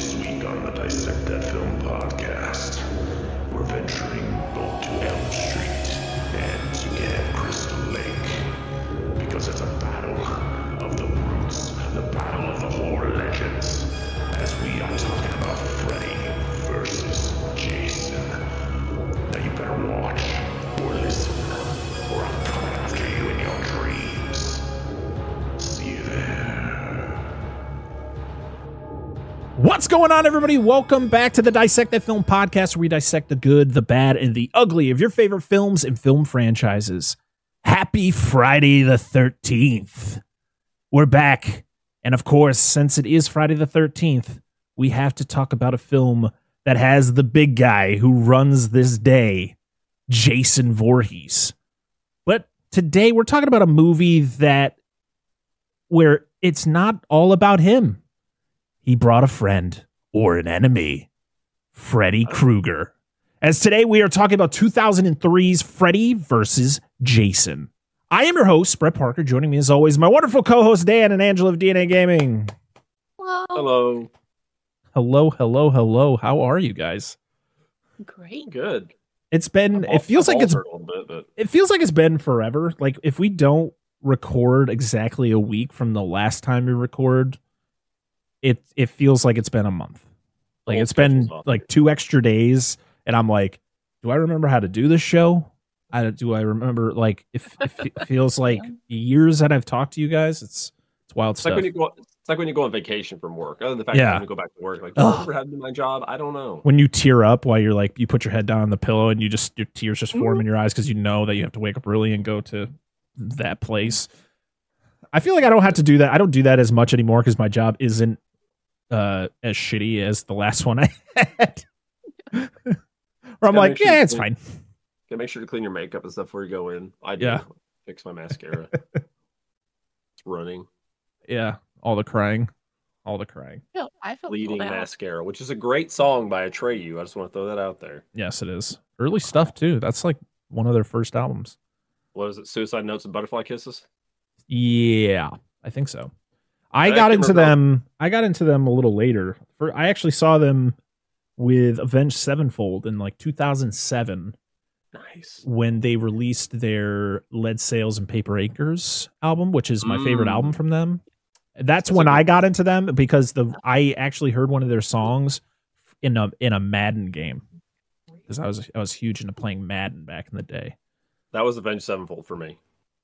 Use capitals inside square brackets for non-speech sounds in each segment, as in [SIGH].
This week on the Dissect That Film podcast, we're venturing both to Elm Street and to Camp Crystal Lake because it's a battle of the roots, the battle of the horror legends, as we are talking about Freddy What's going on, everybody? Welcome back to the Dissect That Film podcast, where we dissect the good, the bad, and the ugly of your favorite films and film franchises. Happy Friday the 13th. We're back. And of course, since it is Friday the 13th, we have to talk about a film that has the big guy who runs this day, Jason Voorhees. But today we're talking about a movie that where it's not all about him he brought a friend or an enemy, Freddy Krueger. As today we are talking about 2003's Freddy versus Jason. I am your host, Brett Parker. Joining me as always, my wonderful co-host Dan and Angela of DNA Gaming. Well, Hello. Hello, hello, hello. How are you guys? great. Good. It's been. I'm It feels al- like it's. altered a little bit, but It feels like it's been forever. Like if we don't record exactly a week from the last time we record, it it feels like it's been a month. Like it's been like two extra days, and I'm like, do I remember how to do this show? I do. I remember like if if it [LAUGHS] feels like years that I've talked to you guys. It's it's wild it's like stuff. when you go. It's like when you go on vacation from work. Other than the fact Yeah. that you go back to work, like, do I remember how to do my job? I don't know. when you tear up while you're like you put your head down on the pillow and you just your tears just form Mhm. in your eyes because you know that you have to wake up early and go to that place. I feel like I don't have to do that. I don't do that as much anymore because my job isn't uh as shitty as the last one I had. Where I'm like, sure yeah, it's clean- fine. Gotta make sure to clean your makeup and stuff before you go in. I do. Yeah. Fix my mascara. [LAUGHS] it's running. Yeah, all the crying, all the crying. No, I felt Bleeding pulled mascara, which is a great song by Atreyu. I just want to throw that out there. Yes, it is early stuff too. That's like one of their first albums. What is it? Suicide Notes and Butterfly Kisses? Yeah, I think so. I I got into remember- them. I got into them a little later. For I actually saw them with Avenged Sevenfold in like 2007 Nice. when they released their Lead Sails and Paper Acres album, which is my favorite Mm. album from them. That's, That's when I got into them because the I actually heard one of their songs in a in a Madden game because I was I was huge into playing Madden back in the day. That was Avenged Sevenfold for me.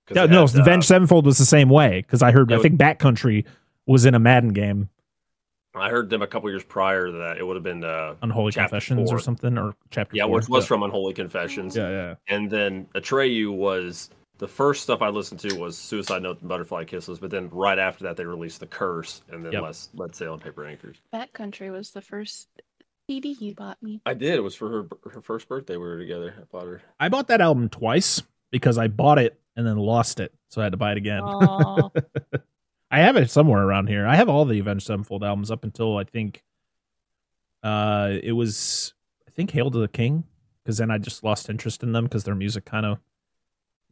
'Cause No, it no, had, uh, Avenged Sevenfold was the same way because I heard I think Bat Country was in a Madden game. I heard them a couple years prior to that. It would have been uh, Unholy Chapter Confessions or something or chapter yeah, four. which was yeah. from Unholy Confessions. yeah, yeah. And then Atreyu was the first stuff I listened to was Suicide Note and Butterfly Kisses, but then right after that they released The Curse and then Yep. Let's Let's Sail on Paper Anchors. Bat Country was the first CD you bought me. I did. It was for her her first birthday. We were together. I bought her. I bought that album twice because I bought it and then lost it, so I had to buy it again. Oh, [LAUGHS] I have it somewhere around here. I have all the Avenged Sevenfold albums up until I think uh it was I think Hail to the King because then I just lost interest in them because their music kind of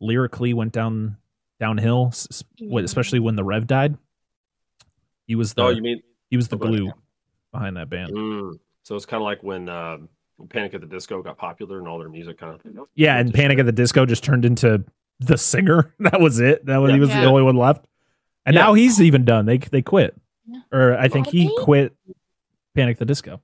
lyrically went down downhill, s- s- Yeah. especially when the Rev died. He was the oh, you mean? he was the glue behind that band. Mm. So it's kind of like when um, Panic at the Disco got popular and all their music kind of. Yeah, and Panic at the Disco just turned into the singer. [LAUGHS] That was it. That was he was Yeah. the only one left. And Yeah. now he's even done. They they quit. Yeah. Or I think he Okay. quit Panic the Disco.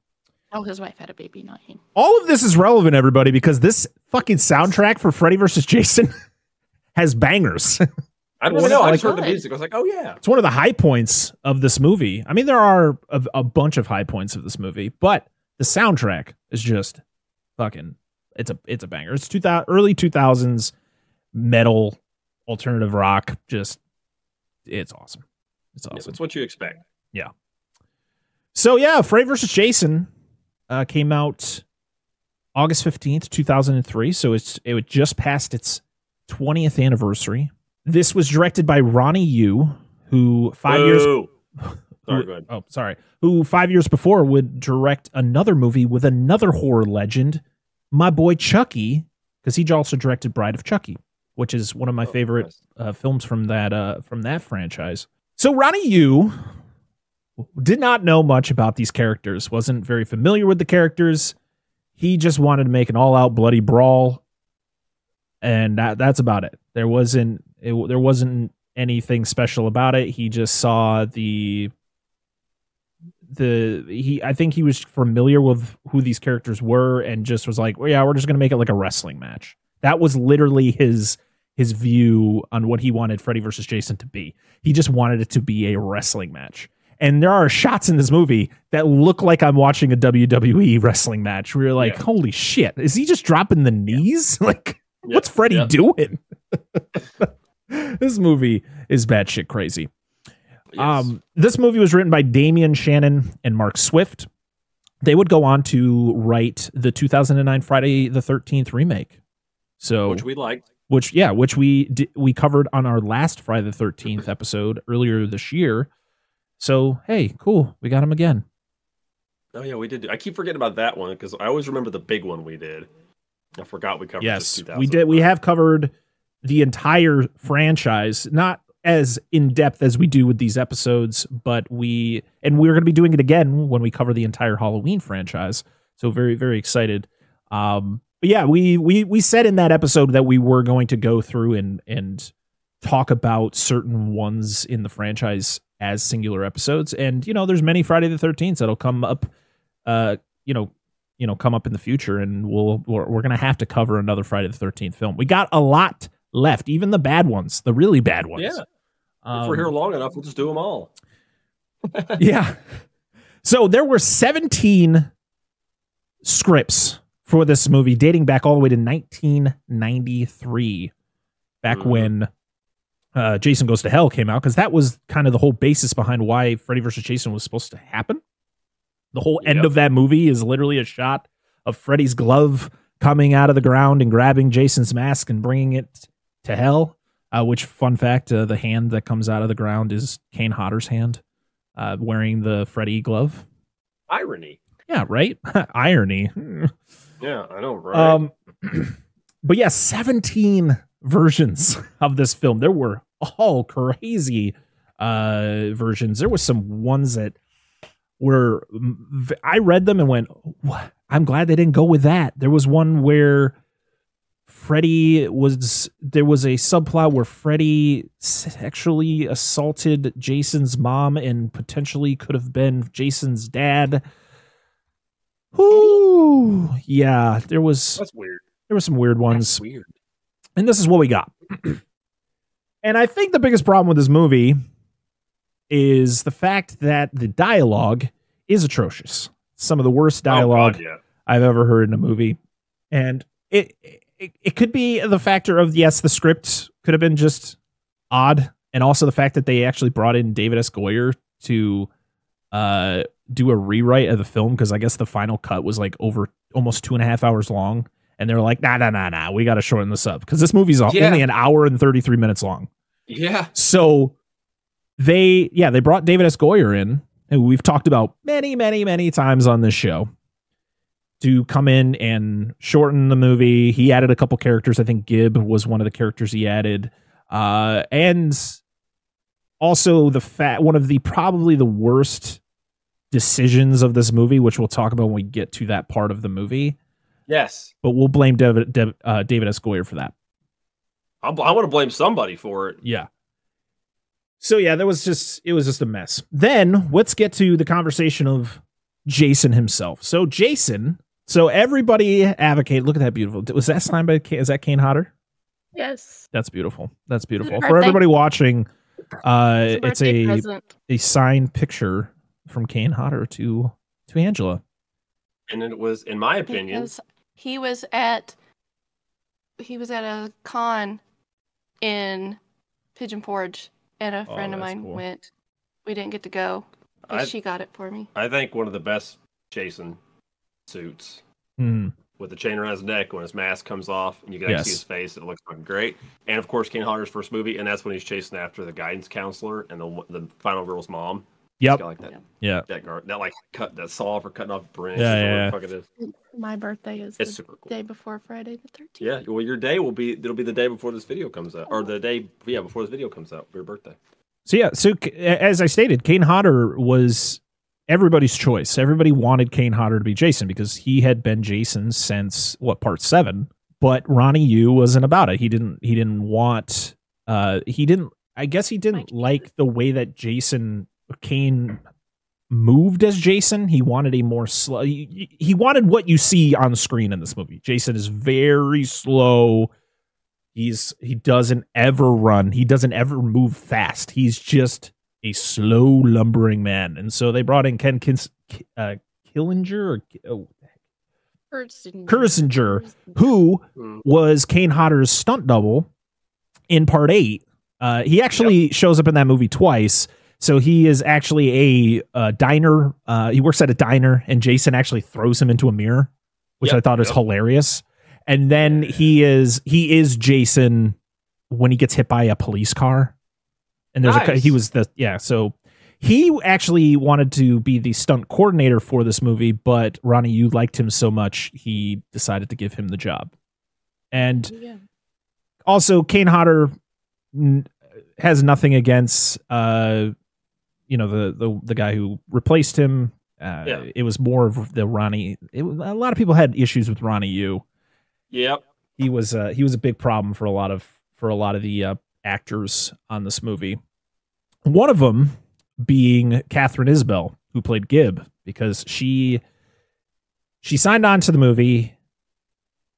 oh, his wife had a baby, not him. All of this is relevant, everybody, because this fucking soundtrack for Freddy versus Jason [LAUGHS] has bangers. [LAUGHS] I don't know. I like- just heard the music. I was like, oh yeah. it's one of the high points of this movie. I mean, there are a, a bunch of high points of this movie, but the soundtrack is just fucking. It's a it's a banger. It's two thousand early two thousands metal alternative rock. Just it's awesome. It's Yeah, awesome. That's what you expect. Yeah. So yeah, Freddy versus Jason uh, came out August fifteenth, two thousand and three. So it's it just passed its twentieth anniversary. This was directed by Ronnie Yu, who five years. [LAUGHS] Sorry, who- Oh, sorry. Who five years before would direct another movie with another horror legend, my boy Chucky, because he also directed Bride of Chucky, which is one of my Oh, favorite uh, films from that uh, from that franchise. So Ronnie Yu did not know much about these characters, wasn't very familiar with the characters. He just wanted to make an all-out bloody brawl, and that, that's about it. There wasn't it, there wasn't anything special about it. He just saw the the he I think he was familiar with who these characters were and just was like, well, yeah, we're just gonna make it like a wrestling match. That was literally his his view on what he wanted Freddy versus Jason to be. He just wanted it to be a wrestling match. And there are shots in this movie that look like I'm watching a WWE wrestling match. Where you're like, Yeah. holy shit, is he just dropping the knees? [LAUGHS] Like, Yep, what's Freddy doing? [LAUGHS] this movie is batshit crazy. Yes. Um, this movie was written by Damian Shannon and Mark Swift. They would go on to write the 2009 Friday the 13th remake. So, which we liked. which yeah, which we di- we covered on our last Friday the 13th episode earlier this year. So, hey, cool, we got him again. Oh yeah, we did. I keep forgetting about that one because I always remember the big one we did. I forgot we covered. Yes, we did. We have covered the entire franchise, not as in depth as we do with these episodes, but we and we're going to be doing it again when we cover the entire Halloween franchise. So very very excited. Um, but yeah, we we we said in that episode that we were going to go through and and talk about certain ones in the franchise as singular episodes, and you know, there's many Friday the Thirteenth that'll come up. Uh, you know, you know come up in the future and we'll we're, we're gonna have to cover another friday the 13th film we got a lot left even the bad ones the really bad ones Yeah, um, if we're here long enough, we'll just do them all. [LAUGHS] yeah so there were 17 scripts for this movie dating back all the way to 1993 back Mhm. when uh, jason goes to hell came out because that was kind of the whole basis behind why freddy versus jason was supposed to happen the whole end Yep. of that movie is literally a shot of freddy's glove coming out of the ground and grabbing jason's mask and bringing it to hell uh, which fun fact uh, the hand that comes out of the ground is kane hodder's hand uh, wearing the freddy glove Irony. yeah right [LAUGHS] irony. [LAUGHS] Yeah, I know, right? um, [CLEARS THROAT] but yeah, 17 versions of this film. There were all crazy uh, versions. There was some ones that were, I read them and went, "What? I'm glad they didn't go with that. There was one where Freddy was, there was a subplot where Freddy sexually assaulted Jason's mom and potentially could have been Jason's dad. Ooh, yeah, there was That's weird. there were some weird ones, That's weird. and this is what we got. [CLEARS THROAT] and I think the biggest problem with this movie is the fact that the dialogue is atrocious. Some of the worst dialogue Oh, God, yeah. I've ever heard in a movie, and it, it it could be the factor of yes, the script could have been just odd, and also the fact that they actually brought in David S. Goyer to uh do a rewrite of the film because I guess the final cut was like over almost two and a half hours long, and they're like, nah, nah, nah, nah, we got to shorten this up because this movie's Yeah. only an hour and thirty three minutes long. Yeah. So they, yeah, they brought David S. Goyer in, who we've talked about many, many, many times on this show, to come in and shorten the movie. He added a couple characters. I think Gibb was one of the characters he added, uh, and also the fat one of the probably the worst decisions of this movie, which we'll talk about when we get to that part of the movie. Yes. But we'll blame David, Dav- uh, David S. Goyer for that. I, I want to blame somebody for it. Yeah. So yeah, that was just it was just a mess. Then let's get to the conversation of Jason himself. So Jason, so everybody advocate. Look at that beautiful. Was that signed by? Ka- Is that Kane Hodder? Yes. That's beautiful. That's beautiful. For everybody watching, uh, It's a, it's a present. a signed picture from Kane Hodder to to Angela. And it was, in my opinion, because he was at he was at a con in Pigeon Forge, and a Oh, friend of mine cool. went. We didn't get to go, but I, she got it for me. I think one of the best Jason suits Hmm. with the chain around his neck when his mask comes off and you can actually see his face. It looks fucking great. And of course, Kane Hodder's first movie, and that's when he's chasing after the guidance counselor and the the final girl's mom. He's Yep. got like that Yeah. that guard that like cut that saw for cutting off branch. Yeah, yeah, the fuck it is. My birthday is It's the super cool. day before Friday the thirteenth. Yeah, well, your day will be it'll be the day before this video comes out, or the day yeah before this video comes out. Your birthday. So yeah, so as I stated, Kane Hodder was everybody's choice. Everybody wanted Kane Hodder to be Jason because he had been Jason since what part seven. But Ronnie Yu wasn't about it. He didn't. He didn't want. Uh, he didn't. I guess he didn't like the way that Jason Kane moved as Jason. He wanted a more slow. He, he wanted what you see on screen in this movie. Jason is very slow. He's he doesn't ever run. He doesn't ever move fast. He's just a slow lumbering man. And so they brought in Ken Kins, uh, Killinger or oh, Kirzinger. Kirzinger, who Hmm. was Kane Hodder's stunt double in part eight. Uh, he actually shows up in that movie twice. So he is actually a, uh diner. Uh, he works at a diner, and Jason actually throws him into a mirror, which Yep, I thought was yep. hilarious. And then he is he is Jason when he gets hit by a police car. And there's a he was the yeah. So he actually wanted to be the stunt coordinator for this movie, but Ronnie Yu liked him so much, he decided to give him the job. And Yeah. also, Kane Hodder has nothing against, uh, you know, the the the guy who replaced him. Uh, Yeah. It was more of the Ronnie. It, a lot of people had issues with Ronnie Yu. Yep. He was uh, he was a big problem for a lot of for a lot of the uh, actors on this movie. One of them being Katharine Isabelle, who played Gibb, because she she signed on to the movie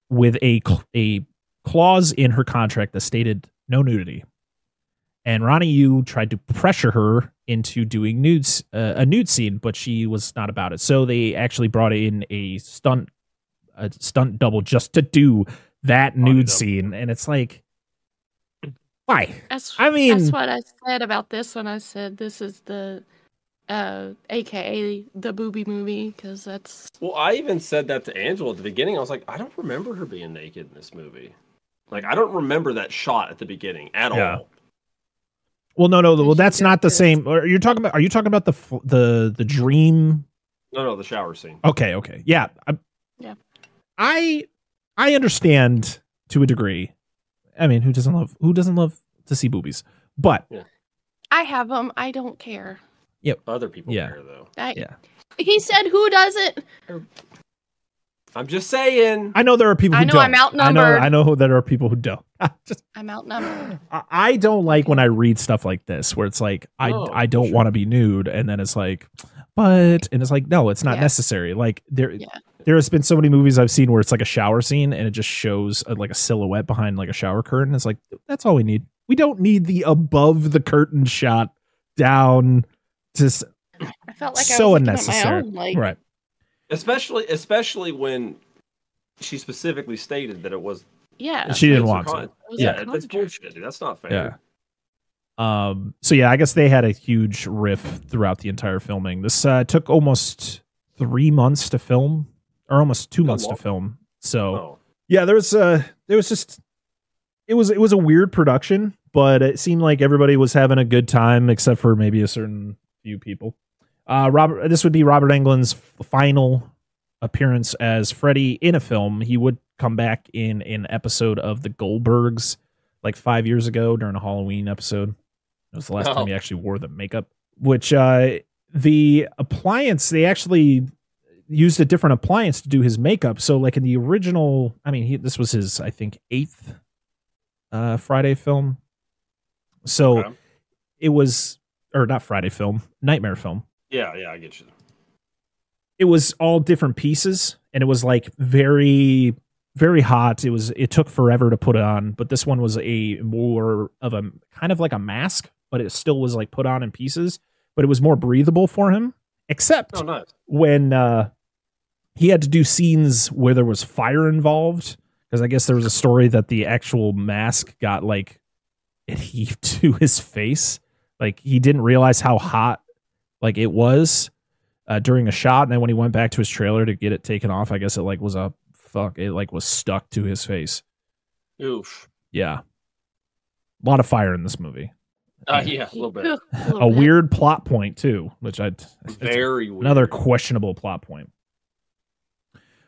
with a a clause in her contract that stated no nudity. And Ronnie Yu tried to pressure her into doing nudes uh, a nude scene, but she was not about it. So they actually brought in a stunt a stunt double just to do that Body nude double. scene, and it's like, why? That's, I mean- that's what I said about this one. I said this is the, uh, AKA the booby movie because that's Well, I even said that to Angela at the beginning. I was like, I don't remember her being naked in this movie. Like, I don't remember that shot at the beginning at Yeah. all. Well, no, no. Well, that's not the this- same. Are you talking about? Are you talking about the the the dream No, no, the shower scene. Okay, okay. Yeah. I, Yeah. I I understand to a degree. I mean, who doesn't love who doesn't love to see boobies? But I have them. I don't care. Yep. Other people Yeah. care though. I, Yeah. He said, "Who doesn't?" I'm just saying. I know there are people who I know don't. I'm I know outnumbered. I know there are people who don't. [LAUGHS] Just I'm outnumbered. I- I don't like when I read stuff like this where it's like I Oh, I don't sure. want to be nude and then it's like but and it's like no it's not Yeah. necessary like there Yeah. there has been so many movies I've seen where it's like a shower scene and it just shows a, like a silhouette behind like a shower curtain it's like that's all we need we don't need the above the curtain shot down Just s- I felt like So I was unnecessary. My own, like, right especially especially when she specifically stated that it was Yeah. She didn't it's want con- it was yeah. that's bullshit, dude. That's not fair. yeah um so yeah I guess they had a huge riff throughout the entire filming this uh took almost three months to film or almost two months to film so Oh. yeah there was uh there was just it was it was a weird production but it seemed like everybody was having a good time except for maybe a certain few people uh robert this would be robert englund's final appearance as freddy in a film he would come back in an episode of the goldbergs like five years ago during a halloween episode it was the last Oh. time he actually wore the makeup which uh the appliance they actually used a different appliance to do his makeup. So like in the original, I mean, he, this was his I think eighth uh, Friday film. So Okay. it was or not Friday film, Nightmare film. Yeah, yeah, I get you. It was all different pieces, and it was like very very hot. It was it took forever to put it on, but this one was a more of a kind of like a mask, but it still was like put on in pieces, but it was more breathable for him. Except Oh, nice. when uh he had to do scenes where there was fire involved because i guess there was a story that the actual mask got like it [LAUGHS] heaved to his face like he didn't realize how hot like it was uh, during a shot and then when he went back to his trailer to get it taken off i guess it like was a fuck it like was stuck to his face Oof. yeah a lot of fire in this movie Uh, yeah, a little bit. [LAUGHS] A little bit. weird plot point too which i it's- Very weird. another questionable plot point.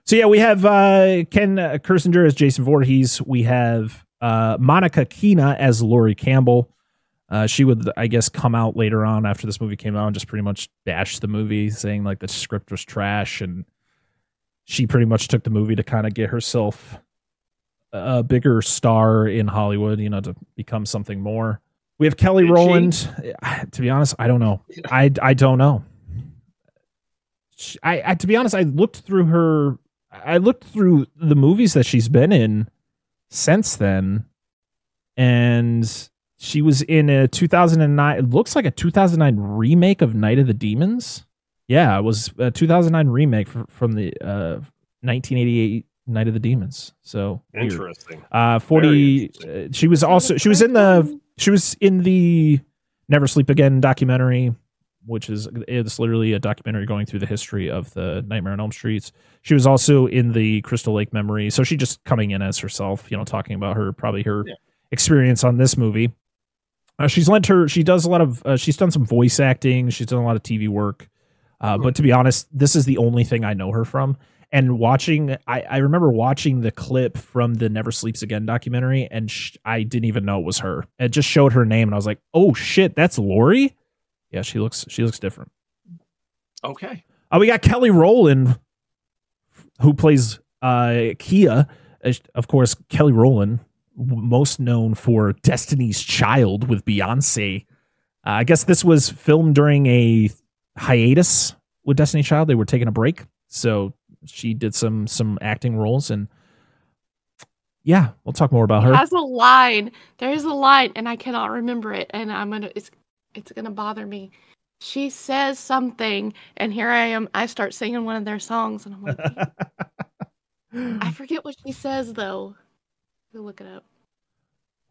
So yeah, we have uh, Ken uh, Kirzinger as Jason Voorhees. We have uh, Monica Keena as Lori Campbell. Uh, she would, I guess, come out later on after this movie came out and just pretty much bash the movie, saying like the script was trash, and she pretty much took the movie to kind of get herself a bigger star in Hollywood, you know, to become something more. We have Kelly Did she? Rowland. [SIGHS] To be honest, I don't know. I I don't know. She- I, I to be honest, I looked through her. I looked through the movies that she's been in since then, and she was in a 2009. It looks like a 2009 remake of Night of the Demons. Yeah, it was a 2009 remake fr- from the uh, 1988 Night of the Demons. So weird. Interesting. Uh, 40. interesting. Uh, she was also she was in the she was in the Never Sleep Again documentary, which is it's literally a documentary going through the history of the Nightmare on Elm Streets. She was also in the Crystal Lake Memory, so she just coming in as herself, you know, talking about her probably her Yeah. experience on this movie. Uh, she's lent her. She does a lot of. Uh, she's done some voice acting. She's done a lot of TV work. Uh, but to be honest, this is the only thing I know her from. And watching, I, I remember watching the clip from the Never Sleeps Again documentary, and sh- I didn't even know it was her. It just showed her name, and I was like, "Oh shit, that's Lori." Yeah, she looks she looks different. Okay. Uh, we got Kelly Rowland, who plays uh, Kia. Of course, Kelly Rowland, most known for Destiny's Child with Beyonce. Uh, I guess this was filmed during a hiatus with Destiny's Child. They were taking a break, so she did some some acting roles, and yeah, we'll talk more about her. has a line. There is a line, and I cannot remember it, and I'm gonna. It's it's gonna bother me. She says something, and here I am. I start singing one of their songs, and I'm like, [LAUGHS] I forget what she says though. Go look it up.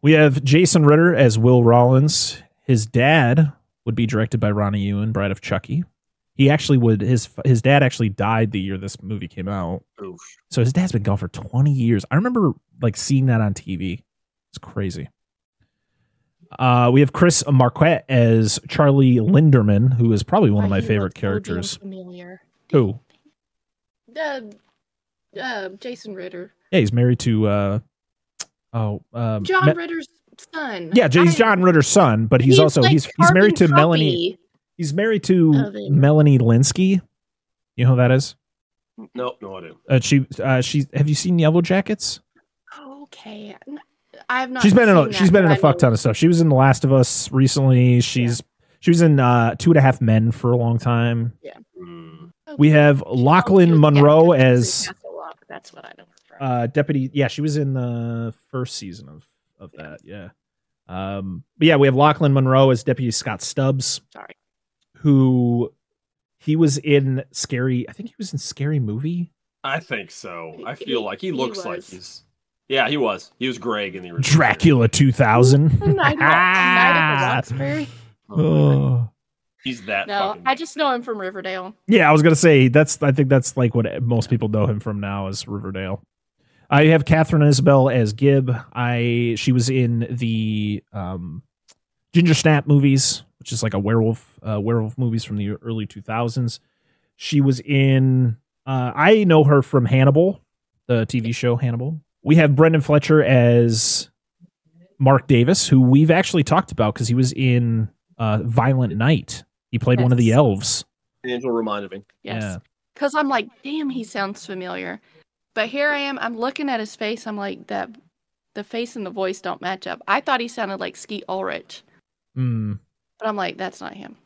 We have Jason Ritter as Will Rollins. His dad would be directed by Ronnie Ewan, Bride of Chucky. He actually would his his dad actually died the year this movie came out. Oof. So his dad's been gone for 20 years. I remember like seeing that on TV. It's crazy. Uh, we have Chris Marquette as Charlie Linderman, who is probably one of my he favorite looks so damn characters. Familiar. Who? Uh, uh, Jason Ritter. Yeah, he's married to uh oh um, John Me- Ritter's son. yeah, he's I- John Ritter's son, but he's, also like he's he's married to carbon Melanie. He's married to there you go. Melanie Lynskey. You know who that is? No, no idea. Uh, she uh, she have you seen Yellow Jackets? Okay, I have not. she's been in seen a, she's been in a fuck ton of stuff. She was in The Last of Us recently. She's she was in uh, Two and a Half Men for a long time. Hmm. We have Lochlyn she Monroe as That's what I know her uh, deputy. Yeah, she was in the first season of of that. Yeah. Um, but yeah, we have Lochlyn Munro as Deputy Scott Stubbs, Sorry. who he was in Scary. I think he was in Scary Movie. I think so. I He- feel like he he looks like he's. Yeah, he was. He was Greg in the original. Dracula 2000. [LAUGHS] Night of, Night of the Roxbury. Oh, [LAUGHS] Oh. he's that. No, fucking I just know him from Riverdale. Yeah, I was gonna say that's. I think that's like what most people know him from now is Riverdale. I have Katharine Isabelle as Gibb. I she was in the um, Ginger Snap movies, which is like a werewolf uh, werewolf movies from the early two thousands. She was in. Uh, I know her from Hannibal, the TV show Hannibal. We have Brendan Fletcher as Mark Davis, who we've actually talked about because he was in uh, Violent Night. He played one of the elves. Angel reminded me. Yeah. Yes. Because I'm like, damn, he sounds familiar. But here I am. I'm looking at his face. I'm like, that the face and the voice don't match up. I thought he sounded like Skeet Ulrich, Mm. but I'm like, that's not him,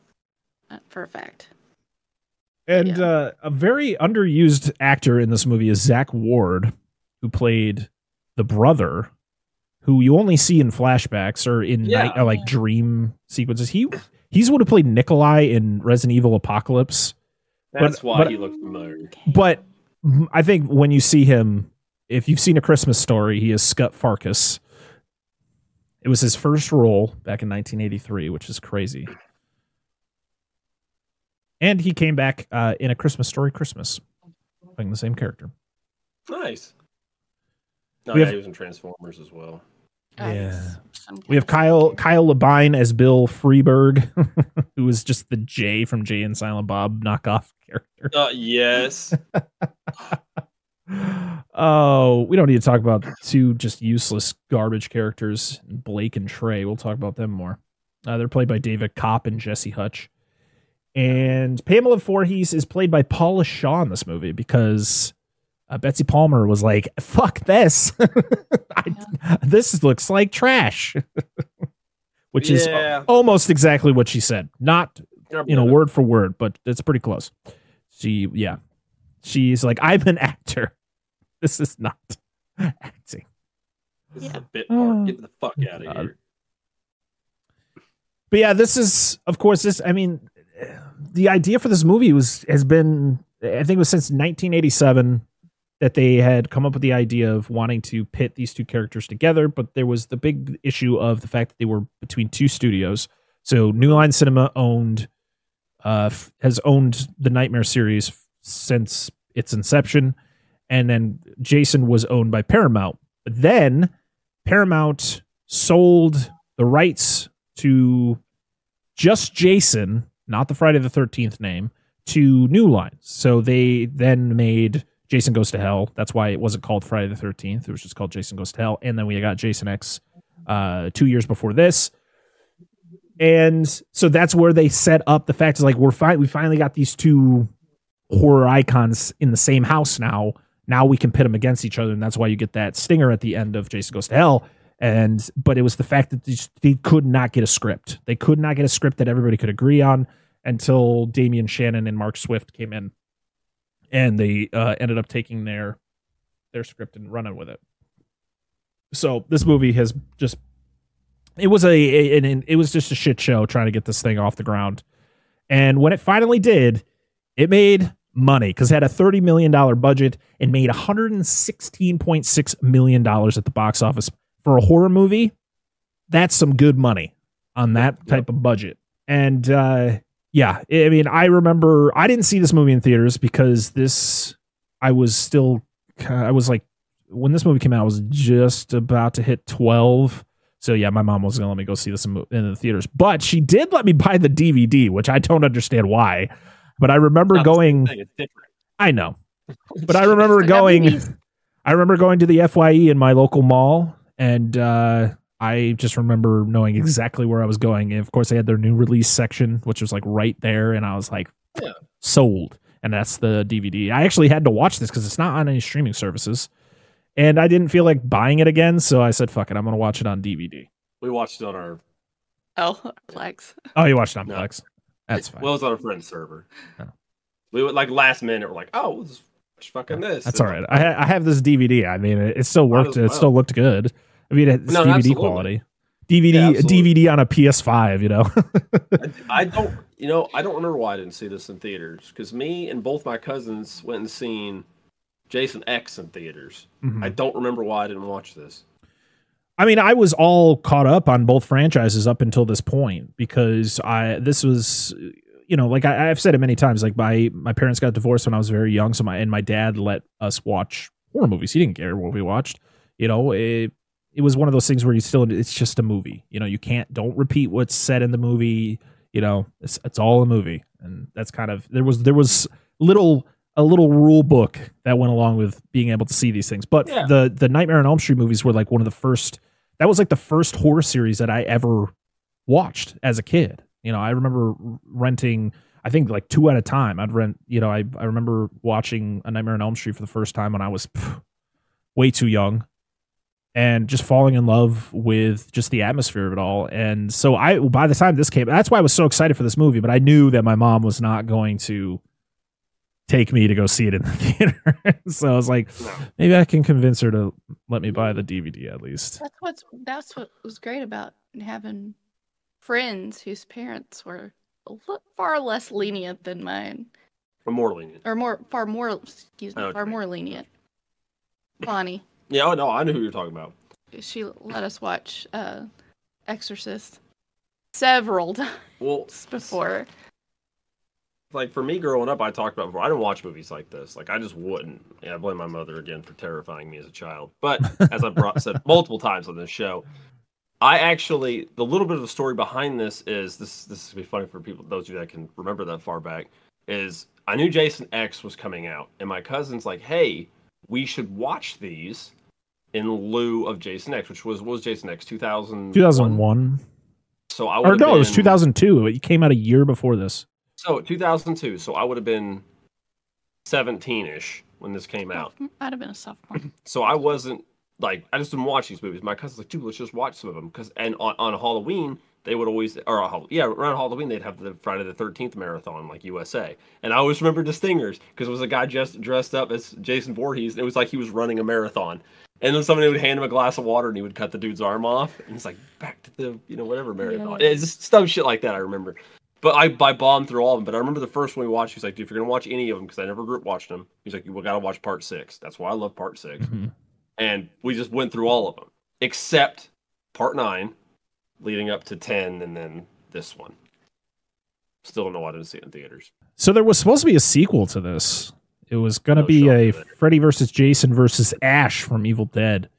uh, for a fact. And Yeah. uh, a very underused actor in this movie is Zack Ward, who played the brother, who you only see in flashbacks or in Yeah. night, or like dream sequences. He he's would have played Nikolai in Resident Evil Apocalypse. That's But- why but- he looked familiar. But I think when you see him, if you've seen a Christmas story, he is Scut Farkus. It was his first role back in 1983, which is crazy. And he came back uh, in a Christmas story, Christmas, playing the same character. Nice. No, We yeah, have- he was in Transformers as well. Yeah. We have Kyle Kyle Labine as Bill Freeburg, [LAUGHS] who is just the Jay from Jay and Silent Bob knockoff character. Uh, yes. [LAUGHS] oh, we don't need to talk about two just useless garbage characters, Blake and Trey. We'll talk about them more. Uh, they're played by David Kopp and Jesse Hutch. And Pamela Voorhees is played by Paula Shaw in this movie because uh, Betsy Palmer was like, "Fuck this, [LAUGHS] I, this looks like trash," [LAUGHS] which is almost exactly what she said. Not you know word for word, but it's pretty close. She yeah, she's like, "I'm an actor. [LAUGHS] This is not acting." This is Yeah. a bit [SIGHS] Oh, part. Get the fuck out of here. But yeah, this is of course this. I mean, the idea for this movie was has been I think it was since 1987 that they had come up with the idea of wanting to pit these two characters together. But there was the big issue of the fact that they were between two studios. So New Line Cinema owned uh, f- has owned the Nightmare series f- since its inception, and then Jason was owned by Paramount. But then Paramount sold the rights to just Jason, not the Friday the 13th name, to New Line. So they then made Jason Goes to Hell. That's why it wasn't called Friday the 13th. It was just called Jason Goes to Hell. And then we got Jason X uh, two years before this. And so that's where they set up the fact is like we're fine. We finally got these two horror icons in the same house now. Now we can pit them against each other, and that's why you get that stinger at the end of Jason Goes to Hell. And but it was the fact that they, just- they could not get a script. They could not get a script that everybody could agree on until Damian Shannon and Mark Swift came in, and they uh, ended up taking their their script and running with it. So this movie has just it was a, a an, it was just a shit show trying to get this thing off the ground. And when it finally did, it made money because it had a $30 million budget and made $116.6 million at the box office. For a horror movie, that's some good money on that type of budget. And uh, yeah, I mean, I remember I didn't see this movie in theaters because this, I was still, I was like, when this movie came out, I was just about to hit 12. So yeah, my mom wasn't gonna let me go see this in the theaters, but she did let me buy the DVD, which I don't understand why. But I remember Not going. thing, It's different. I know, [LAUGHS] but I remember going. I remember going to the Fye in my local mall, and uh, I just remember knowing mm-hmm. exactly where I was going. And of course, they had their new release section, which was like right there, and I was like, Yeah. sold. And that's the DVD. I actually had to watch this because it's not on any streaming services, and I didn't feel like buying it again, so I said, "Fuck it, I'm gonna watch it on DVD." We watched it on our Oh, [LAUGHS] Plex. Oh, you watched it on No. Plex? That's fine. well, it was on a friend's server. Oh. We would like last minute. We're like, oh, let's watch fucking this. That's all right. I, ha- I have this DVD. I mean, it, it still worked. as It well. still looked good. I mean, it's No, DVD absolutely. quality. DVD, Yeah. DVD on a PS5. You know. [LAUGHS] I, I don't, you know, I don't remember why I didn't see this in theaters because me and both my cousins went and seen Jason X in theaters. Mhm. I don't remember why I didn't watch this. I mean, I was all caught up on both franchises up until this point because I this was, you know, like I, I've said it many times. Like my my parents got divorced when I was very young, so my and my dad let us watch horror movies. He didn't care what we watched. You know, it it was one of those things where you still it's just a movie. You know, you can't don't repeat what's said in the movie. You know, it's it's all a movie, and that's kind of there was there was little a little rule book that went along with being able to see these things. But Yeah. the the Nightmare on Elm Street movies were like one of the first. That was like the first horror series that I ever watched as a kid. You know, I remember renting. I think like two at a time. I'd rent. You know, I I remember watching A Nightmare on Elm Street for the first time when I was pff, way too young, and just falling in love with just the atmosphere of it all. And so I, by the time this came, that's why I was so excited for this movie. But I knew that my mom was not going to take me to go see it in the [LAUGHS] theater. so I was like, maybe I can convince her to let me buy the DVD at least. That's what's that's what was great about having friends whose parents were a li- far less lenient than mine, I'm more lenient. or more far more excuse me, Oh, far more lenient. Bonnie, Yeah, oh no, I knew who you were talking about. she let us watch uh, Exorcist several [LAUGHS] times Well, before. like for me growing up, I talked about before. I didn't watch movies like this. Like I just wouldn't. Yeah, I blame my mother again for terrifying me as a child. But as I brought said [LAUGHS] multiple times on this show, I actually the little bit of the story behind this is this. This is be funny for people, those of you that can remember that far back. Is I knew Jason X was coming out, and my cousin's like, "Hey, we should watch these." In lieu of Jason X, which was what was Jason X two thousand 2001. So I Or would no, it was 2002. It came out a year before this. So 2002. So I would have been 17 ish when this came out. I'd have been a sophomore. [LAUGHS] So I wasn't like I just didn't watch these movies. My cousin's like, dude, let's just watch some of them because and on, on Halloween they would always or uh, yeah around Halloween they'd have the Friday the Thirteenth marathon like USA, and I always remember the Stingers because it was a guy just dressed up as Jason Voorhees. It was like he was running a marathon, and then somebody would hand him a glass of water and he would cut the dude's arm off, and it's like back to the you know whatever marathon. Yeah. It's just stuff shit like that I remember. But I, I bombed through all of them. But I remember the first one we watched. He's like, dude, if you're gonna watch any of them, because I never group watched them, he's like, we gotta watch part six. That's why I love part 6 Mhm. and we just went through all of them except part nine, leading up to ten, and then this one. Still don't know why I didn't see it in theaters. So there was supposed to be a sequel to this. It was going to No be a there. Freddy versus Jason versus Ash from Evil Dead.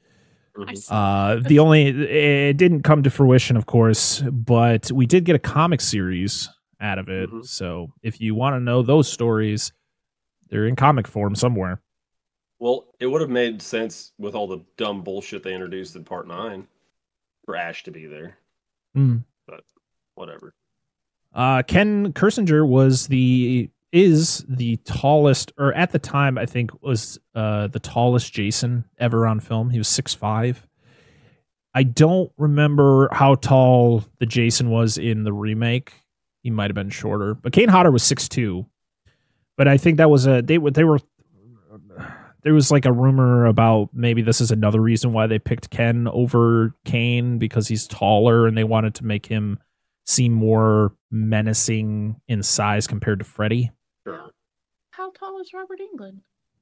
Mhm. Uh, the only it didn't come to fruition, of course, but we did get a comic series out of it. Mhm. So if you want to know those stories, they're in comic form somewhere. Well, it would have made sense with all the dumb bullshit they introduced in part nine for Ash to be there. but Whatever. Uh, Ken Kirzinger was the is the tallest, or at the time I think was uh, the tallest Jason ever on film. He was six five. I don't remember how tall the Jason was in the remake. He might have been shorter, but Kane Hodder was six two. But I think that was a they they were there was like a rumor about maybe this is another reason why they picked Ken over Kane because he's taller and they wanted to make him seem more menacing in size compared to Freddy. Sure. How tall is Robert Englund?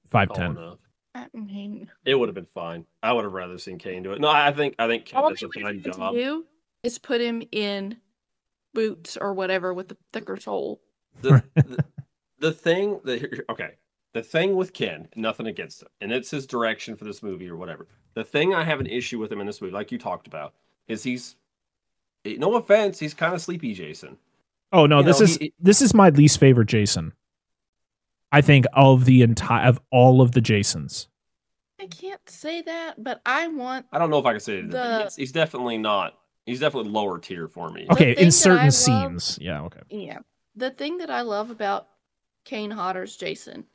Five Tall ten. enough. I mean, It would have been fine. I would have rather seen Kane do it. No, I think I think Kane all does a would fine have job. to do is put him in boots or whatever with the thicker sole. the, the, [LAUGHS] the thing that okay the thing with ken nothing against him and it's his direction for this movie or whatever the thing i have an issue with him in this movie like you talked about is he's eh, no offense he's kind of sleepy jason Oh no, You this know, is he- this is my least favorite Jason. I think of the entire of all of the Jasons. I can't say that, but I want i don't know if i can say it The- he's, he's definitely not he's definitely lower tier for me Okay, in certain I love- scenes. Yeah, okay. yeah. The thing that I love about Kane Hodder's Jason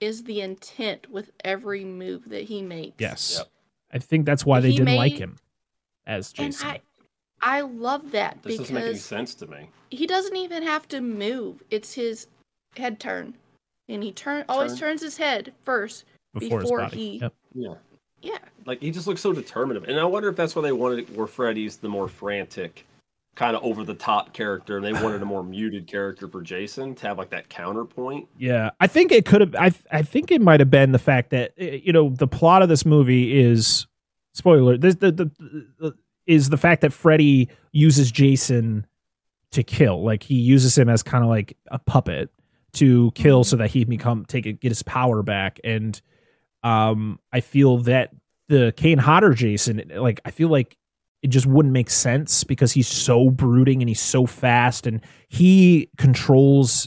is the intent with every move that he makes. Yes. Yep. I think that's why they He didn't like him as And Jason. I I love that this doesn't make any sense to me he doesn't even have to move. It's his head turn. And he turn always Turn. turns his head first. before, before he- Yep. yeah Yeah. like he just looks so determinative and i wonder if that's why they wanted where freddy's the more frantic kind of over the top character and they wanted a more [SIGHS] muted character for jason to have like that counterpoint Yeah, I think it could have. I I think it might have been the fact that eh, you know the plot of this movie is spoiler. This the, the, the is the fact that Freddy uses Jason to kill. Like he uses him as kind of like a puppet to kill, so that he can become take it, get his power back. And um, I feel that the Kane Hodder Jason, like I feel like it just wouldn't make sense because he's so brooding and he's so fast and he controls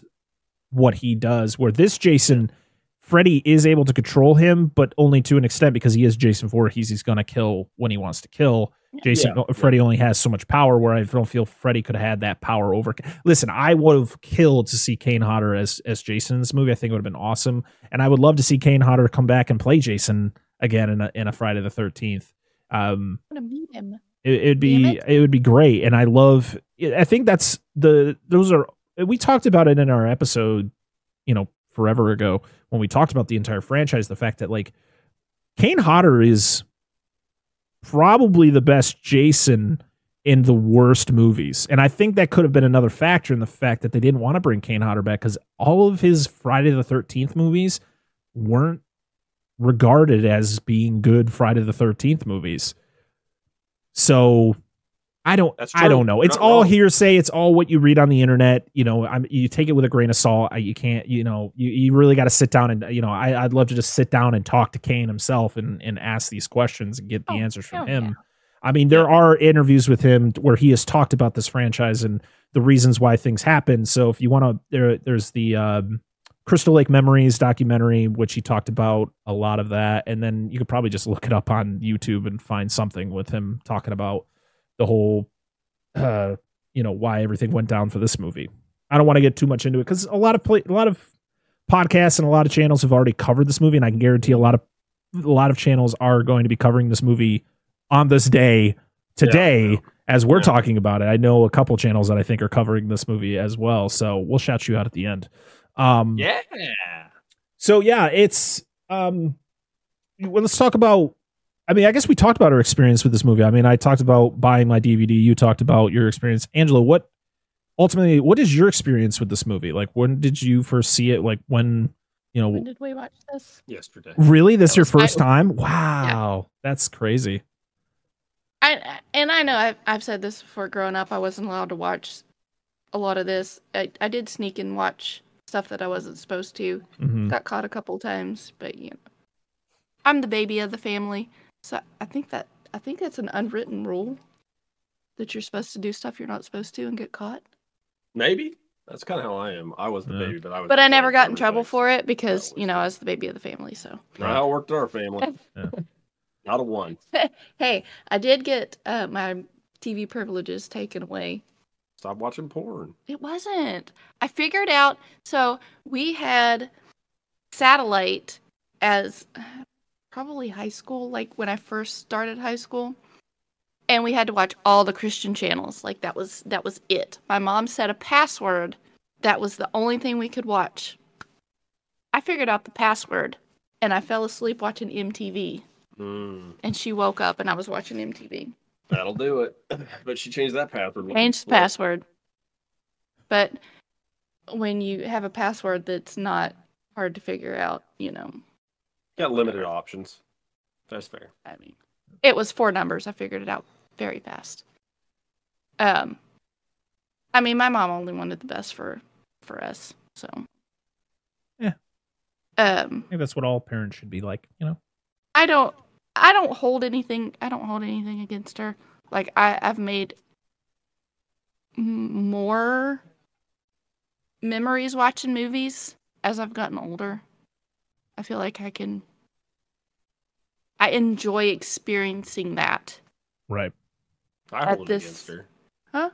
what he does. Where this Jason, Freddy is able to control him, but only to an extent because he is Jason Voorhees. He's going to kill when he wants to kill. Jason, Yeah, Freddy only has so much power. Where I don't feel Freddy could have had that power over. Listen, I would have killed to see Kane Hodder as as Jason in this movie. I think it would have been awesome, and I would love to see Kane Hodder come back and play Jason again in a in a Friday the Thirteenth. Um, I want to meet him. it, it'd be it. it would be great, and I love. I think that's the those are we talked about it in our episode, you know, forever ago when we talked about the entire franchise. The fact that like Kane Hodder is probably the best Jason in the worst movies, and I think that could have been another factor in the fact that they didn't want to bring Kane Hodder back because all of his Friday the Thirteenth movies weren't regarded as being good Friday the Thirteenth movies. So I don't That's I don't know. You're It's all wrong. hearsay. It's all what you read on the internet. You know, I'm, you take it with a grain of salt. I, you can't, you know, you, you really got to sit down and, you know, I, I'd love to just sit down and talk to Kane himself and, and ask these questions and get the Oh, answers from him. yeah. I mean, there are interviews with him where he has talked about this franchise and the reasons why things happen. So if you want to, there, there's the um, Crystal Lake Memories documentary, which he talked about a lot of that, and then you could probably just look it up on YouTube and find something with him talking about the whole, uh, you know why everything went down for this movie. I don't want to get too much into it because a lot of play, a lot of podcasts and a lot of channels have already covered this movie, and I can guarantee a lot of a lot of channels are going to be covering this movie on this day today yeah. as we're Yeah. talking about it. I know a couple channels that I think are covering this movie as well, so we'll shout you out at the end. Um, Yeah. so yeah, it's um well let's talk about I mean, I guess we talked about our experience with this movie. I mean, I talked about buying my DVD, you talked about your experience. Angela, what ultimately what is your experience with this movie? Like when did you first see it? Like when, you When know, did we watch this? Yesterday. really this That your was- first time? Wow. That's crazy. I and I know I've, I've said this before. Growing up, I wasn't allowed to watch a lot of this. I, I did sneak and watch stuff that I wasn't supposed to. Mhm. Got caught a couple times, but you know, I'm the baby of the family, so I think that I think that's an unwritten rule that you're supposed to do stuff you're not supposed to and get caught. Maybe. That's kind of how I am. I was the Yeah. baby, but I was. But I never got in trouble everything. for it because you know I was the baby of the family. So Not how it worked in our family. [LAUGHS] Yeah. Not a one. [LAUGHS] hey, I did get uh, my TV privileges taken away Stop watching porn. It wasn't. I figured out. So we had satellite as uh, probably high school, like when I first started high school, and we had to watch all the Christian channels. Like that was that was it. My mom set a password. That was the only thing we could watch. I figured out the password, and I fell asleep watching MTV. Mm, And she woke up, and I was watching MTV. that'll do it. But she changed that password. Changed the password. But when you have a password that's not hard to figure out, you know, Got limited options. That's fair. I mean, it was four numbers. I figured it out very fast. Um, I mean, my mom only wanted the best for for us, so Yeah. Um, I think that's what all parents should be like, you know. I don't I don't hold anything I don't hold anything against her. Like I I've made m- more memories watching movies as I've gotten older. I feel like I can I enjoy experiencing that. Right. I At hold this- against her. Huh?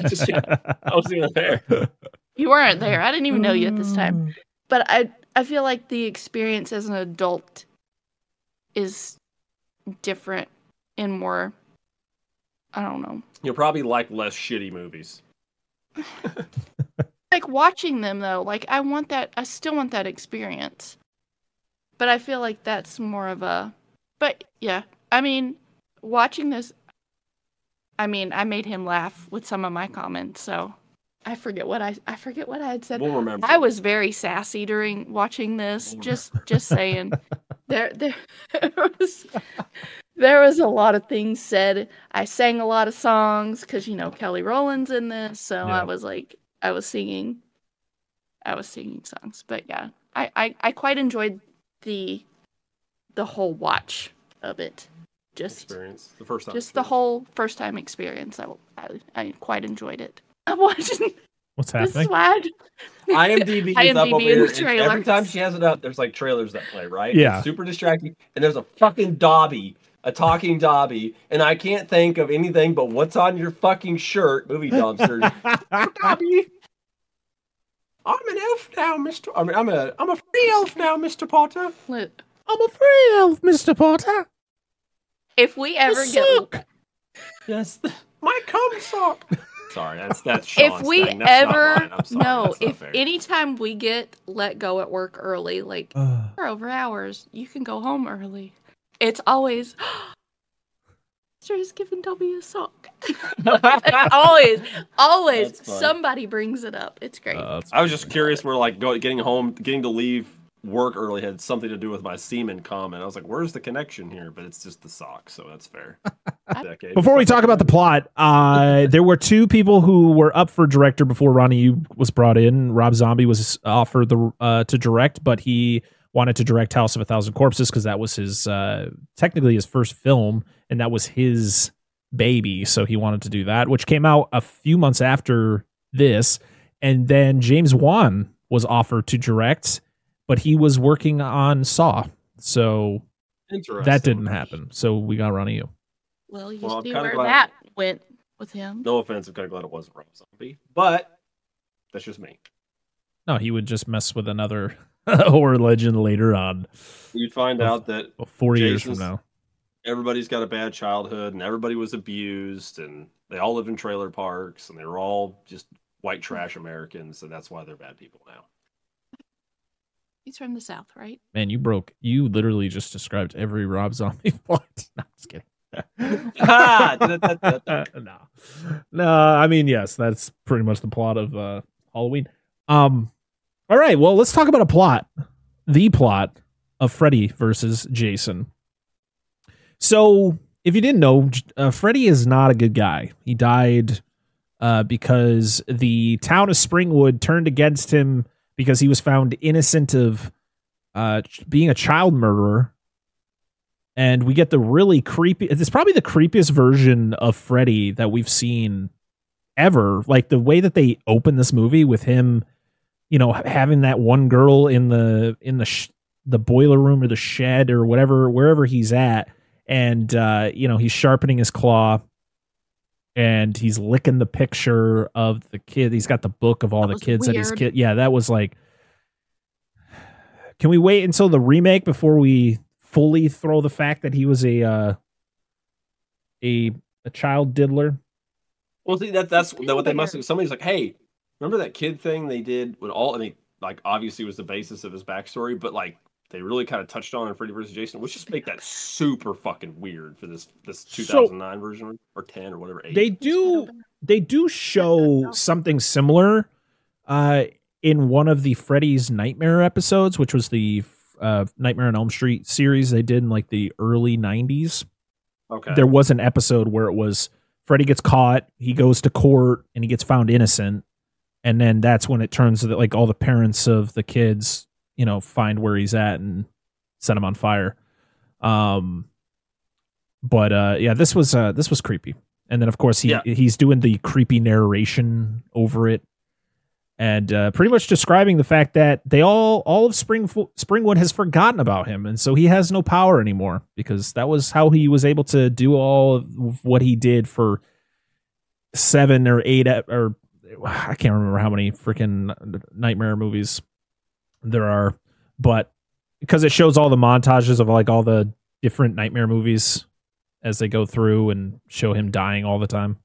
[LAUGHS] just- I wasn't even there. You weren't there. I didn't even know you at this Mm. time. But I I feel like the experience as an adult is different and more I don't know. You'll probably like less shitty movies. [LAUGHS] [LAUGHS] like watching them though like i want that i still want that experience. But i feel like that's more of a but yeah i mean watching this i mean i made him laugh with some of my comments so i forget what i i forget what i had said. We'll remember. i was very sassy during watching this just just saying. [LAUGHS] There [LAUGHS] there was there was a lot of things said. I sang a lot of songs because you know kelly rowland's in this so Yeah. i was like i was singing i was singing songs but yeah I, I i quite enjoyed the the whole watch of it just experience. The first time. just the whole first time experience i i, I quite enjoyed it [LAUGHS] i'm watching What's this is happening? why I, IMDb [LAUGHS] is up IMDb over here. the and every time she has it up, there's like trailers that play, right? Yeah. It's super distracting. And there's a fucking Dobby, a talking Dobby, and I can't think of anything but what's on your fucking shirt, movie dumpster. [LAUGHS] Dobby. I'm an elf now, Mister. I mean, I'm a I'm a free elf now, Mister Potter. Look, I'm a free elf, Mr. Potter. if we ever get Suck. [LAUGHS] Yes, my cum sock. [LAUGHS] Sorry, that's that's if we thing. That's not ever mine. I'm sorry, no that's not if fair. anytime we get let go at work early like Uh, over hours you can go home early it's always [GASPS] Sir is giving W a sock. [LAUGHS] always, always, somebody brings it up. It's great. uh, I was just curious where like go, getting home, getting to leave work early had something to do with my semen comment. I was like, where's the connection here? But it's just the sock, so that's fair. [LAUGHS] Before we talk about the plot, uh, [LAUGHS] there were two people who were up for director before Ronnie Yu was brought in. Rob Zombie was offered the uh, to direct, but he wanted to direct House of a Thousand Corpses because that was his uh, technically his first film, and that was his baby. So he wanted to do that, which came out a few months after this. And then James Wan was offered to direct, but he was working on Saw, so that didn't happen. So we got Ronnie Yu. well, you Well, see where glad- that went with him. No offense, I'm kind of glad it wasn't Rob Zombie, but that's just me. No, he would just mess with another [LAUGHS] horror legend later on, You'd find Well, out that well, four years from now. everybody's got a bad childhood and everybody was abused and they all live in trailer parks and they were all just white trash Americans and that's why they're bad people now. He's from the south, right? Man, you broke. You literally just described every Rob Zombie [LAUGHS] plot. [LAUGHS] No, just kidding. No, no. I mean, yes, that's pretty much the plot of uh, Halloween. Um, all right. Well, let's talk about a plot. The plot of Freddy versus Jason. So, if you didn't know, uh, Freddy is not a good guy. He died uh, because the town of Springwood turned against him because he was found innocent of uh, being a child murderer. And we get the really creepy. It's probably the creepiest version of Freddy that we've seen ever. Like the way that they open this movie with him, you know, having that one girl in the in the sh- the boiler room or the shed or whatever wherever he's at, and uh, you know he's sharpening his claw, and he's licking the picture of the kid. He's got the book of all That the was kids that he's kid. Yeah, that was like. Can we wait until the remake before we fully throw the fact that he was a uh, a a child diddler? Well, see, that, that's that what they must bigger. have. Somebody's like, hey, remember that kid thing they did when all, I mean, like, obviously was the basis of his backstory, but like, they really kind of touched on in Freddy vs. Jason, which just make that super fucking weird for this this So- 2009 version or 10 or whatever. Eight. They do they do show something similar uh in one of the Freddy's Nightmare episodes, which was the uh Nightmare on Elm Street series they did in like the early 90s. okay. There was an episode where it was Freddy gets caught, he goes to court and he gets found innocent. And then that's when it turns that like all the parents of the kids, you know, find where he's at and set him on fire. Um but uh yeah, this was uh this was creepy. And then of course he Yeah. he's doing the creepy narration over it and uh, pretty much describing the fact that they all all of Spring Springwood has forgotten about him, and so he has no power anymore because that was how he was able to do all of what he did for seven or eight or I can't remember how many freaking nightmare movies there are, but because it shows all the montages of like all the different nightmare movies as they go through and show him dying all the time.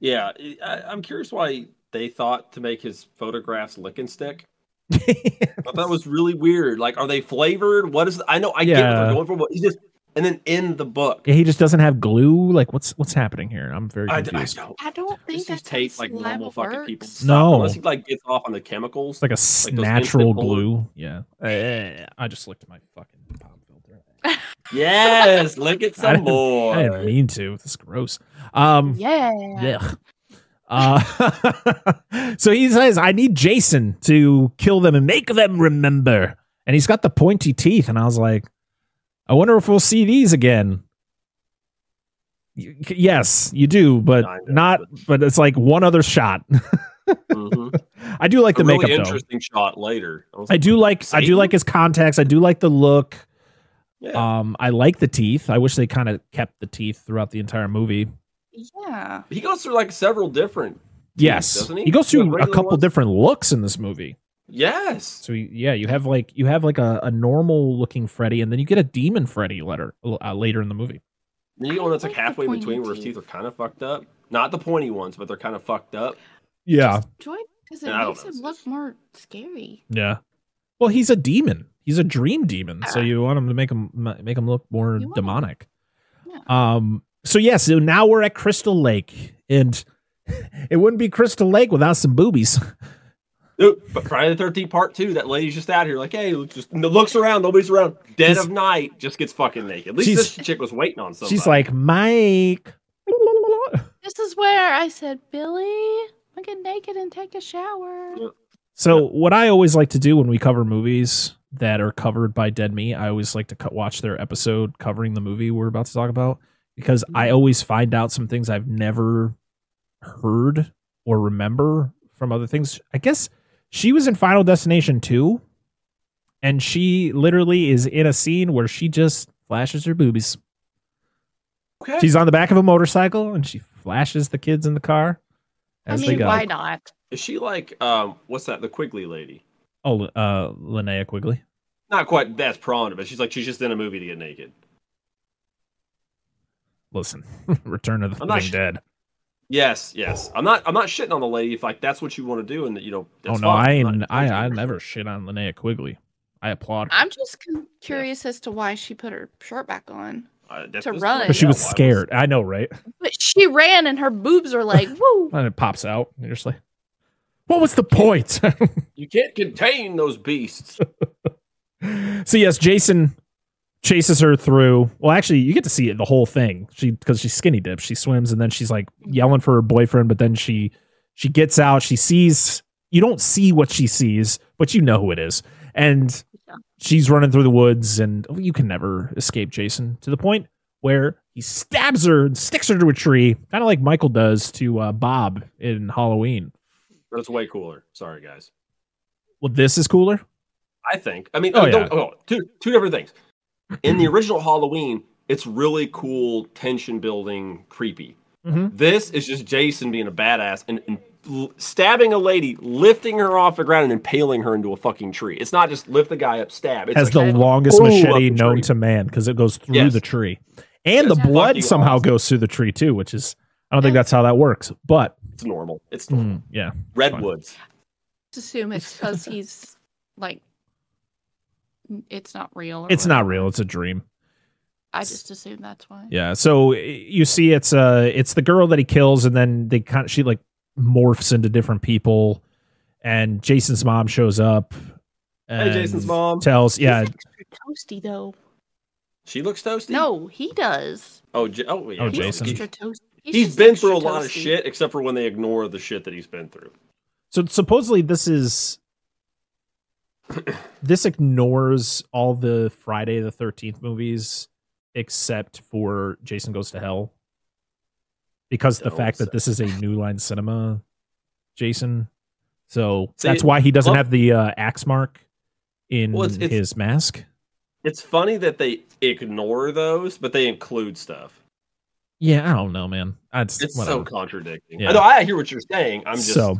yeah. I, I'm curious why they thought to make his photographs lick and stick. [LAUGHS] I thought that was really weird. Like, are they flavored? What is? I know I get what Yeah. they're going for, but he's just and then in the book, Yeah, he just doesn't have glue. Like, what's what's happening here? I'm very I, I confused. don't. I don't think This that's is tape like normal slab fucking people. works. stuff, No. unless he like gets off on the chemicals. It's like a those natural instant puller- glue. Yeah. Eh, I just licked my fucking pop filter. [LAUGHS] yes, lick it [LAUGHS] some didn't- more. I didn't mean to. This is gross. Um. Yeah. Yeah. Uh, [LAUGHS] so he says, "I need Jason to kill them and make them remember." And he's got the pointy teeth, and I was like, "I wonder if we'll see these again." Yes, you do, but not. But it's like one other shot. [LAUGHS] Mhm. I do like the a really makeup though. interesting shot later. was I do like I do like his contacts. I do like the look. Yeah. Um, I like the teeth. I wish they kind of kept the teeth throughout the entire movie. Yeah. he goes through like several different. Yes, doesn't he? he goes The through a couple ones? different looks in this movie. Yes. So yeah, you have like you have like a, a normal looking Freddy, and then you get a demon Freddy letter uh, later in the movie. Then you get one that's like I like the halfway between where his teeth. teeth are kind of fucked up. Not the pointy ones, but they're kind of fucked up. Yeah, Joy, because it And I don't makes him look more scary. yeah. Well, he's a demon. He's a dream demon. So Ah. you want him to make him make him look more You want him- demonic. Yeah. Um. So yeah. So now we're at Crystal Lake, and [LAUGHS] it wouldn't be Crystal Lake without some boobies. [LAUGHS] Dude, but Friday the Thirteenth Part Two, that lady's just out here like, hey, just looks around, nobody's around. Dead She's- of night, just gets fucking naked. At least this chick was waiting on something. She's like Mike. [LAUGHS] This is where I said, Billy, I get naked and take a shower. Yeah. So what I always like to do when we cover movies that are covered by Dead Meat, I always like to cut, watch their episode covering the movie we're about to talk about because I mm-hmm. always find out some things I've never heard or remember from other things. I guess she was in Final Destination 2 and she literally is in a scene where she just flashes her boobies. Okay. She's on the back of a motorcycle and she flashes the kids in the car I as they mean, go. why not? Is she like um what's that? The Quigley lady. Oh, uh, Linnea Quigley. Not quite that's prominent, but she's like she's just in a movie to get naked. Listen, [LAUGHS] Return of the I'm not Living sh- Dead. Yes, yes. I'm not I'm not shitting on the lady if like that's what you want to do and you know Oh no, fine. I I'm ain't, not I I never shit on Linnea Quigley. I applaud her. I'm just con- curious as to why she put her shirt back on. Uh, to run. But she was why scared. I know, right? But she ran and her boobs are like, [LAUGHS] woo. And it pops out. And you're just like, what was the point? [LAUGHS] You can't contain those beasts. so yes, Jason chases her through. Well, actually, you get to see it, the whole thing. She because she's skinny dips. She swims and then she's like yelling for her boyfriend. But then she she gets out. She sees. You don't see what she sees, but you know who it is. And Yeah. she's running through the woods, and you can never escape Jason to the point where he stabs her and sticks her to a tree, kind of like Michael does to uh, Bob in Halloween. But it's way cooler. Sorry, guys. Well, this is cooler. I think. I mean, Oh, oh, don't, yeah. oh, two two different things. In the original Halloween, it's really cool, tension building, creepy. Mhm. This is just Jason being a badass and, and l- stabbing a lady, lifting her off the ground, and impaling her into a fucking tree. It's not just lift the guy up, stab. It's has like, the longest Ooh, machete the known to man because it goes through Yes. the tree, and Yes, the blood somehow awesome. goes through the tree too, which is I don't think that's how that works. But it's normal. It's normal. mm, yeah, Redwoods. Just assume it's because he's like, it's not real. or it's not real; it's a dream. I just assume that's why. Yeah. So you see, it's uh, it's the girl that he kills, and then they kind of she like morphs into different people, and Jason's mom shows up. Hey, Jason's mom. tells, yeah, He's extra toasty though. She looks toasty. No, he does. Oh, J- oh, yeah. Oh, He's Jason. extra toasty. He's, He's just been through a lot of shit, except for when they ignore the shit that he's been through. So supposedly this is this ignores all the Friday the Thirteenth movies except for Jason Goes to Hell, because the fact that this is a New Line Cinema Jason. So See, that's why he doesn't love- have the uh, axe mark in Well, it's- it's- his mask. It's funny that they ignore those, but they include stuff. Yeah, I don't know, man. That's It's whatever. so contradicting. Yeah. I know I hear what you're saying. I'm just so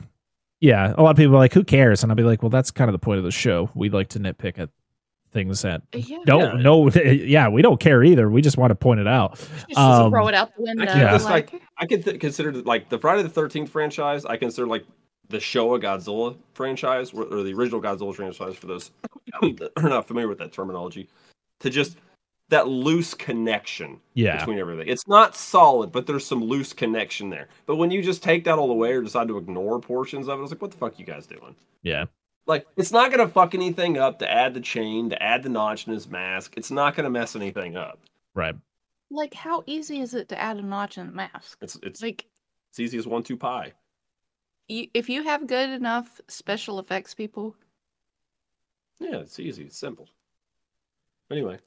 yeah, a lot of people are like, "Who cares?" And I'll be like, "Well, that's kind of the point of the show. We like to nitpick at things that Yeah. don't know. [LAUGHS] Yeah, we don't care either. We just want to point it out. Just Um, throw it out the window. keep this, like, I could th- consider like the Friday the Thirteenth franchise. I consider like the Showa Godzilla franchise or, or the original Godzilla franchise for those that are not familiar with that terminology. To just that loose connection Yeah, between everything. It's not solid, but there's some loose connection there. But when you just take that all away or decide to ignore portions of it, I was like, what the fuck you guys doing? yeah, Like, it's not gonna fuck anything up to add the chain, to add the notch in his mask. It's not gonna mess anything up. right. like, how easy is it to add a notch in a mask? It's it's Like, it's easy as one two pie. you, if you have good enough special effects people, Yeah, it's easy. It's simple. Anyway,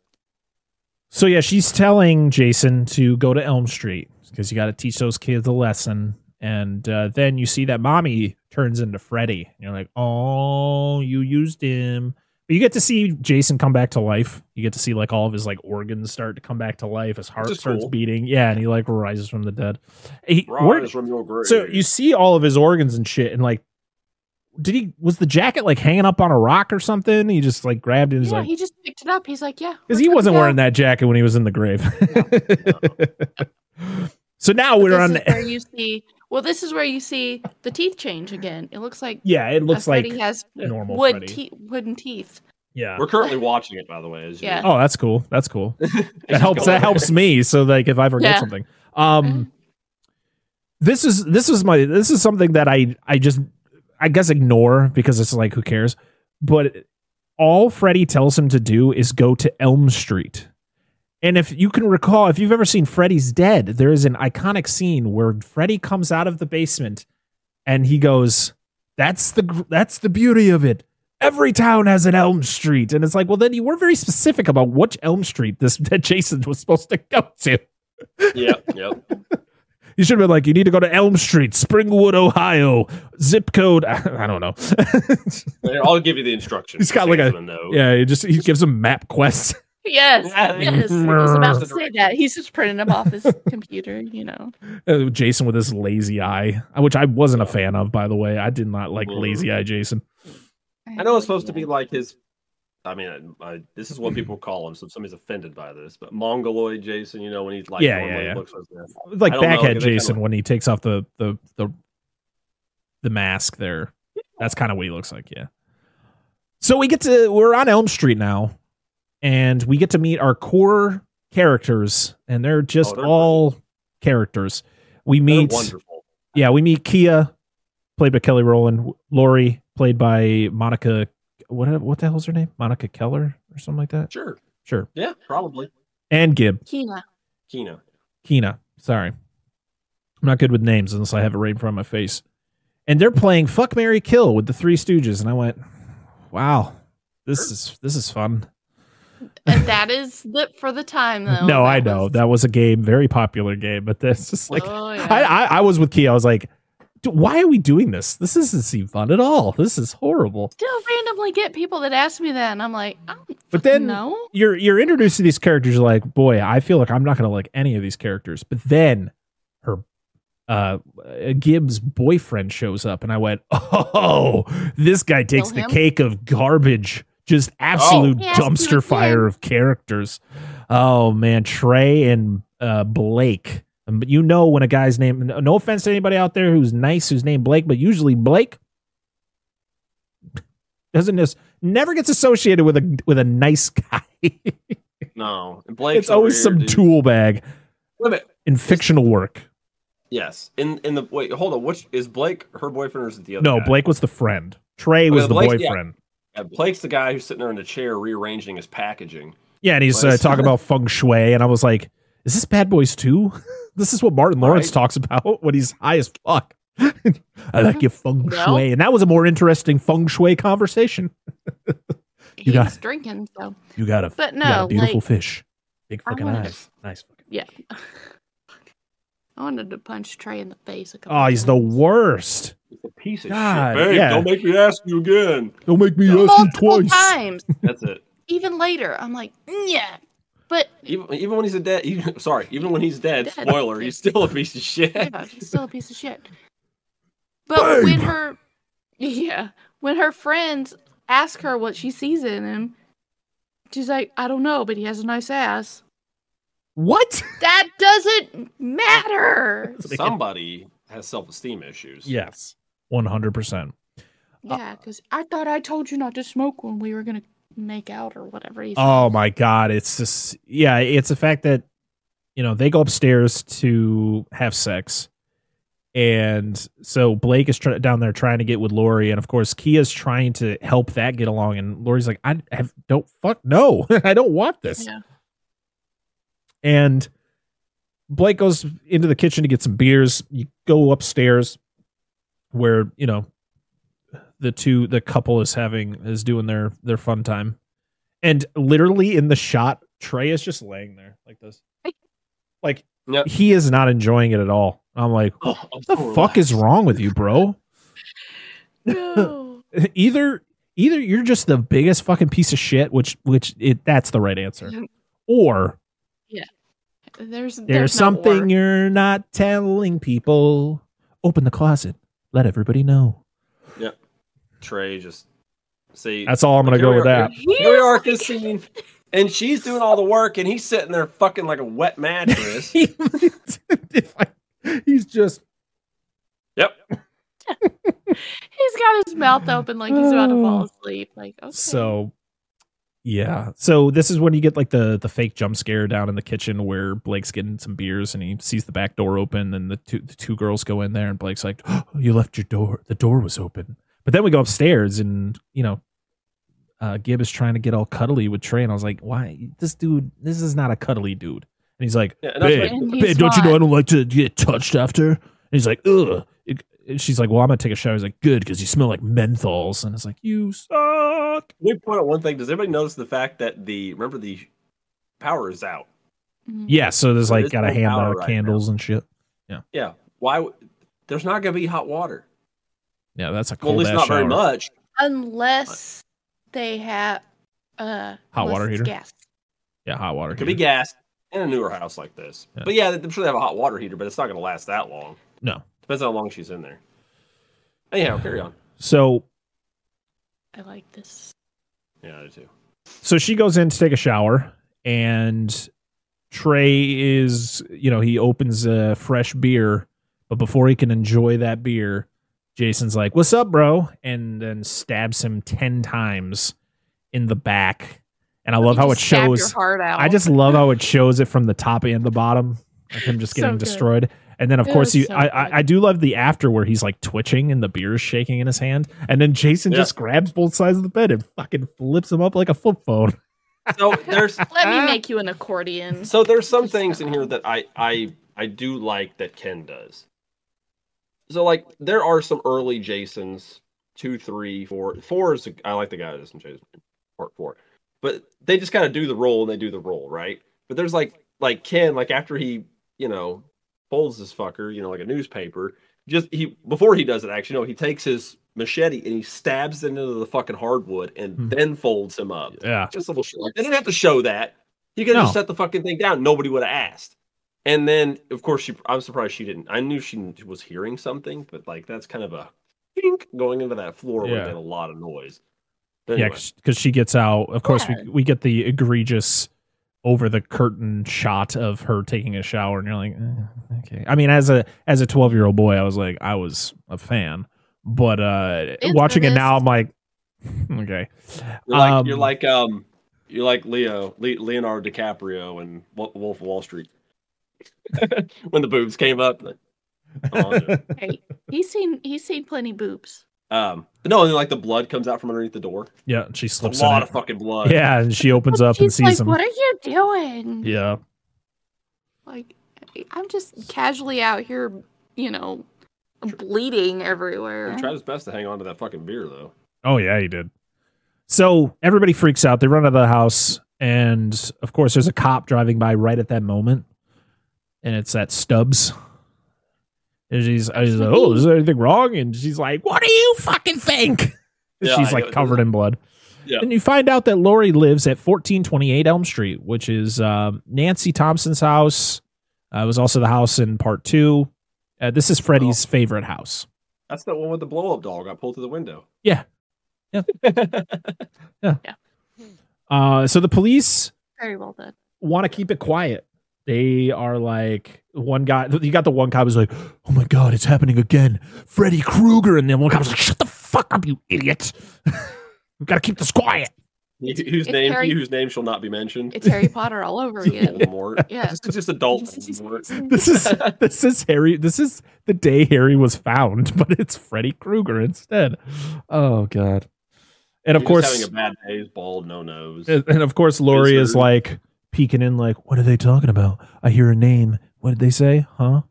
So yeah, she's telling Jason to go to Elm Street because you got to teach those kids a lesson. And uh, then you see that mommy turns into Freddy. And you're like, oh, you used him. But you get to see Jason come back to life. You get to see like all of his like organs start to come back to life. His heart starts cool. beating. Yeah, and he like rises from the dead. He, where- from your grave. so you see all of his organs and shit, and like, did he was the jacket like hanging up on a rock or something? He just like grabbed it. and He's yeah, like, he just picked it up. He's like, yeah, because he wasn't wearing that jacket when he was in the grave. [LAUGHS] so now But we're on. this is where [LAUGHS] you see. Well, this is where you see the teeth change again. It looks like yeah, it looks like Freddy has normal wood te- wooden teeth. yeah. We're currently watching it, by the way. As you Yeah. Oh, that's cool. That's cool. [LAUGHS] That helps. That helps me. So like, if I forget Yeah. something, um, this is this is my this is something that I I just I guess ignore because it's like who cares. But all Freddy tells him to do is go to Elm Street. And if you can recall, if you've ever seen Freddy's Dead, there is an iconic scene where Freddy comes out of the basement and he goes, "That's the that's the beauty of it. Every town has an Elm Street." And it's like, well, then you were very specific about which Elm Street this [LAUGHS] that Jason was supposed to go to. Yep, yep. You should have been like, you need to go to Elm Street, Springwood, Ohio, zip code. [LAUGHS] I don't know. [LAUGHS] I'll give you the instructions. He's got like Sam's a- gonna know. yeah, he just he gives him map quests. [LAUGHS] Yes, yes. I was about to say that. He's just printing them off his computer, you know. Uh, Jason with his lazy eye, which I wasn't a fan of, by the way. I did not like lazy eye Jason. I know it's supposed to be like his. I mean, I, I, this is what people [CLEARS THROAT] call him. So somebody's offended by this, but Mongoloid Jason, you know, when he's like, Yeah, yeah, yeah. looks like. Like don't know, backhead Jason kinda- when he takes off the the the the mask there. That's kind of what he looks like, yeah. So we get to we're on Elm Street now, and we get to meet our core characters, and they're oh, just Oh, they're all characters. We meet wonderful. yeah, we meet Kia, played by Kelly Rowland, Lori, played by Monica. What what the hell's her name? Monica Keller or something like that. Sure. Sure. Yeah, probably. And Gibb, Keena. Kina. Keena. Sorry, I'm not good with names unless I have it right in front of my face. And they're playing Fuck Mary Kill with the Three Stooges, and I went, "Wow, this is this is fun." And that is the for the time though. [LAUGHS] no, that I know was- that was a game, very popular game, but this is like oh, yeah. I, I I was with Kia. I was like, "Dude, why are we doing this? This doesn't seem fun at all. This is horrible. still randomly get people that ask me that, and I'm like, I don't But then know. you're you're introduced to these characters. You're like, boy, I feel like I'm not gonna like any of these characters. But then her uh Gibb's boyfriend shows up, and I went, oh, this guy takes the cake of garbage. Just absolute He asked you dumpster fire of characters. Oh man, Trey and uh Blake. Um, But you know when a guy's name. no- offense to anybody out there who's nice, who's named Blake, but usually Blake [LAUGHS] doesn't just never gets associated with a with a nice guy. [LAUGHS] No, and Blake's it's always over some dude. tool bag minute. in fictional work. Yes. In in the wait, hold on. Which is Blake her boyfriend or is it the other? No, guy? Blake was the friend. Trey was the Blake's- yeah. boyfriend. Yeah, Blake's the guy who's sitting there in the chair rearranging his packaging. Yeah, and he's uh, talking [LAUGHS] about feng shui, and I was like, "Is this Bad Boys 2? This is what Martin Lawrence Right. talks about [LAUGHS] when he's high as fuck." [LAUGHS] I like your feng Well- shui, and that was a more interesting feng shui conversation. [LAUGHS] He got was drinking, so You got a, But you got a no, beautiful like, fish, big fucking wanted to- eyes, nice. Fucking. yeah. I wanted to punch Trey in the face a couple. Oh, he's the worst. It's a piece of God, shit. Babe, yeah. don't make me ask you again. Don't make me multiple ask you twice. times. That's it. Even later, I'm like, mm, yeah, but Even even when he's a dead, even, [LAUGHS] sorry, even when he's dead, Dead. spoiler, he's still a piece of shit. yeah, he's still a piece of shit. But when her, [LAUGHS] yeah, when her friends ask her what she sees in him, she's like, I don't know, but he has a nice ass. What? That doesn't matter. [LAUGHS] Somebody has self-esteem issues. Yes, one hundred percent. Yeah, because I thought I told you not to smoke when we were gonna make out or whatever. Oh my god, it's just yeah, it's the fact that you know they go upstairs to have sex, and so Blake is down there trying to get with Lori, and of course Kia's trying to help that get along, and Lori's like, I have don't fuck no, [LAUGHS] I don't want this, Yeah. and Blake goes into the kitchen to get some beers. You go upstairs where you know the two the couple is having is doing their their fun time. And literally in the shot trey is just laying there like this. [LAUGHS] Like Yep. he is not enjoying it at all. I'm like Oh, I'm what the so fuck is wrong with you bro? [LAUGHS] [LAUGHS] No. either either you're just the biggest fucking piece of shit which which it that's the right answer. Or There's there's, there's, something you're not telling people. Open the closet. Let everybody know Trey just see. that's all i'm gonna go with that Here we are at this scene, and she's doing all the work, and he's sitting there fucking like a wet mattress. [LAUGHS] [LAUGHS] He's just yep. [LAUGHS] He's got his mouth open like he's about to fall oh. asleep. Like okay. So yeah. So this is when you get like the the fake jump scare down in the kitchen where Blake's getting some beers and he sees the back door open and the two the two girls go in there and Blake's like, oh, [GASPS] "You left your door. The door was open." But then we go upstairs and you know, uh, Gibb is trying to get all cuddly with Trey and I was like, "Why? This dude. This is not a cuddly dude." And he's like, Yeah, and "Babe, what- babe, don't you know I don't like to get touched after?" And he's like, "Ugh." And she's like, "Well, I'm gonna take a shower." He's like, "Good, because you smell like menthols." And it's like, "You suck." Can we point out one thing. Does anybody notice the fact that the remember the power is out? Mhm. Yeah, so there's So like got a no hand out of right candles and shit. Yeah. Yeah. Why? w- There's not going to be hot water. Yeah, that's a Well, at cold least ass not very much. Unless they have uh Hot water heater? gas. Yeah, hot water. It could be heater. gas in a newer house like this. Yeah. But yeah, I'm sure they have a hot water heater, but it's not going to last that long. No. Depends on how long she's in there. Anyhow, carry on. So I like this. Yeah, I do too. so she goes in to take a shower and Trey is, you know, he opens a fresh beer, but before he can enjoy that beer, Jason's like, "What's up, bro?" and then stabs him 10 times in the back. And I love how it just stab your shows heart out. I just love how it [LAUGHS] shows it from the top and the bottom of him just getting good. destroyed. And then of It course you so I. I I do love the after where he's like twitching and the beer is shaking in his hand. And then Jason Yeah. just grabs both sides of the bed and fucking flips him up like a flip phone. [LAUGHS] So there's [LAUGHS] Let me make you an accordion. so there's some things in here that I I I do like that Ken does. So like there are some early Jasons, two, three, four. Four is I like the guy that's in Jason part four, but they just kind of do the role and they do the role right. But there's like like Ken like after he you know folds this fucker you know like a newspaper just he before he does it actually no he takes his machete and he stabs it into the fucking hardwood and Hmm. then folds him up. Yeah. Just a little short. They didn't have to show that. He could have just set the fucking thing down. Nobody would have asked. And then, of course, she. I'm surprised she didn't. I knew she was hearing something, but like that's kind of a pink going into that floor would Yeah. have been a lot of noise. But Yeah, anyway, because she gets out. Of course, Yeah. we we get the egregious over the curtain shot of her taking a shower, and you're like, eh, okay. I mean, as a as a 12 year old boy, I was like, I was a fan, but uh It's watching it now, I'm like, [LAUGHS] okay. you're like um, you're like um you're like Leo Le- Leonardo DiCaprio and Wolf of Wall Street [LAUGHS] when the boobs came up. like, come [LAUGHS] hey, he's seen he's seen plenty boobs. um, but no, and then like the blood comes out from underneath the door. Yeah, she slips A slips lot in of it. fucking blood. Yeah, and she opens up and sees like, him. "What are you doing?" Yeah, Like, I'm just casually out here, you know, bleeding everywhere. He tried his best to hang on to that fucking beer though. Oh yeah, he did. So everybody freaks out. They run out of the house, and of course, there's a cop driving by right at that moment, and it's that Stubbs. And she's, he's like, "Oh, is there anything wrong?" And she's like, "What do you fucking think?" Yeah, she's I like covered in blood. Yeah. And you find out that Lori lives at 1428 Elm Street, which is um, Nancy Thompson's house. Uh, it was also the house in part two. Uh, this is Freddy's favorite house. That's the one with the blow up doll got pulled through the window. Yeah. [LAUGHS] Yeah. Yeah. Uh, so the police Very well done. want to keep it quiet. They are like one guy. You got the one cop who's like, "Oh my god, it's happening again, Freddy Krueger," and then one cop's like, "Shut the fuck up, you idiot! [LAUGHS] We've got to keep this quiet." Whose It's name Harry- whose name shall not be mentioned. It's Harry Potter all over [LAUGHS] again. Voldemort. Yeah. This is just adult [LAUGHS] This is this is Harry. This is the day Harry was found, but it's Freddy Krueger instead. Oh god! And of course, having a bad day. He's bald, no nose. And, and of course, Lori is like peeking in, like, "What are they talking about? I hear a name. What did they say? Huh?"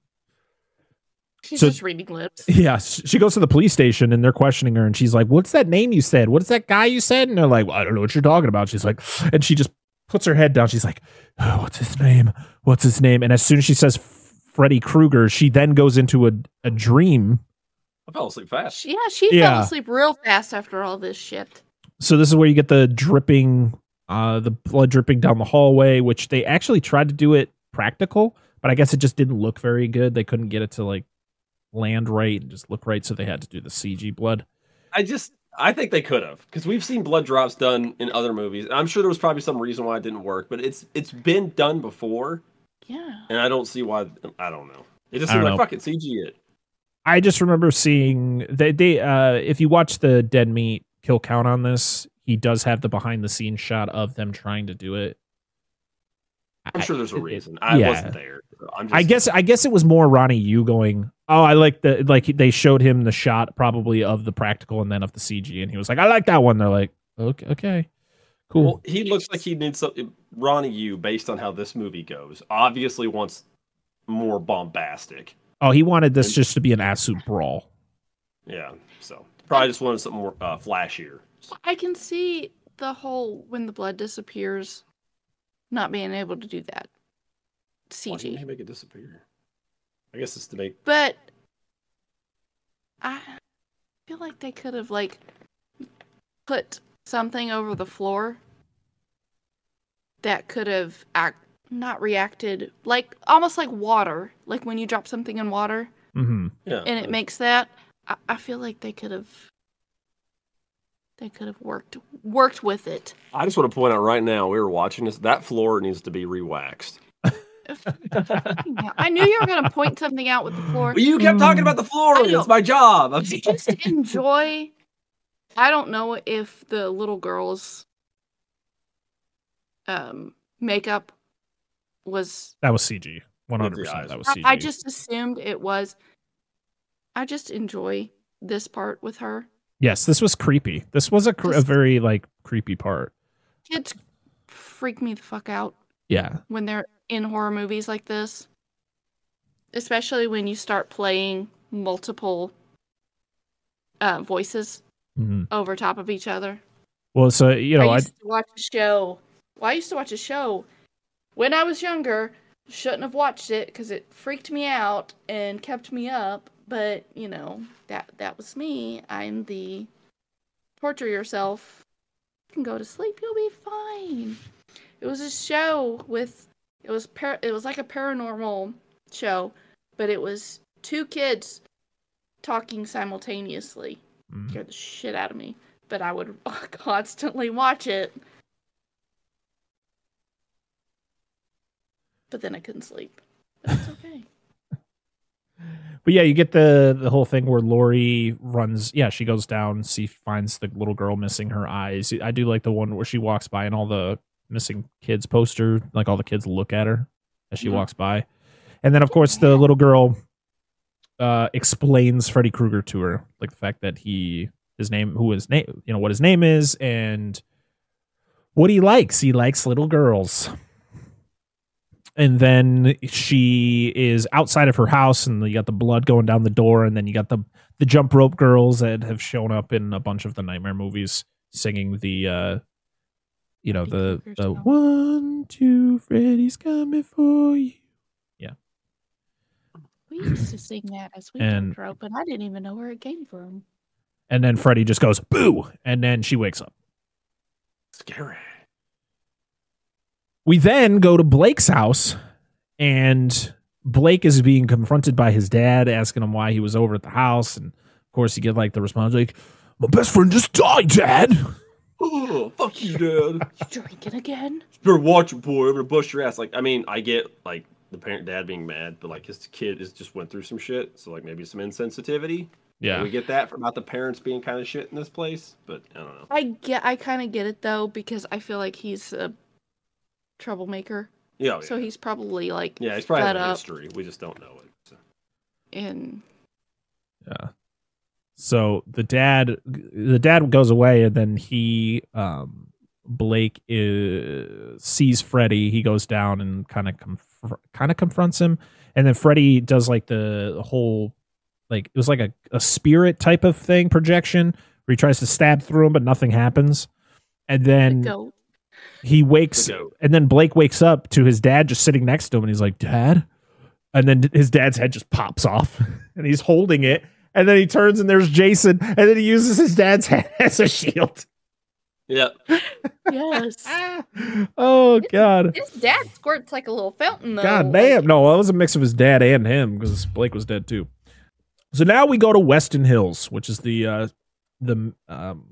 She's So- just reading lips. Yeah, she goes to the police station and they're questioning her, and she's like, "What's that name you said? What's that guy you said?" And they're like, well, "I don't know what you're talking about." She's like, and she just puts her head down. She's like, oh, "What's his name? What's his name?" And as soon as she says Freddy Krueger, she then goes into a a dream. I fell asleep fast. She, yeah, she Yeah. fell asleep real fast after all this shit. So this is where you get the dripping, uh, the blood dripping down the hallway, which they actually tried to do it practical, but I guess it just didn't look very good. They couldn't get it to like land right and just look right, so they had to do the CG blood. I just I think they could have because we've seen blood drops done in other movies. And I'm sure there was probably some reason why it didn't work, but it's it's been done before, Yeah. and I don't see why. I don't know. It just I seemed like know. fucking CG it. I just remember seeing they they uh if you watch the dead meat kill count on this, he does have the behind the scenes shot of them trying to do it. I'm sure there's a reason. I yeah. wasn't there. so I'm just, I guess I guess it was more Ronnie Yu going, "Oh, I like the like they showed him the shot probably of the practical and then of the CG and he was like, "I like that one." They're like, "Okay, okay. Cool." Well, he looks like he needs something. Ronnie Yu based on how this movie goes, obviously wants more bombastic. oh, he wanted this just to be an absolute brawl. Yeah, so probably just wanted something more uh, flashier. I can see the whole when the blood disappears, not being able to do that. Why didn't CG. make it disappear? I guess it's to make. But I feel like they could have like put something over the floor that could have act not reacted like almost like water, like when you drop something in water hmm Yeah. and it makes that. I, I feel like they could have they could have worked worked with it. I just want to point out right now, we were watching this. That floor needs to be rewaxed. Yeah, [LAUGHS] I knew you were gonna point something out with the floor. You kept talking about the floor. I. It's my job. I'm just [LAUGHS] enjoy. I don't know if the little girl's um makeup was. That was CG. One hundred percent. That was I, CG. I just assumed it was. I just enjoy this part with her. Yes, this was creepy. This was a, cr- a very like creepy part. Kids freak me the fuck out Yeah. when they're in horror movies like this, especially when you start playing multiple uh, voices hmm over top of each other. Well, so you know, I I, used to watch a show. Well, I used to watch a show when I was younger. Shouldn't have watched it because it freaked me out and kept me up. But you know that that was me. I'm the torture yourself. You can go to sleep. You'll be fine. It was a show with. It was par- It was like a paranormal show, but it was two kids talking simultaneously Mm. scared the shit out of me. But I would [LAUGHS] constantly watch it. But then I couldn't sleep. That's okay. But yeah, you get the the whole thing where Lori runs. Yeah, she goes down, she finds the little girl missing her eyes. I do like the one where she walks by and all the missing kids poster, like all the kids look at her as she Mhm. walks by, and then of course the little girl uh, explains Freddy Krueger to her, like the fact that he his name, who his name, you know what his name is, and what he likes. He likes little girls and then she is outside of her house and you got the blood going down the door and then you got the the jump rope girls that have shown up in a bunch of the nightmare movies singing the uh you know the the song. one two freddy's coming for you Yeah. We used to sing that as we And- jumped rope, and I didn't even know where it came from. and then freddy just goes boo and then she wakes up Scary. We then go to blake's house and blake is being confronted by his dad asking him why he was over at the house and of course you get like the response like my best friend just died dad Oh, fuck you, Dad. [LAUGHS] You drinking again? Better watch it, boy. I'm gonna bust your ass. Like, I mean, I get like the parent dad being mad, but like his kid is just went through some shit, so like maybe some insensitivity. yeah we get that from about the parents being kind of shit in this place, but I don't know. I get. I kind of get it though because I feel like he's a troublemaker, Yeah, oh, so yeah. he's probably like yeah, he's probably fed had a up history. We just don't know it. So. and Yeah. So the dad, the dad goes away, and then he, um, Blake is, sees Freddy. He goes down and kind of conf- kind of confronts him, and then Freddy does like the whole, like it was like a, a spirit type of thing projection where he tries to stab through him, but nothing happens, and then go. He wakes The and then Blake wakes up to his dad just sitting next to him and he's like, "Dad?" And then his dad's head just pops off [LAUGHS] and he's holding it and then he turns and there's Jason and then he uses his dad's [LAUGHS] head as a shield. Yep. [LAUGHS] Yes. oh god. His dad squirts like a little fountain though. God like- damn. No, that was a mix of his dad and him because Blake was dead too. So now we go to Weston Hills, which is the uh the um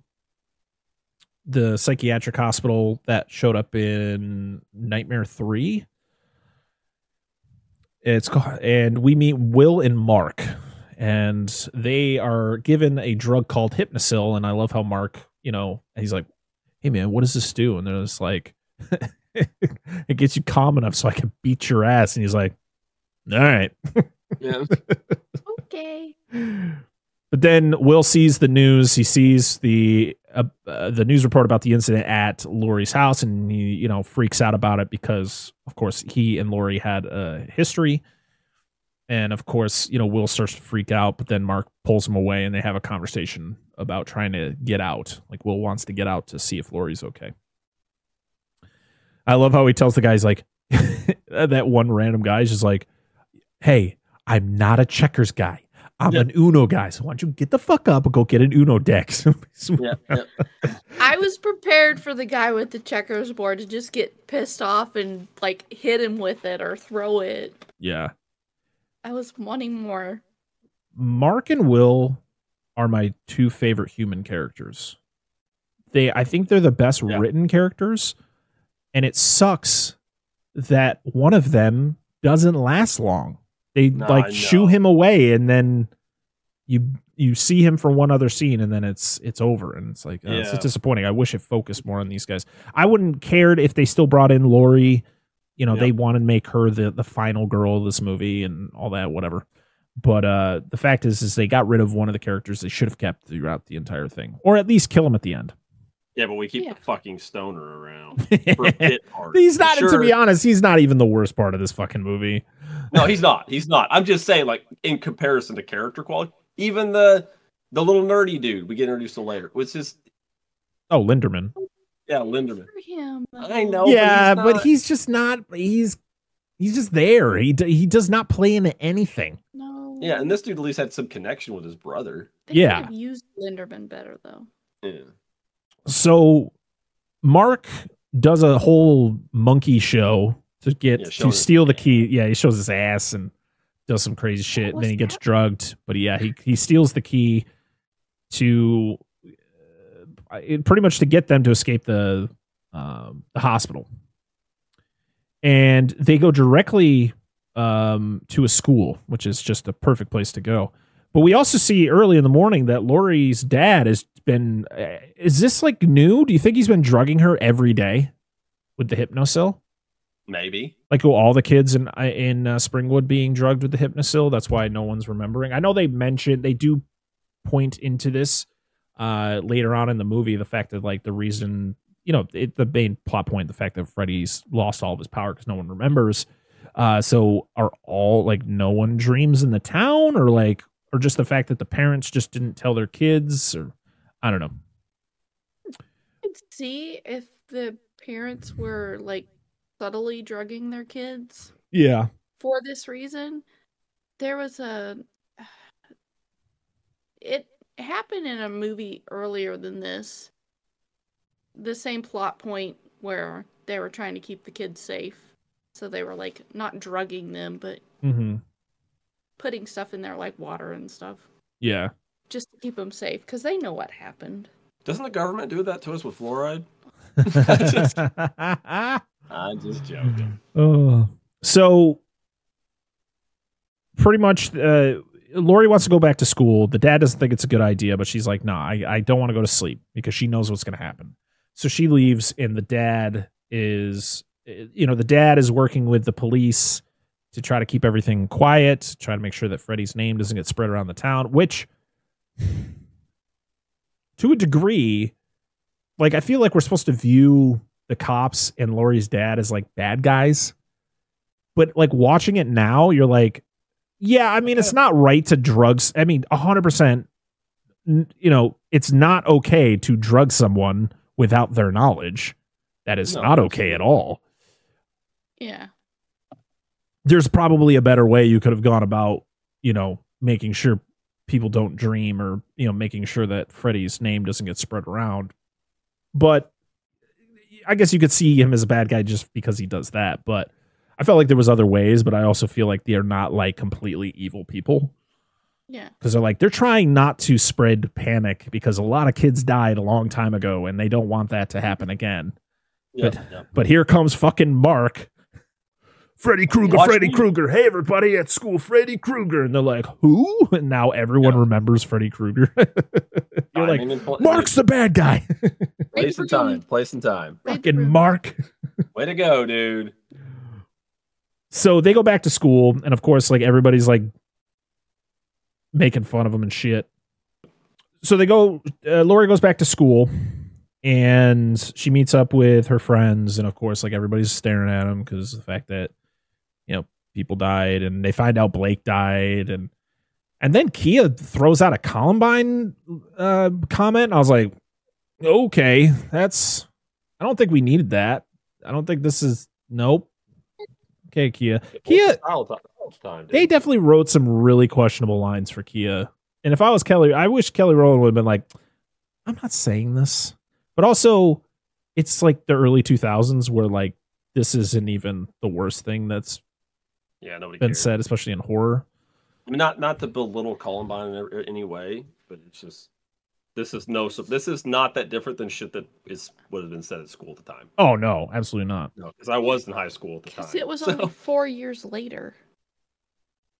the psychiatric hospital that showed up in Nightmare 3. It's called, and we meet Will and Mark and they are given a drug called Hypnocil and I love how Mark, you know, he's like, "Hey man, what does this do?" And they're just like [LAUGHS] it gets you calm enough so I can beat your ass. And he's like, all right. yeah. [LAUGHS] Okay. [LAUGHS] But then Will sees the news. He sees the uh, uh, the news report about the incident at Lori's house, and he you know freaks out about it because, of course, he and Lori had a history. And of course, you know Will starts to freak out, but then Mark pulls him away, and they have a conversation about trying to get out. Like Will wants to get out to see if Lori's okay. I love how he tells the guys like [LAUGHS] that one random guy is just like, "Hey, I'm not a checkers guy. I'm Yeah. an Uno guy, so why don't you get the fuck up and go get an Uno deck? [LAUGHS] Yeah, yeah. I was prepared for the guy with the checkers board to just get pissed off and like hit him with it or throw it. yeah. I was wanting more. Mark and Will are my two favorite human characters. They I think they're the best Yeah. written characters and it sucks that one of them doesn't last long. They No, like I shoo him away and then you you see him for one other scene and then it's it's over and it's like uh, it's Yeah. just disappointing. I wish it focused more on these guys. I wouldn't cared if they still brought in Lori. You know, Yeah. they wanted to make her the the final girl of this movie and all that whatever. But uh the fact is is they got rid of one of the characters they should have kept throughout the entire thing or at least kill him at the end. Yeah, but we keep Yeah. the fucking stoner around [LAUGHS] for a bit part. he's not Sure. to be honest, he's not even the worst part of this fucking movie. No, he's not. He's not. I'm just saying, like in comparison to character quality, even the the little nerdy dude we get introduced to later, which is Oh, Linderman. yeah, Linderman. For him. I know. yeah, but but he's, he's just not he's he's just there. He d- he does not play into anything. No. yeah, and this dude at least had some connection with his brother. They yeah. could have used Linderman better though. Yeah. So Mark does a whole monkey show to get Yeah, to steal the key. Yeah, he shows his ass and does some crazy shit, and then he gets that? drugged. But yeah, he he steals the key to uh, pretty much to get them to escape the um, the hospital, and they go directly um, to a school, which is just a perfect place to go. But we also see early in the morning that Lori's dad has been. Uh, is this like new? Do you think he's been drugging her every day with the Hypnocil? Maybe. Like oh, all the kids in in uh, Springwood being drugged with the Hypnocil. That's why no one's remembering. I know they mentioned they do point into this uh, later on in the movie. The fact that like the reason you know it, the main plot point, the fact that Freddy's lost all of his power because no one remembers. Uh, so are all like no one dreams in the town, or like, or just the fact that the parents just didn't tell their kids, or I don't know. could see if the parents were like subtly drugging their kids Yeah, for this reason. There was a [SIGHS] it happened in a movie earlier than this. The same plot point where they were trying to keep the kids safe. So they were like not drugging them, but mm-hmm. putting stuff in there like water and stuff yeah. just to keep them safe because they know what happened. Doesn't the government do that to us with fluoride? [LAUGHS] [LAUGHS] [LAUGHS] I'm just joking. [LAUGHS] Oh. So pretty much uh Lori wants to go back to school. The dad doesn't think it's a good idea, but she's like, nah, I, I don't want to go to sleep because she knows what's gonna happen. So she leaves and the dad is you know, the dad is working with the police to try to keep everything quiet, try to make sure that Freddy's name doesn't get spread around the town, which to a degree, like I feel like we're supposed to view the cops and Lori's dad as like bad guys. But like watching it now, you're like, yeah, I mean, it's not right to drugs. I mean, 100%, you know, it's not okay to drug someone without their knowledge. That is No, not okay at all. Yeah. There's probably a better way you could have gone about, you know, making sure people don't dream or, you know, making sure that Freddy's name doesn't get spread around. But I guess you could see him as a bad guy just because he does that. But I felt like there was other ways, but I also feel like they are not like completely evil people Yeah. because they're like they're trying not to spread panic because a lot of kids died a long time ago and they don't want that to happen again. Yeah, But- yeah. But here comes fucking Mark. Freddy Krueger, Watch Freddy me. Krueger. Hey, everybody at school, Freddy Krueger. And they're like, who? And now everyone Yeah. remembers Freddy Krueger. [LAUGHS] You're like, Timing and pla- Mark's the bad guy. [LAUGHS] place and time. Place and time. Fucking. Mark. Way to go, dude. So they go back to school, and of course, like everybody's like making fun of them and shit. So they go. Uh, Lori goes back to school, and she meets up with her friends, and of course, like everybody's staring at them because the fact that you know people died, and they find out Blake died, and and then Kia throws out a Columbine uh, comment. I was like, okay, that's. I don't think we needed that. I don't think this is. Nope. Okay, Kia. Kia- Time, they definitely wrote some really questionable lines for Kia. And if I was Kelly, I wish Kelly Rowland would have been like, I'm not saying this. But also, it's like the early 2000s where like this isn't even the worst thing that's yeah, nobody been cares. said, especially in horror. I mean, not not to belittle Columbine in any way, but it's just this is no so this is not that different than shit that is would have been said at school at the time. Oh no, absolutely not. No, because I was in high school at the time. It was so- only four years later.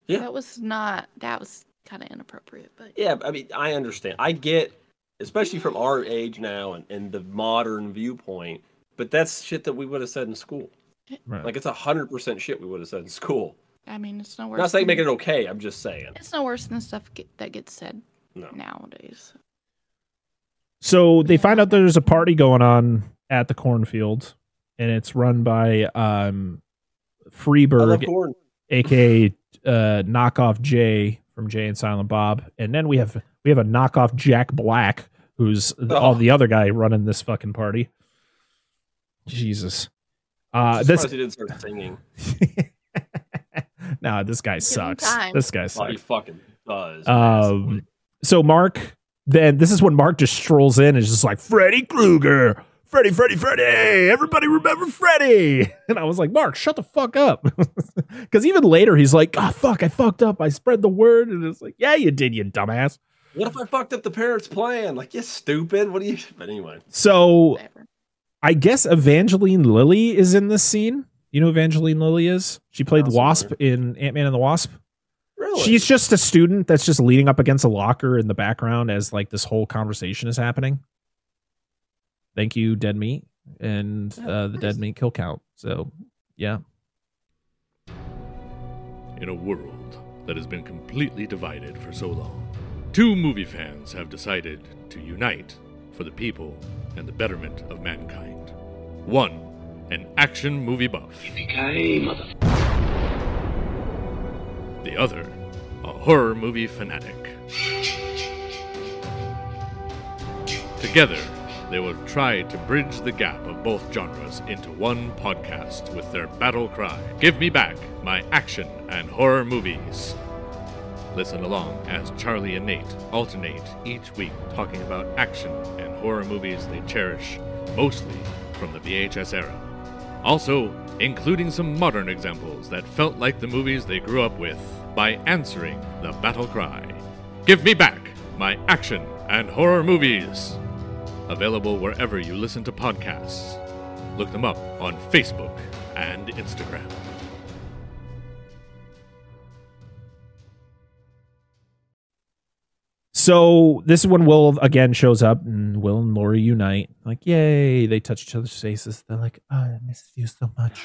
Yeah. That was not. That was kind of inappropriate, but Yeah, I mean, I understand. I get, especially from our age now and, and the modern viewpoint, but that's shit that we would have said in school. Right. Like it's a hundred percent shit we would have said in school. I mean, it's no worse. I'm not saying than, make it okay. I'm just saying. It's no worse than stuff get, that gets said No. nowadays. So they find out there's a party going on at the cornfield, and it's run by um, Freeburg, corn. aka uh, knockoff Jay from Jay and Silent Bob, and then we have we have a knockoff Jack Black, who's the, all Oh. the other guy running this fucking party. Jesus, uh, Just this surprised he didn't start singing. [LAUGHS] nah, this guy sucks. time. This guy Oh, he sucks. fucking does. Um, so Mark, then this is when Mark just strolls in and is just like Freddy Krueger, Freddy, Freddy, Freddy. Everybody remember Freddy? [LAUGHS] And I was like, Mark, shut the fuck up. [LAUGHS] Because even later he's like, oh fuck, I fucked up. I spread the word, and it's like, yeah, you did, you dumbass. What if I fucked up the parents' plan? Like, you stupid. What do you? But anyway, So Whatever. I guess Evangeline Lilly is in this scene. You know who Evangeline Lilly is? She played Sounds Wasp familiar. in Ant Man and the Wasp. really, She's just a student that's just leaning up against a locker in the background as like this whole conversation is happening. Thank you, Dead Meat, and uh, the. Dead Meat kill count. So, yeah, In a world that has been completely divided for so long, two movie fans have decided to unite for the people and the betterment of mankind. One, an action movie buff. The other, a horror movie fanatic. Together, they will try to bridge the gap of both genres into one podcast with their battle cry Give me back my action and horror movies. Listen along as Charlie and Nate alternate each week talking about action and horror movies they cherish, mostly from the VHS era. Also, including some modern examples that felt like the movies they grew up with by answering the battle cry Give me back my action and horror movies! Available wherever you listen to podcasts. Look them up on Facebook and Instagram. So this is when Will again shows up, and Will and Lori unite. Like, yay! They touch each other's faces. They're like, oh, "I miss you so much."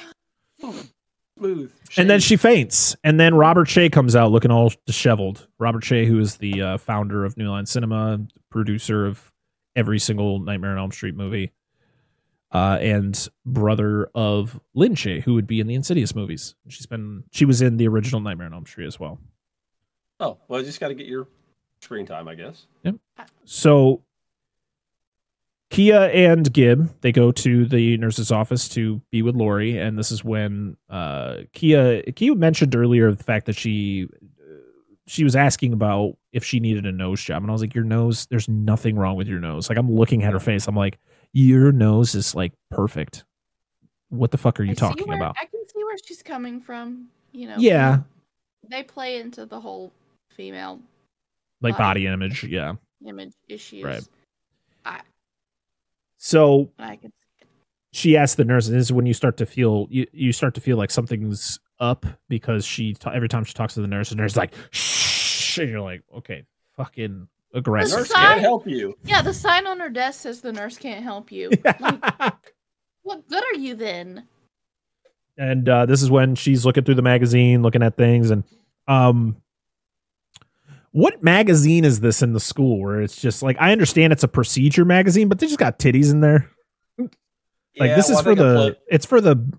And then she faints, and then Robert Shaye comes out looking all disheveled. Robert Shaye, who is the uh, founder of New Line Cinema, producer of every single Nightmare on Elm Street movie, uh, and brother of Lin Shaye, who would be in the Insidious movies. She's been she was in the original Nightmare on Elm Street as well. Oh, well, you just got to get your screen time, I guess. So Kia and Gibb they go to the nurse's office to be with Lori, and this is when uh, Kia Kia mentioned earlier the fact that she uh, she was asking about if she needed a nose job, and I was like, "Your nose, there's nothing wrong with your nose." Like I'm looking at her face, I'm like, "Your nose is like perfect." What the fuck are you I talking where- about? I can see where she's coming from. You know. Yeah, They play into the whole female like body image, yeah. image issues. Right. I So I can. she asked the nurse, and this is when you start to feel you, you start to feel like something's up because she ta- every time she talks to the nurse, the nurse is like shh, and you're like, okay, fucking The aggressive. nurse can't help you. Yeah, the sign on her desk says the nurse can't help you. [LAUGHS] Like, what good are you then? and uh, this is when she's looking through the magazine, looking at things, and um, what magazine is this in the school where it's just like I understand it's a procedure magazine, but they just got titties in there. Like Yeah, this well, is I for the play- it's for the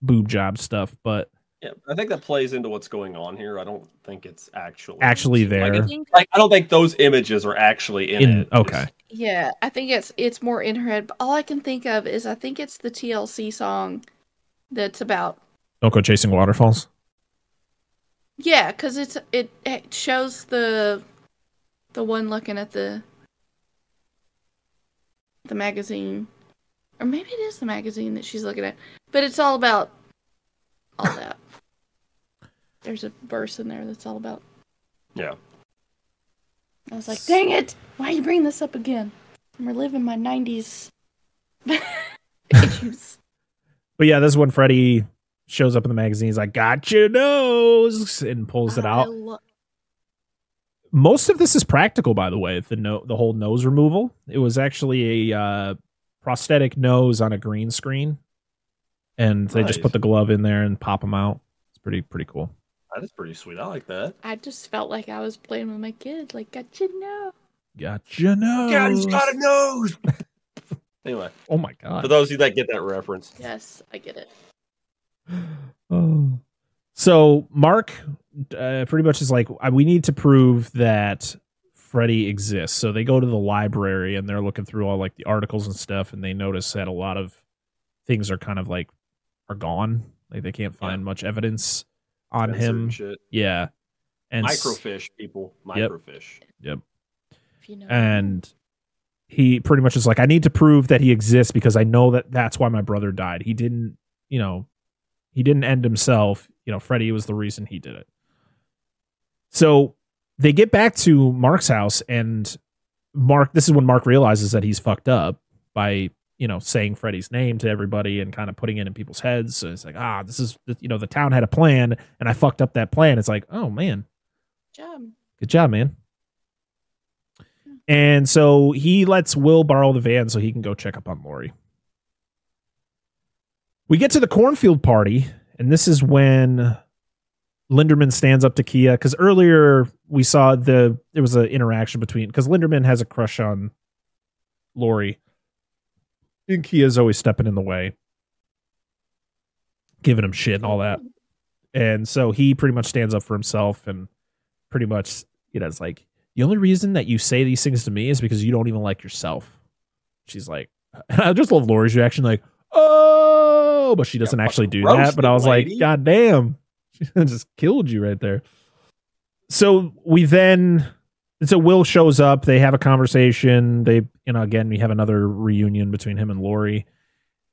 boob job stuff, but yeah, I think that plays into what's going on here. I don't think it's actually Actually like, there. I it's- think, Like, I don't think those images are actually in, in it. okay. It's- yeah, I think it's it's more in her head. But all I can think of is I think it's the TLC song that's about Don't go chasing waterfalls. Yeah, because it's it, it shows the the one looking at the the magazine, or maybe it is the magazine that she's looking at. But it's all about all that. [LAUGHS] There's a verse in there that's all about. Yeah. I was like, dang it! Why are you bring this up again? I'm reliving my '90s [LAUGHS] issues. But yeah, this is when Freddy shows up in the magazine. He's like, "Got your nose," and pulls it I out. lo- Most of this is practical, by the way. The no, the whole nose removal. It was actually a uh, prosthetic nose on a green screen, and they just put the glove in there and pop them out. It's pretty pretty cool. That is pretty sweet. I like that. I just felt like I was playing with my kids. Like, got you know. Got your nose. Guys got a nose. [LAUGHS] anyway, Oh my god. for those of you that get that reference, Yes, I get it. Oh. So Mark uh, pretty much is like, "Uh, we need to prove that Freddy exists. So they go to the library and they're looking through all like the articles and stuff, and they notice that a lot of things are kind of like are gone. Like they can't find much evidence on censored him. and shit. Yeah, and microfiche people, Yep. microfiche. If you know. and he pretty much is like, I need to prove that he exists because I know that that's why my brother died. He didn't, you know, he didn't end himself. You know, Freddy was the reason he did it. So they get back to Mark's house, and Mark, this is when Mark realizes that he's fucked up by, you know, saying Freddy's name to everybody and kind of putting it in people's heads. So it's like, ah, this is, you know, the town had a plan, and I fucked up that plan. It's like, oh man, job. Good job, man. And so he lets Will borrow the van so he can go check up on Lori. We get to the cornfield party, and this is when Linderman stands up to Kia because earlier we saw the there was an interaction between because Linderman has a crush on Lori, and Kia's always stepping in the way, giving him shit and all that. And so he pretty much stands up for himself and pretty much, you know, it's like, the only reason that you say these things to me is because you don't even like yourself. She's like, [LAUGHS] I just love Lori's reaction, like, oh, Oh, but she doesn't actually do that. But I was roasted, like. God damn, [LAUGHS] she just killed you right there. So we then, so Will shows up. They have a conversation. They, you know, again, we have another reunion between him and Lori.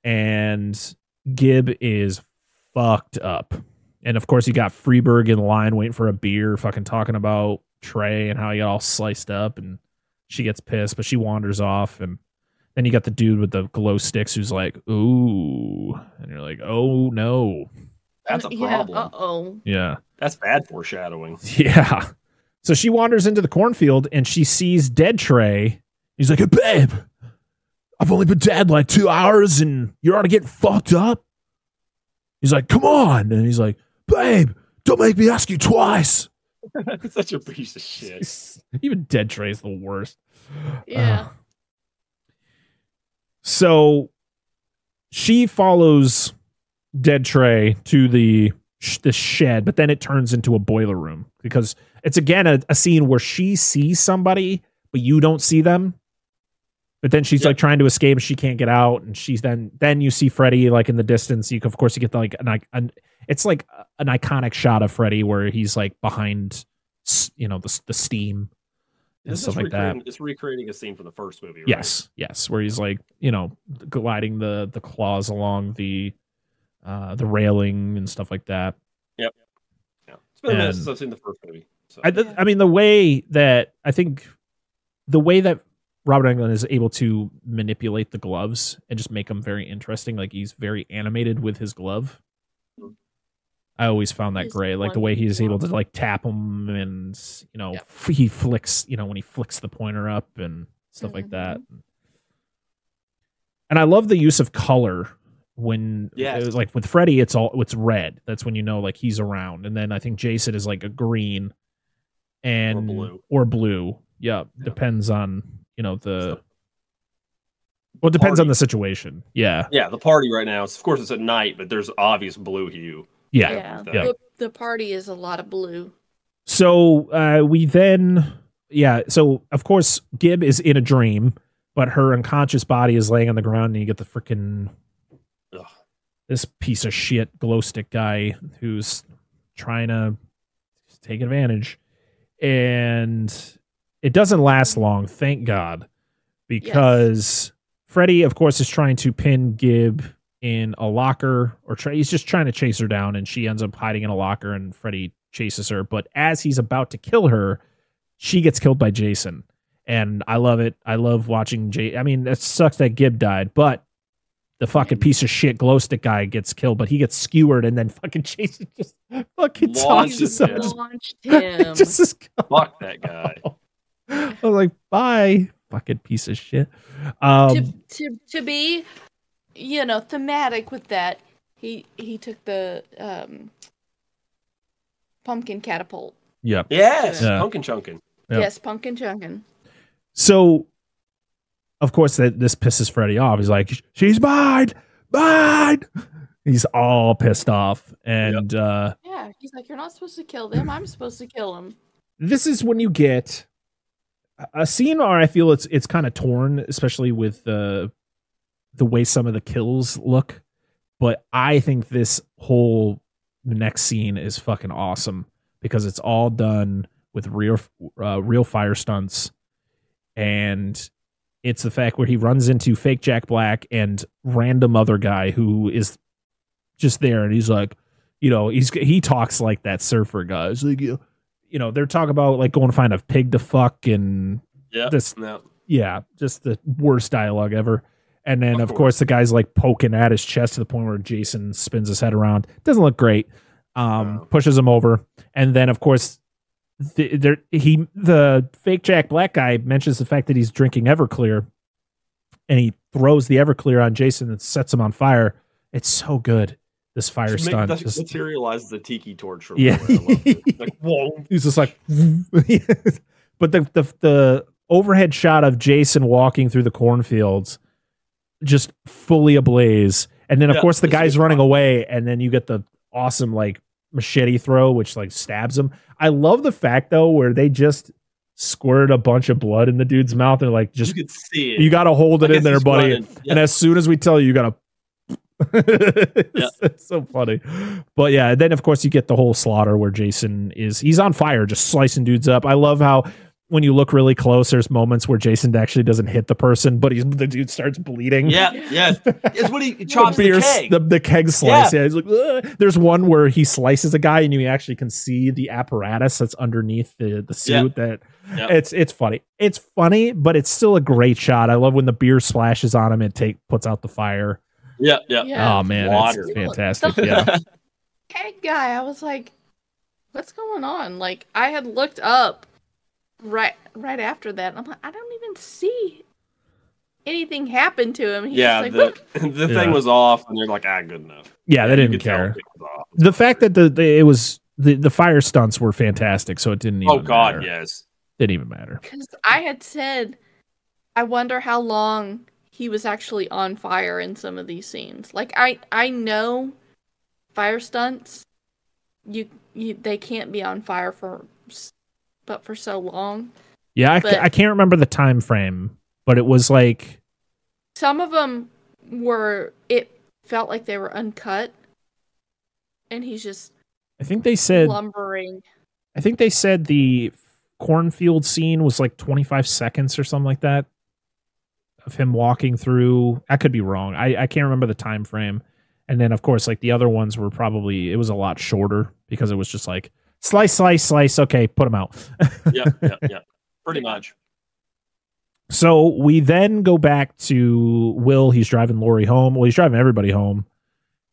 And Gibb is fucked up. And of course, you got Freeburg in line waiting for a beer, fucking talking about Trey and how he got all sliced up. And she gets pissed, but she wanders off. And then you got the dude with the glow sticks who's like, ooh. And you're like, oh no. That's a [LAUGHS] problem. Uh oh. Yeah. That's bad foreshadowing. [LAUGHS] Yeah. So she wanders into the cornfield and she sees dead Trey. He's like, hey, babe, I've only been dead like two hours and you're already getting fucked up. He's like, come on. And he's like, babe, don't make me ask you twice. [LAUGHS] Such a piece of shit. Even dead Trey is the worst. Yeah. Uh, so she follows dead Trey to the sh- the shed, but then it turns into a boiler room because it's again a, a scene where she sees somebody, but you don't see them. But then she's like trying to escape, and she can't get out, and she's then then you see Freddy like in the distance. You of course you get the, like an, an it's like an iconic shot of Freddy where he's like behind you know the the steam and This stuff is like that. recreating, it's recreating a scene from the first movie. Right? Yes, yes, where he's like, you know, gliding the the claws along the uh the railing and stuff like that. Yep. Yeah. It's been a minute since I've seen the first movie. So. I th- I mean the way that I think the way that Robert Englund is able to manipulate the gloves and just make them very interesting, like he's very animated with his glove. I always found that great, like the one way he's able to like tap them and you know Yeah. he flicks, you know, when he flicks the pointer up and stuff like that. Mm-hmm. And I love the use of color when Yes. it was like with Freddy, it's all it's red. That's when you know like he's around. And then I think Jason is like a green and blue. or blue. Yeah, Yeah. depends on you know the. Well, it depends on the situation. Yeah, yeah, the party right now. It's, of course, it's at night, but there's obvious blue hue. Yeah. Yeah. Yeah. The, the party is a lot of blue. So uh, we then, yeah. So of course, Gibb is in a dream, but her unconscious body is laying on the ground, and you get the freaking this piece of shit glow stick guy who's trying to take advantage. And it doesn't last long, thank God, because Freddy, of course, is trying to pin Gibb in a locker, or try, he's just trying to chase her down, and she ends up hiding in a locker, and Freddy chases her. But as he's about to kill her, she gets killed by Jason. And I love it. I love watching Jay. I mean, it sucks that Gibb died, but the fucking piece of shit glow stick guy gets killed, but he gets skewered and then fucking [LAUGHS] Jason just fucking Launches tosses him. him. Just, launched him. [LAUGHS] just is gone. Fuck that guy. [LAUGHS] I was like, bye, fucking piece of shit. Um, to, to to be, you know, thematic with that, he he took the um pumpkin catapult. yep. Yes, Yeah. pumpkin chunkin. Yep. Yes, pumpkin chunkin. So, of course, that this pisses Freddy off. He's like, "She's mine, mine." He's all pissed off, and uh, Yeah, he's like, you're not supposed to kill them. I'm supposed to kill them. this is when you get a- a scene where I feel it's it's kind of torn, especially with the the way some of the kills look. But I think this whole next scene is fucking awesome because it's all done with real uh, real fire stunts, and it's the fact where he runs into fake Jack Black and random other guy who is just there, and he's like, you know, he's he talks like that surfer guy. He's like, you you know, they're talking about like going to find a pig to fuck and Yeah. this No. yeah, just the worst dialogue ever. And then, Of of, course, the guy's like poking at his chest to the point where Jason spins his head around. Doesn't look great. Um, pushes him over, and then, of course, the, there he the fake Jack Black guy mentions the fact that he's drinking Everclear, and he throws the Everclear on Jason and sets him on fire. It's so good. This fire Just stunt. that just- materializes the tiki torch from Yeah. nowhere. I love it. Like, [LAUGHS] whoa. He's just like, [LAUGHS] but the, the the overhead shot of Jason walking through the cornfields, just fully ablaze, and then of Yeah, course the guy's running fun. away, and then you get the awesome like machete throw, which like stabs him. I love the fact though where they just squirt a bunch of blood in the dude's mouth. They're like, just you could see it. you got to hold it in there, buddy. Yeah. And as soon as we tell you, you gotta. [LAUGHS] it's, it's so funny, but yeah. Then of course you get the whole slaughter where Jason is he's on fire, just slicing dudes up. I love how when you look really close, there's moments where Jason actually doesn't hit the person, but he's the dude starts bleeding. yeah, yes. It's when he [LAUGHS] chops the, beer, keg. the, the keg slice. Yeah, he's like, "Ugh." there's one where he slices a guy, and you actually can see the apparatus that's underneath the the suit. That Yeah. it's it's funny. It's funny, but it's still a great shot. I love when the beer splashes on him and take puts out the fire. yeah, yeah. Yeah. Oh man, Water. it's fantastic. Yeah, [LAUGHS] Keg guy, I was like, what's going on? Like, I had looked up right right after that, and I'm like, I don't even see anything happen to him. He's Yeah, like, the, "Look." [LAUGHS] the Yeah. thing was off, and they're like, ah, good enough. yeah, they didn't care. it was off. The fact that the, the it was the the fire stunts were fantastic, so it didn't. Even Oh God, matter. yes. didn't even matter. Because I had said, I wonder how long he was actually on fire in some of these scenes. Like I, I know fire stunts, you, you, they can't be on fire for, s- but for so long. Yeah, I, I can't remember the time frame, but it was like Some of them were. It felt like they were uncut, and he's just I think they said lumbering. I think they said the cornfield scene was like 25 seconds or something like that of him walking through. I could be wrong. I, I can't remember the time frame. And then of course, like the other ones were probably it was a lot shorter because it was just like slice, slice, slice. Okay, put them out. [LAUGHS] Yeah, yeah, yeah. Pretty much. So we then go back to Will. He's driving Lori home. Well, he's driving everybody home,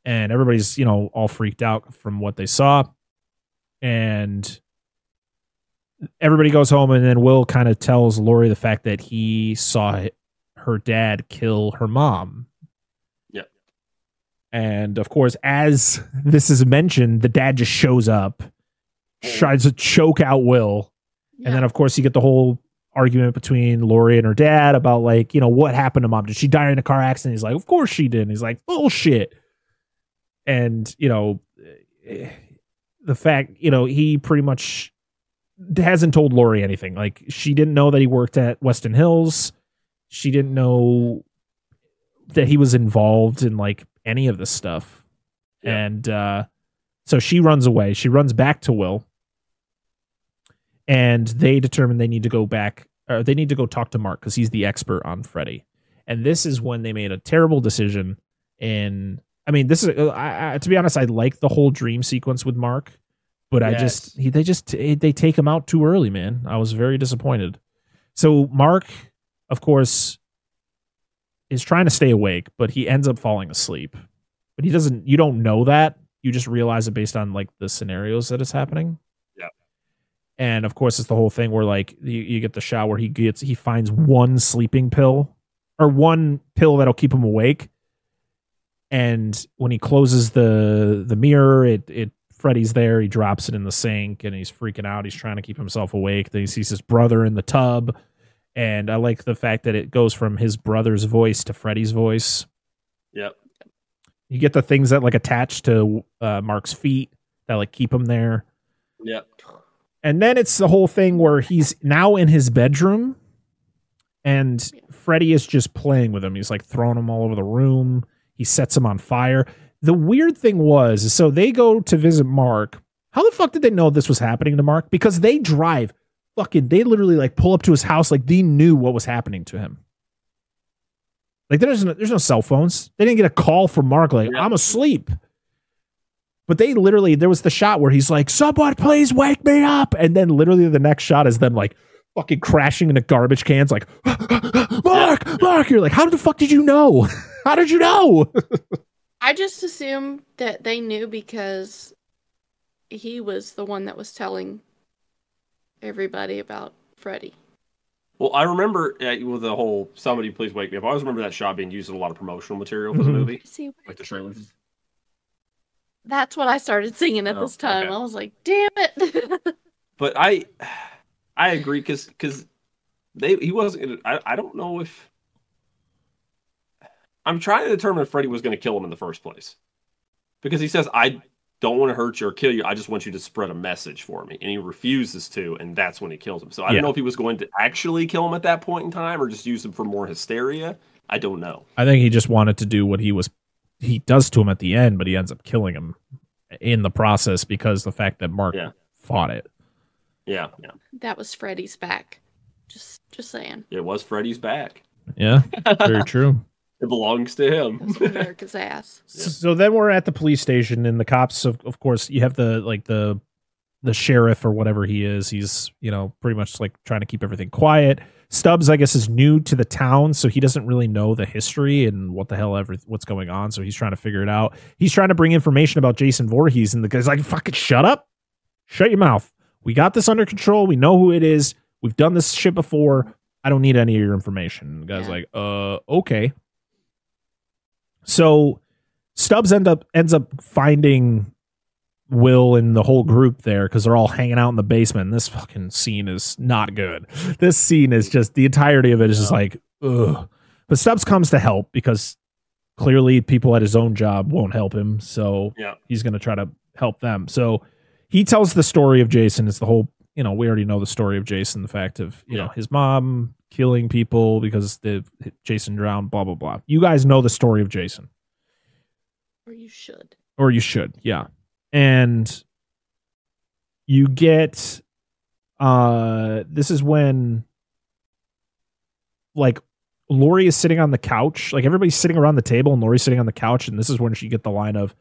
and everybody's you know all freaked out from what they saw, and everybody goes home. And then Will kind of tells Lori the fact that he saw her dad kill her mom. Yeah. And of course, as this is mentioned, the dad just shows up, tries to choke out Will. And then, of course, you get the whole argument between Lori and her dad about, like, you know, what happened to mom? Did she die in a car accident? He's like, of course she did. And he's like, bullshit. And, you know, eh, the fact, you know, he pretty much hasn't told Lori anything. Like, she didn't know that he worked at Westin Hills. She didn't know that he was involved in, like, any of this stuff. Yeah. And, uh, so she runs away. She runs back to Will and they determine they need to go back or they need to go talk to Mark because he's the expert on Freddy. And this is when they made a terrible decision. And I mean, this is uh, I, I, to be honest, I like the whole dream sequence with Mark, but I just he, they just they take him out too early, man. I was very disappointed. So Mark, of course, is trying to stay awake, but he ends up falling asleep. But he doesn't. You don't know that. You just realize it based on like the scenarios that is happening. And of course, it's the whole thing where like you, you get the shot where he gets he finds one sleeping pill or one pill that'll keep him awake. And when he closes the the mirror, it it Freddy's there. He drops it in the sink and he's freaking out. He's trying to keep himself awake. Then he sees his brother in the tub. And I like the fact that it goes from his brother's voice to Freddy's voice. Yep. You get the things that like attach to uh, Mark's feet that like keep him there. Yep. And then it's the whole thing where he's now in his bedroom and Freddy is just playing with him. He's like throwing him all over the room. He sets him on fire. The weird thing was, so they go to visit Mark. How the fuck did they know this was happening to Mark? Because they drive fucking, they literally like pull up to his house like they knew what was happening to him. Like there's no, there's no cell phones. They didn't get a call from Mark like Yeah. I'm asleep. But they literally there was the shot where he's like, "Someone please wake me up," and then literally the next shot is them like fucking crashing into garbage cans, like [GASPS] Mark, Mark. You're like, how the fuck did you know? [LAUGHS] how did you know? [LAUGHS] I just assumed that they knew because he was the one that was telling everybody about Freddy. Well, I remember uh, with the whole "somebody please wake me up." I always remember that shot being used in a lot of promotional material for the Mhm. movie, like the trailers. That's what I started singing at Oh, this time. okay. I was like, damn it. [LAUGHS] But I, I agree because because they he wasn't. Gonna, I I don't know if I'm trying to determine if Freddy was going to kill him in the first place, because he says I don't want to hurt you or kill you. I just want you to spread a message for me, and he refuses to, and that's when he kills him. So I Yeah. don't know if he was going to actually kill him at that point in time or just use him for more hysteria. I don't know. I think he just wanted to do what he was he does to him at the end, but he ends up killing him in the process because the fact that Mark Yeah. fought it. Yeah, yeah. that was Freddy's back. Just just saying. It was Freddy's back. Yeah, very [LAUGHS] true. It belongs to him. America's ass. [LAUGHS] Yeah. So then we're at the police station, and the cops, of, of course, you have the like the the sheriff or whatever he is. He's you know pretty much like trying to keep everything quiet. Stubbs, I guess, is new to the town, so he doesn't really know the history and what the hell ever what's going on. So he's trying to figure it out. He's trying to bring information about Jason Voorhees, and the guy's like, "Fucking shut up, shut your mouth. We got this under control. We know who it is. We've done this shit before. I don't need any of your information." And the guy's Yeah. like, "Uh, okay." So Stubbs end up ends up finding Will and the whole group there because they're all hanging out in the basement. And this fucking scene is not good. This scene is just the entirety of it is just like ugh. But Stubbs comes to help because clearly people at his own job won't help him, so Yeah. he's going to try to help them. So he tells the story of Jason. It's the whole you know we already know the story of Jason. The fact of you know his mom killing people because the Jason drowned. Blah blah blah. You guys know the story of Jason Or you should. or you should yeah and you get uh this is when like Lori is sitting on the couch like everybody's sitting around the table and Lori's sitting on the couch and this is when she get the line of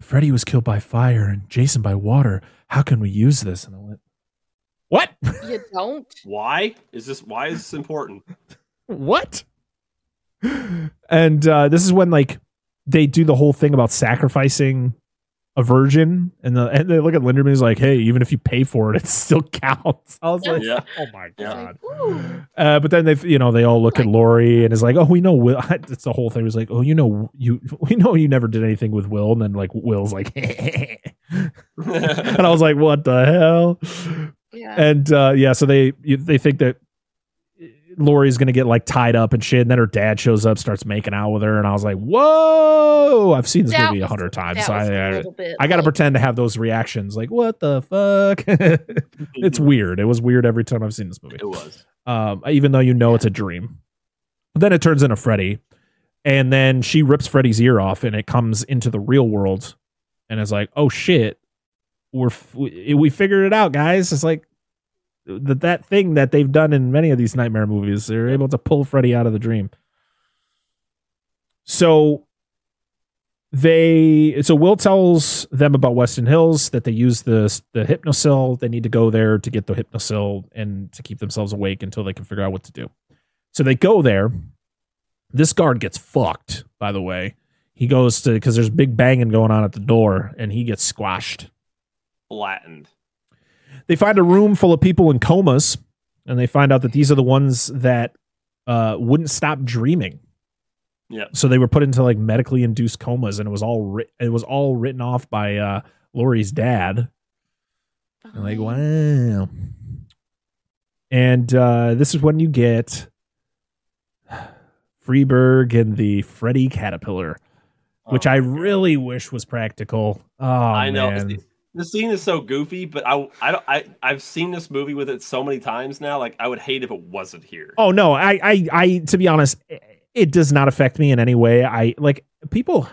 Freddy was killed by fire and Jason by water how can we use this and I went what [LAUGHS] You don't. Why is this? Why is this important? [LAUGHS] what? And uh, this is when like they do the whole thing about sacrificing a virgin, and the and they look at Linderman he's like, "Hey, even if you pay for it, it still [LAUGHS] counts." I was like, Yeah. "Oh my god!" like. Uh, but then they, you know, they all look at Like- Lori and is like, "Oh, we know Will." [LAUGHS] It's the whole thing. It was like, "Oh, you know, you [LAUGHS] we know you never did anything with Will," and then like Will's like, and I was like, "What the hell?" Yeah. and uh, yeah, so they you, they think that Lori's gonna get like tied up and shit, and then her dad shows up, starts making out with her, and I was like, "Whoa!" I've seen this That movie a hundred times. so was I, a I, little bit I gotta pretend to have those reactions, like, "What the fuck?" [LAUGHS] it's weird. It was weird every time I've seen this movie It was. um, even though you know it's a dream. But then it turns into Freddy, and then she rips Freddy's ear off, and it comes into the real world, and it's like, oh shit, we're f- we, we figured it out, guys. It's like that that thing that they've done in many of these nightmare movies. They're able to pull Freddy out of the dream. So they so Will tells them about Westin Hills that they use the the Hypnocil. They need to go there to get the Hypnocil and to keep themselves awake until they can figure out what to do. So they go there. This guard gets fucked, by the way. He goes to because there's big banging going on at the door, and he gets squashed. Flattened. They find a room full of people in comas, and they find out that these are the ones that uh, wouldn't stop dreaming. Yep. So they were put into like medically induced comas, and it was all writ- it was all written off by uh, Lori's dad. And like, wow. And uh, this is when you get [SIGHS] Freeburg and the Freddy caterpillar, which Oh I God. really wish was practical. Oh, I know. man. The- The scene is so goofy, but I I don't I I've seen this movie with it so many times now. Like I would hate if it wasn't here. Oh no, I, I, I, to be honest, it does not affect me in any way. I like people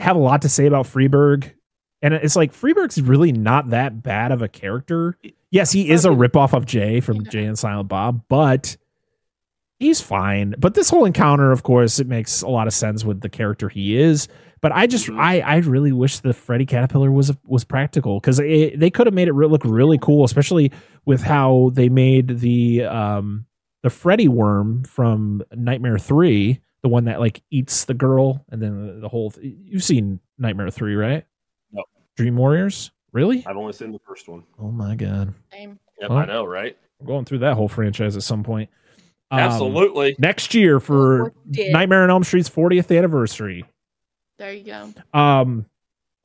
have a lot to say about Freeburg, and it's like Freeburg's really not that bad of a character. Yes, he is a ripoff of Jay from Yeah. Jay and Silent Bob, but he's fine. But this whole encounter, of course, it makes a lot of sense with the character he is. But I just, Mhm. I, I really wish the Freddy Caterpillar was was practical because they could have made it re- look really cool, especially with how they made the um the Freddy worm from Nightmare Three, the one that like eats the girl, and then the, the whole. Th- you've seen Nightmare Three, right? No. Dream Warriors, really? I've only seen the first one. Oh my god, Same. Yep, Well, I know, right? I'm going through that whole franchise at some point. Um, Absolutely. next year for Nightmare on Elm Street's 40th anniversary. There you go. Um,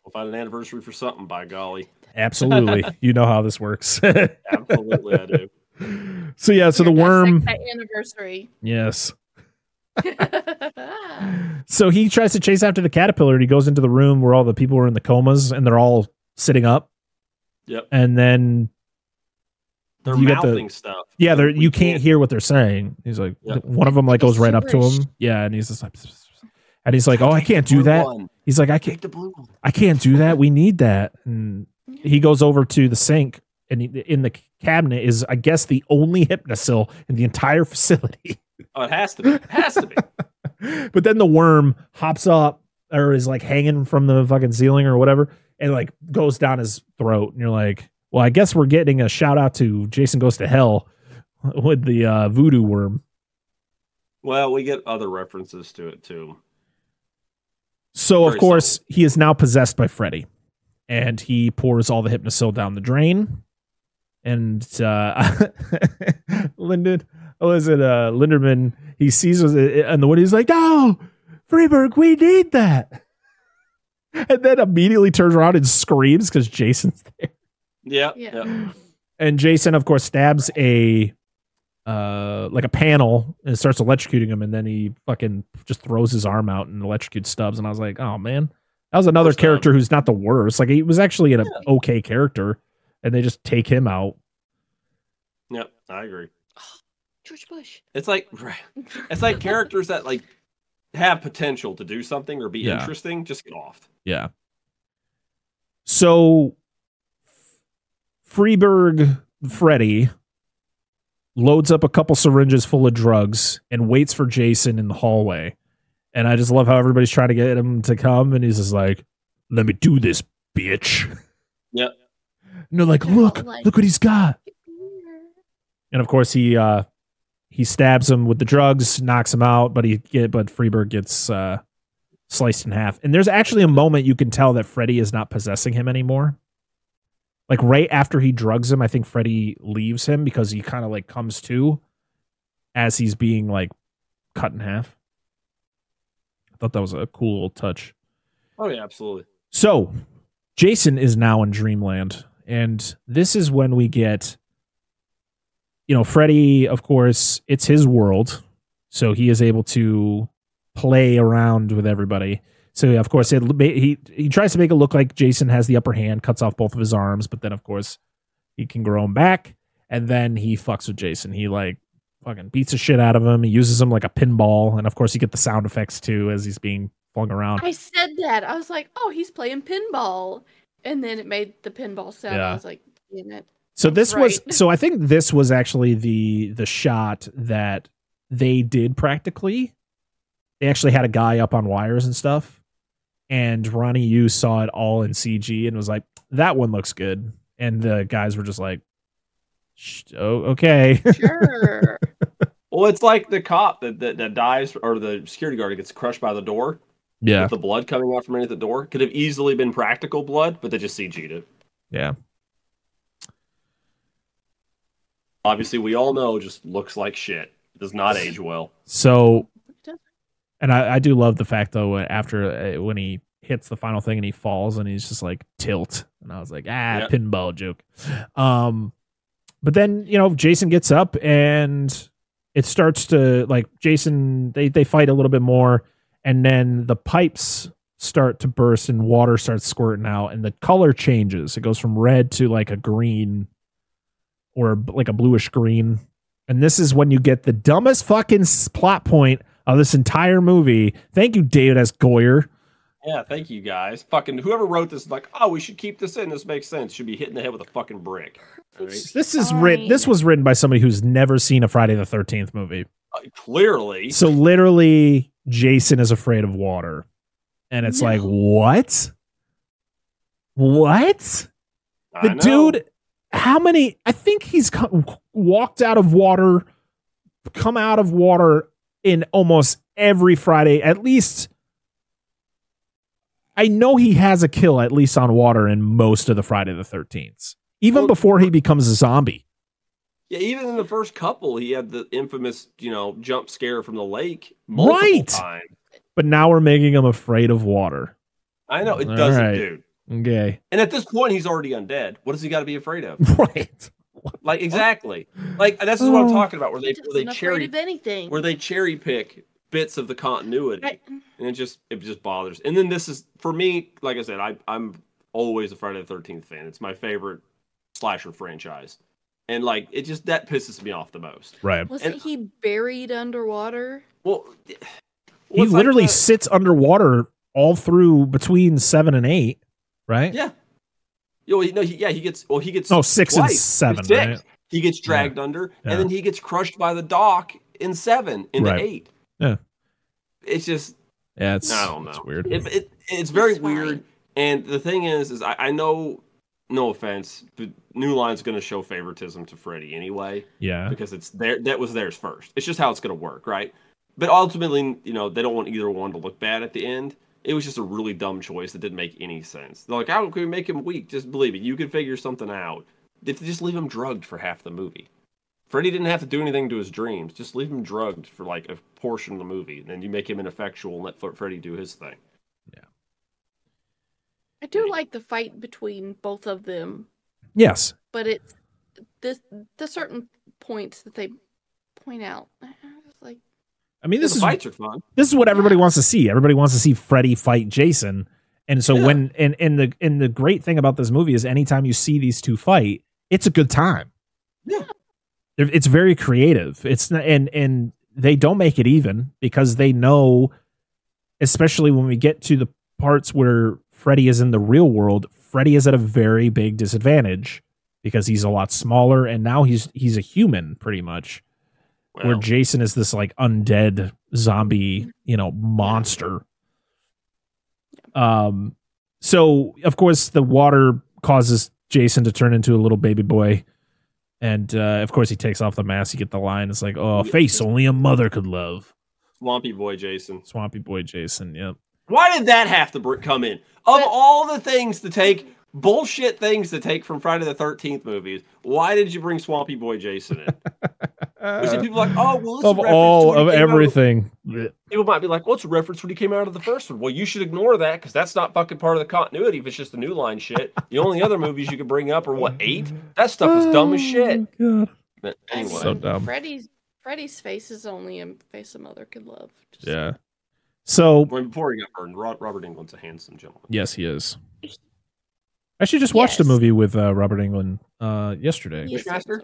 We'll find an anniversary for something. By golly, absolutely, [LAUGHS] you know how this works. [LAUGHS] absolutely, I do. so yeah, so the worm, dissect anniversary. yes. [LAUGHS] So he tries to chase after the caterpillar and he goes into the room where all the people were in the comas and they're all sitting up. Yep. And then They're You got the- mouthing stuff. yeah, they're you can't hear what they're saying. He's like Yeah. one of them like Like goes right up to gibberish. him. Yeah, and he's just like and he's like, "Oh, I can't do that." one. He's like, "I can't the blue one. I can't do that. We need that." And he goes over to the sink and in the cabinet is I guess the only Hypnocil in the entire [LAUGHS] facility. Oh, it has to be. It has to be. [LAUGHS] but then the worm hops up or is like hanging from the fucking ceiling or whatever and like goes down his throat and you're like well i guess we're getting a shout out to jason goes to hell with the uh, voodoo worm Well, we get other references to it too. So of Very course he is now possessed by freddy and he pours all the Hypnocil down the drain and uh [LAUGHS] lyndon oh is it uh linderman he sees it and the one he's like no freeburg we need that [LAUGHS] and then immediately turns around and screams because jason's there Yeah. Yeah. Yeah. and jason of course stabs a uh like a panel and starts electrocuting him and then he fucking just throws his arm out and electrocutes stubbs and i was like oh man that was another Poor Stubbs. character who's not the worst like he was actually an okay character and they just take him out Yep. I agree. George Bush. It's like it's like characters that like have potential to do something or be Yeah. interesting. Just get off. Yeah. So Freeburg Freddy loads up a couple syringes full of drugs and waits for Jason in the hallway. And I just love how everybody's trying to get him to come and he's just like, "Let me do this, bitch." Yep. And they're like, "Look, look what he's got." And of course he uh he stabs him with the drugs, knocks him out, but he get but Freeburg gets uh sliced in half. And there's actually a moment you can tell that Freddy is not possessing him anymore. Like right after he drugs him, I think Freddy leaves him because he kind of like comes to as he's being like cut in half. I thought that was a cool little touch. Oh yeah, absolutely. So, Jason is now in Dreamland, and this is when we get, you know, Freddy. Of course, it's his world, so he is able to play around with everybody. So, of course, it, he he tries to make it look like Jason has the upper hand, cuts off both of his arms, but then, of course, he can grow them back, and then he fucks with Jason. He like fucking beats the shit out of him. He uses him like a pinball, and of course, you get the sound effects too as he's being flung around. I said that. I was like, oh, he's playing pinball. And then it made the pinball sound. Yeah. I was like, damn it. So this That's was so I think this was actually the the shot that they did practically. They actually had a guy up on wires and stuff, and Ronnie Yu saw it all in CG and was like, "That one looks good." And the guys were just like, "Oh, okay." [LAUGHS] Sure. Well, it's like the cop that, that, that dies, or the security guard that gets crushed by the door yeah, with the blood coming out from underneath the door. Could have easily been practical blood, but they just CG'd it. yeah. Obviously, we all know just looks like shit. Does not age well. So, and I, I do love the fact though after uh, when he hits the final thing and he falls and he's just like tilt, and I was like, ah, Yep. pinball joke. Um, but then you know Jason gets up and it starts to like Jason. They they fight a little bit more, and then the pipes start to burst and water starts squirting out, and the color changes. It goes from red to like a green or like a bluish green. And this is when you get the dumbest fucking plot point of this entire movie. Thank you, David S. Goyer. Yeah, thank you guys. Fucking whoever wrote this, is like, oh, we should keep this in. This makes sense. Should be hitting the head with a fucking brick. All right? This is written. This was written by somebody who's never seen a Friday the Thirteenth movie. Uh, clearly, So literally, Jason is afraid of water, and it's like, what? What? I The know. dude, how many? I think he's co- walked out of water, come out of water in almost every Friday. At least, I know he has a kill at least on water in most of the Friday the Thirteenth, even Well- before he becomes a zombie. Yeah, even in the first couple, he had the infamous, you know, jump scare from the lake Right. times. But now we're making him afraid of water. I know it All doesn't, right. dude. Okay, And at this point, he's already undead. What does he got to be afraid of? [LAUGHS] right. [LAUGHS] Like exactly. Like that's what I'm Oh. talking about. Where they where they cherry of anything. where they cherry pick bits of the continuity, I- and it just it just bothers. And then this is for me, like I said, I I'm always a Friday the Thirteenth fan. It's my favorite slasher franchise, and like it just that pisses me off the most. Right. Wasn't and- he buried underwater? Well, He well, it's like literally sits underwater all through between seven and eight, right? yeah. Yo, he- no, he, yeah, he gets well, he gets Oh, six and seven, Six. right? He gets dragged under, Yeah. and then he gets crushed by the dock in seven into Right. eight. Yeah. It's just Yeah, it's, I don't know. It's weird. It, it, it's very It's weird. And the thing is, is I, I know, no offense, but New Line's going to show favoritism to Freddy anyway yeah. because it's their that was theirs first. It's just how it's going to work, right? But ultimately, you know, they don't want either one to look bad at the end. It was just a really dumb choice that didn't make any sense. They're like, how can we make him weak? Just believe it. You can figure something out. If just leave him drugged for half the movie. Freddy didn't have to do anything to his dreams. Just leave him drugged for like a portion of the movie. And then you make him ineffectual and let Fre- Freddy do his thing. Yeah. I do like the fight between both of them, Yes. but it's this the certain points that they point out. I was like, I mean, this is fights are fun. this is what everybody wants to see. Everybody wants to see Freddy fight Jason. And so Yeah. when and and the and the great thing about this movie is anytime you see these two fight, it's a good time. Yeah. It's very creative. It's not, and and they don't make it even because they know, especially when we get to the parts where Freddy is in the real world, Freddy is at a very big disadvantage because he's a lot smaller and now he's he's a human pretty much where Jason is this like undead zombie, you know, monster. Um so of course the water causes Jason to turn into a little baby boy. And uh, of course he takes off the mask, you get the line, it's like, oh, a face only a mother could love. Swampy Boy Jason. Swampy boy Jason, yep. Why did that have to br- come in? Of all the things to take, bullshit things to take from Friday the 13th movies, why did you bring Swampy Boy Jason in? [LAUGHS] Was it people like, oh, well, this is a of all when he of everything. People might be like, what's a reference when he came out of the first one? Well, you should ignore that because that's not fucking part of the continuity if it's just the new line shit. The only other movies you could bring up are what, eight? That stuff is dumb as shit. Oh, God. But I anyway, So dumb. Freddy's Freddy's face is only a face a mother could love. Just- Yeah. So when, before he got burned, Robert Englund's a handsome gentleman. yes, he is. I actually just watched a movie with uh, Robert Englund uh, yesterday. He Wishmaster?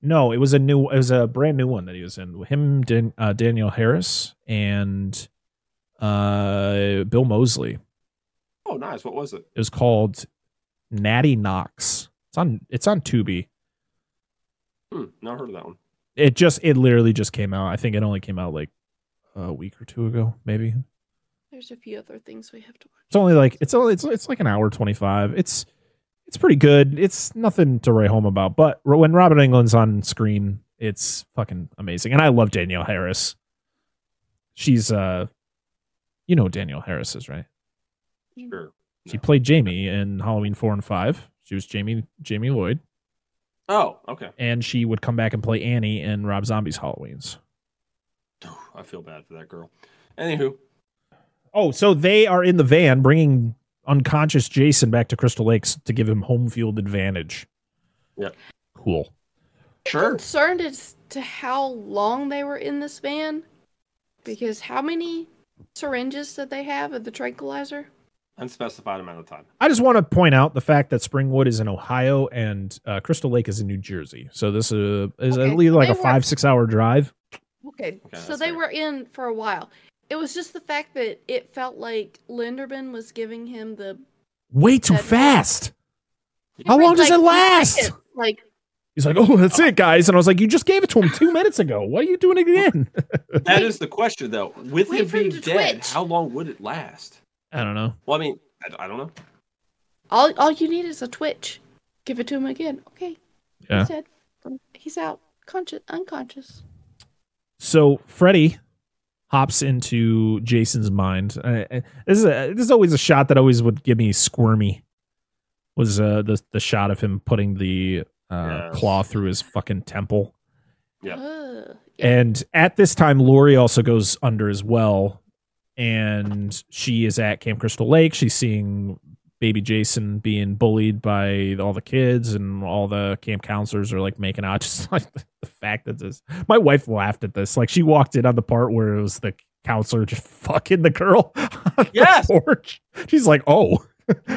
No, it was a new. It was a brand new one that he was in. Him, Dan, uh, Danielle Harris, and uh, Bill Moseley. Oh, nice. What was it? It was called Natty Knocks. It's on it's on Tubi. Hmm, not heard of that one. It just it literally just came out. I think it only came out like a week or two ago, maybe. There's a few other things we have to watch. It's only like it's only it's it's like an hour twenty five. It's it's pretty good. It's nothing to write home about, but when Robert Englund's on screen, it's fucking amazing. And I love Danielle Harris. She's uh, you know Danielle Harris is right. Sure. She played Jamie in Halloween four and five. She was Jamie Jamie Lloyd, Oh, okay. and she would come back and play Annie in Rob Zombie's Halloween's. [SIGHS] I feel bad for that girl. Anywho, Oh, so they are in the van bringing unconscious Jason back to Crystal Lakes to give him home field advantage. Yep. Cool. sure. Concerned as to how long they were in this van, because how many syringes did they have of the tranquilizer? Unspecified amount of time. I just want to point out the fact that Springwood is in Ohio and uh, Crystal Lake is in New Jersey. So this uh, is Okay, at least like they a were- five six hour drive. Okay, Okay, so they fair. were in for a while. It was just the fact that it felt like Linderman was giving him the. Way too That- fast. How long does like, it last? seconds, Like He's like, oh, that's it, guys. And I was like, you just gave it to him two minutes ago. Why are you doing it again? [LAUGHS] That is the question, though. With Wait him for him being dead, twitch. how long would it last? I don't know. Well, I mean, I, I don't know. all, all you need is a twitch. Give it to him again. Okay. Yeah. He's dead. He's out. Conscious, unconscious. So Freddy hops into Jason's mind. Uh, uh, this is a, this is always a shot that always would give me squirmy. Was uh, the the shot of him putting the uh, Yes. claw through his fucking temple? Yeah. Ugh. Yeah. And at this time, Lori also goes under as well, and she is at Camp Crystal Lake. She's seeing baby Jason being bullied by all the kids, and all the camp counselors are like making out. [LAUGHS] Just like the fact that this, my wife laughed at this. Like she walked in on the part where it was the counselor just [LAUGHS] fucking the girl [LAUGHS] on Yes! the porch. She's like, oh.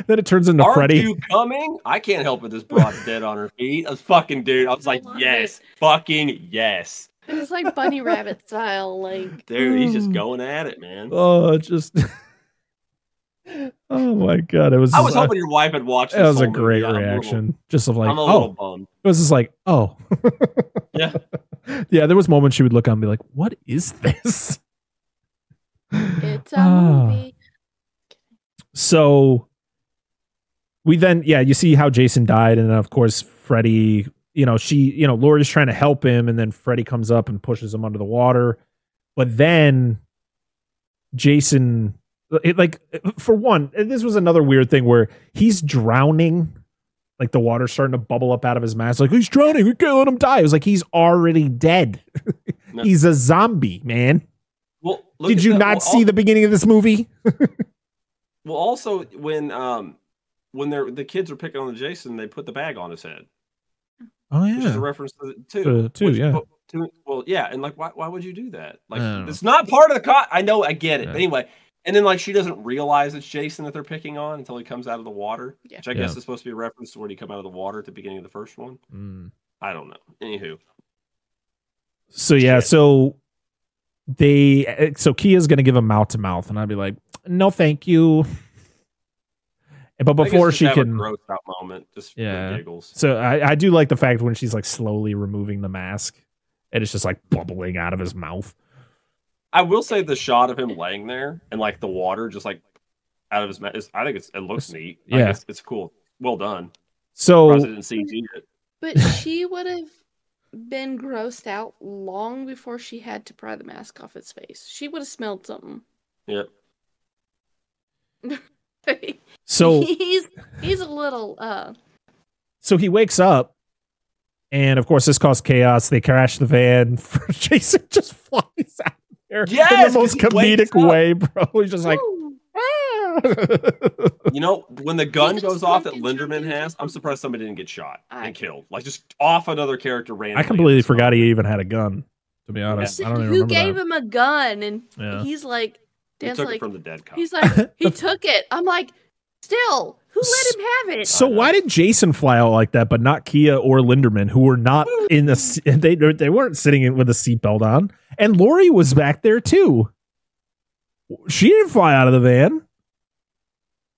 then it turns into Aren't Freddy. you coming? I can't help it. This broad's dead on her feet. I was fucking dude. I was like, love yes, fucking yes, It's like bunny rabbit style. Like dude. He's just hmm. going at it, man. Oh, just. Oh my god! It was. I was hoping your wife had watched. That this was a whole movie. great I'm a little- reaction. Just of like, I'm a little oh, bummed. it was just like, oh, [LAUGHS] Yeah. [LAUGHS] yeah. There was moments she would look on and be like, "What is this?" it's a Ah. movie. So we then, yeah, you see how Jason died, and then of course Freddy. You know, she, you know, Lori's trying to help him, and then Freddy comes up and pushes him under the water. But then Jason, it, like, for one, this was another weird thing where he's drowning. Like the water's starting to bubble up out of his mask. Like he's drowning. We can't let him die. It was like he's already dead. [LAUGHS] No. he's a zombie, man. Well, look Did you that. not Well, see the beginning of this movie? [LAUGHS] Well, also when um when they're the kids are picking on the Jason, they put the bag on his head. Oh Which is a reference to the two. To- to, yeah. but- to- well, yeah, and like, why, why would you do that? Like, I don't know. it's not part of the con. I know, I get it. Yeah. But anyway, and then like she doesn't realize it's Jason that they're picking on until he comes out of the water, Yeah. which I Yeah. guess is supposed to be a reference to when he come out of the water at the beginning of the first one. Mm. I don't know. Anywho, So yeah, Shit. so they so Kia's gonna give him mouth to mouth, and I'd be like, no, thank you. But before she can, gross out moment, just Yeah. giggles. so I, I do like the fact when she's like slowly removing the mask, and it's just like bubbling out of his mouth. I will say the shot of him laying there and like the water just like out of his mouth. I think it's it looks neat. Like, Yeah. it's, it's cool. Well done. So didn't CG it. But [LAUGHS] she would have been grossed out long before she had to pry the mask off its face. She would have smelled something. Yep. [LAUGHS] so he's he's a little uh so he wakes up, and of course this caused chaos. They crash the van. [LAUGHS] Jason just flies out there in the most comedic way, bro. [LAUGHS] He's just like. "Ah." You know, when the gun goes off that Linderman has, I'm surprised somebody didn't get shot I- and killed. Like just off another character randomly. I completely forgot he even had a gun. To be honest, Said, I don't even Who gave that. him a gun? And Yeah. he's like, He Dan's took it from the dead cop. he's like, he [LAUGHS] took it. I'm like, still, who let him have it? So why did Jason fly out like that, but not Kia or Linderman, who were not in the se- [LAUGHS] they they weren't sitting in with a seatbelt on, and Lori was back there too. She didn't fly out of the van.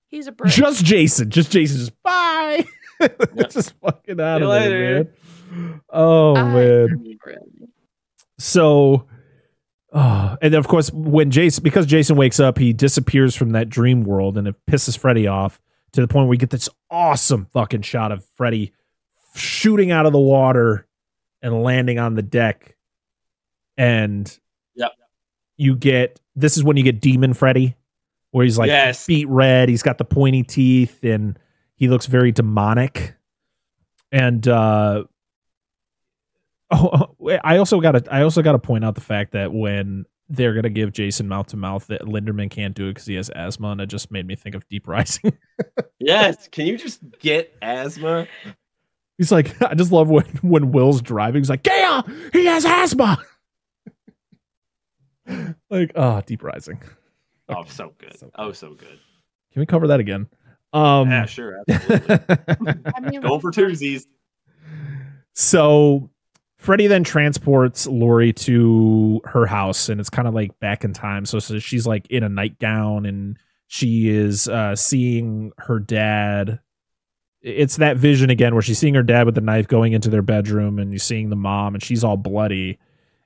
He's a brick. Just Jason. Just Jason. Just bye. [LAUGHS] just fucking out See of you there, man. Oh I man. really- So, uh, and then of course, when Jason, because Jason wakes up, he disappears from that dream world, and it pisses Freddy off to the point where we get this awesome fucking shot of Freddy shooting out of the water and landing on the deck, and Yep. you get this is when you get Demon Freddy, where he's like Yes. feet red, he's got the pointy teeth, and he looks very demonic, and uh [LAUGHS] Oh, I also got to. I also got to point out the fact that when they're gonna give Jason mouth to mouth, that Linderman can't do it because he has asthma, and it just made me think of Deep Rising. [LAUGHS] Yes. Can you just get asthma? He's like, [LAUGHS] I just love when when Will's driving. He's like, yeah, he has asthma. [LAUGHS] like, ah, Deep Rising. Oh, so good. So Oh, so good. Can we cover that again? Um, Yeah, sure. Absolutely. I mean, Going for twosies. So Freddy then transports Lori to her house, and it's kind of like back in time. So, so she's like in a nightgown, and she is uh, seeing her dad. It's that vision again where she's seeing her dad with the knife going into their bedroom, and you're seeing the mom, and she's all bloody,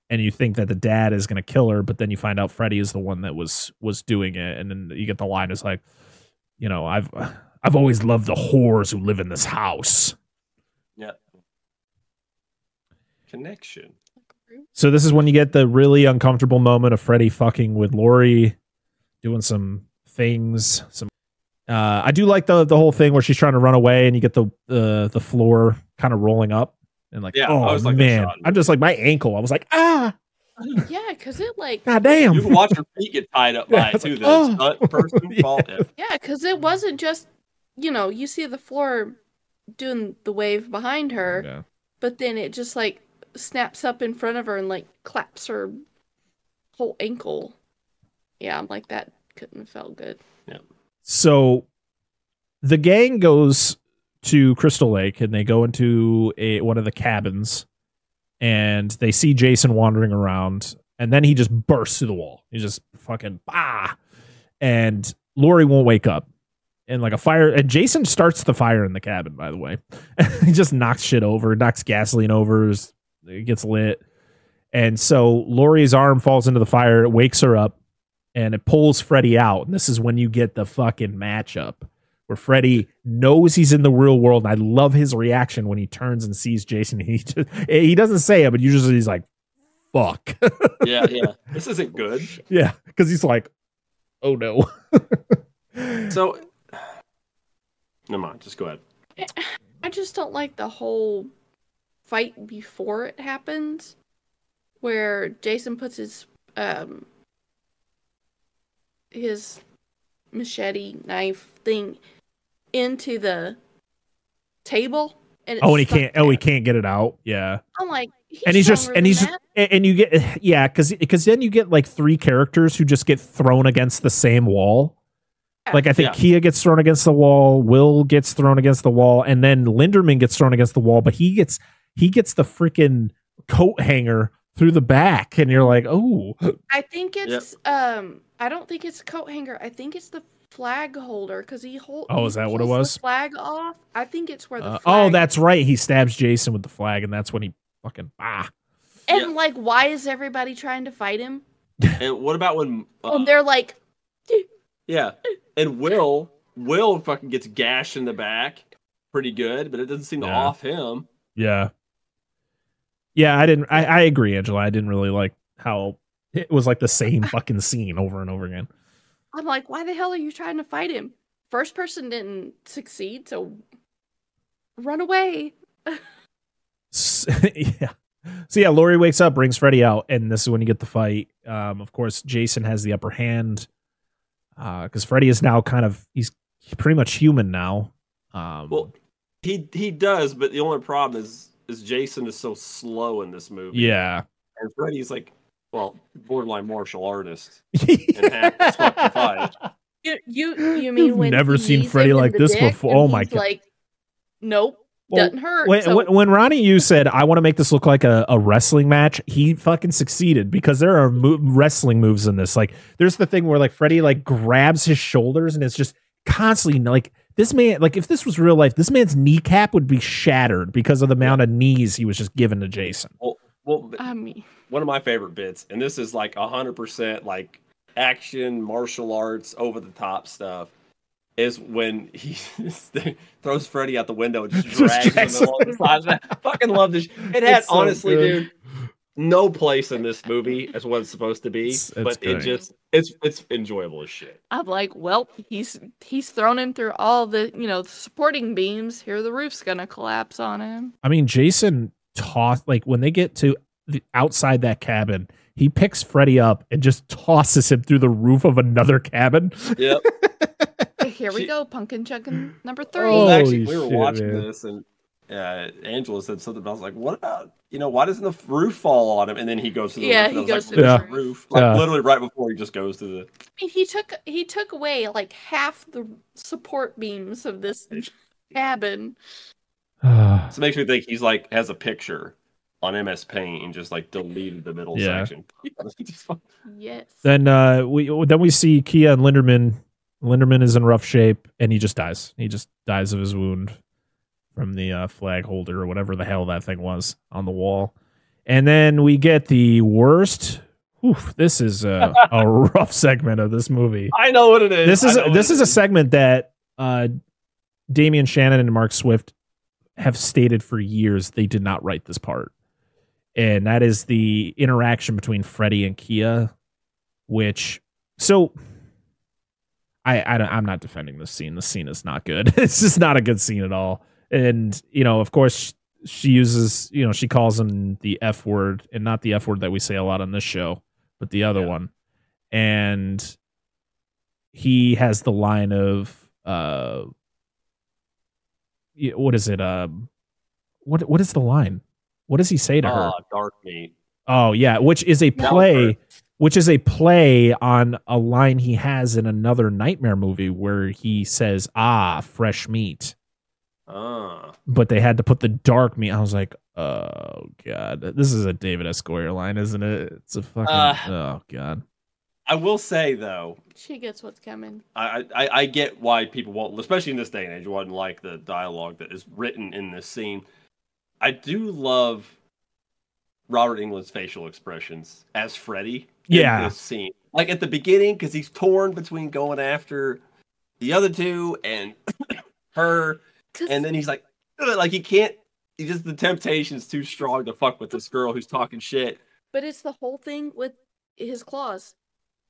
and you think that the dad is going to kill her, but then you find out Freddy is the one that was was doing it, and then you get the line is like, you know, I've I've always loved the whores who live in this house. Yeah. Connection. So this is when you get the really uncomfortable moment of Freddy fucking with Lori, doing some things. Some uh, I do like the the whole thing where she's trying to run away and you get the the the floor kind of rolling up and like Yeah, oh I was like man. I'm just like my ankle. I was like ah Yeah, because it like god damn. You can watch your feet get tied up [LAUGHS] by Yeah, it it's too. like, The oh. [LAUGHS] person Yeah. fault. Yeah. yeah, because it wasn't just you know you see the floor doing the wave behind her, Yeah. but then it just like snaps up in front of her and like claps her whole ankle. Yeah, I'm like that couldn't have felt good. Yeah. So the gang goes to Crystal Lake and they go into a one of the cabins and they see Jason wandering around and then he just bursts through the wall. He just fucking bah. And Lori won't wake up. And like a fire and Jason starts the fire in the cabin, by the way. [LAUGHS] he just knocks shit over, knocks gasoline over, it gets lit. And so Lori's arm falls into the fire, it wakes her up, and it pulls Freddy out. And this is when you get the fucking matchup where Freddy knows he's in the real world. And I love his reaction when he turns and sees Jason. [LAUGHS] He just, he doesn't say it, but usually he's like, fuck. Yeah, yeah. [LAUGHS] This isn't good. yeah. Cause he's like, oh no. [LAUGHS] So, [SIGHS] never mind. Just go ahead. I just don't like the whole fight before it happens, where Jason puts his um his machete knife thing into the table, and it's oh, and he can't, oh, he can't get it out. Yeah. I'm like, he's and he's just and he's that. and and you get [SIGHS] yeah because because then you get like three characters who just get thrown against the same wall like i think Yeah. kia gets thrown against the wall will gets thrown against the wall and then linderman gets thrown against the wall but he gets he gets the freaking coat hanger through the back and you're like oh I think it's um I don't think it's a coat hanger. I think it's the flag holder because he hold. Oh, is that what it was? flag off. I think it's where the uh, flag oh that's right he stabs jason with the flag and that's when he fucking ah And Yeah. like, why is everybody trying to fight him? [LAUGHS] And what about when? Uh, and they're like, yeah, and Will Will fucking gets gashed in the back, pretty good, but it doesn't seem to off him. yeah yeah i didn't i i agree angela i didn't really like how it was like the same [LAUGHS] fucking scene over and over again I'm like, why the hell are you trying to fight him? First person didn't succeed, so run away. S- [LAUGHS] yeah. So yeah, Lori wakes up, brings Freddy out, and this is when you get the fight. Um, of course, Jason has the upper hand because Freddy is now kind of he's pretty much human now. Um, Well, he he does, but the only problem is is Jason is so slow in this movie. yeah, and Freddy's like, well, borderline martial artist. [LAUGHS] half his fucking fight. You you, you mean You've when never he seen Freddy like this before. Oh my God. Like, nope, Well, doesn't hurt. when, so- when, when Ronnie Yu said I want to make this look like a, a wrestling match, he fucking succeeded because there are mo- wrestling moves in this. Like there's the thing where like Freddy like grabs his shoulders and it's just constantly like this man, like, if this was real life, this man's kneecap would be shattered because of the amount of knees he was just given to Jason. Well, well, I mean, one of my favorite bits, and this is like hundred percent like action, martial arts, over the top stuff, is when he [LAUGHS] throws Freddy out the window and just [LAUGHS] Just drags drags him along the [LAUGHS] side. I fucking love this. It had so honestly, good. dude, no place in this movie as what it's supposed to be, It's- it's but it just it's it's enjoyable as shit. I'm like, well, he's he's thrown him through all the you know supporting beams. Here, the roof's gonna collapse on him. I mean, Jason toss like when they get to the outside that cabin, he picks Freddy up and just tosses him through the roof of another cabin. Yep. [LAUGHS] Here we She- go, pumpkin chucking number three. Oh, Well, actually, we were shit, watching man. this, and uh, Angela said something. About, I was like, "What about you know? Why doesn't the roof fall on him?" And then he goes to the Yeah, roof, and he goes like, to the roof." roof." Like Yeah. literally right before he just goes to the. I mean, he took he took away like half the support beams of this cabin. [SIGHS] So it makes me think he's like has a picture on MS Paint and just like deleted the middle Yeah. section. [LAUGHS] Yes. then uh, we then we see Kia and Linderman. Linderman is in rough shape and he just dies. He just dies of his wound from the uh, flag holder or whatever the hell that thing was on the wall. And then we get the worst. Whew, this is a, a [LAUGHS] rough segment of this movie. I know what it is. this is I know what this is a segment that uh Damian Shannon and Mark Swift have stated for years they did not write this part. And that is the interaction between Freddy and Kia, which so I, I don't- I'm not defending this scene. The scene is not good. [LAUGHS] it's just not a good scene at all. And you know, of course, she uses you know she calls him the F word, and not the F word that we say a lot on this show, but the other Yeah. one. And he has the line of uh what is it um what what is the line what does he say to her Ah, dark meat. oh yeah which is a play which is a play on a line he has in another nightmare movie where he says ah fresh meat Ah, but they had to put the dark meat i was like oh god this is a david s goyer line isn't it it's a fucking Uh, oh god I will say though, She gets what's coming. I, I I get why people won't, especially in this day and age, wouldn't like the dialogue that is written in this scene. I do love Robert Englund's facial expressions as Freddy Yeah. in this scene. Like at the beginning, because he's torn between going after the other two and [COUGHS] her, 'Cause- and then he's like, "Ugh," like he can't. He just the temptation's too strong to fuck with this girl who's talking shit. but it's the whole thing with his claws.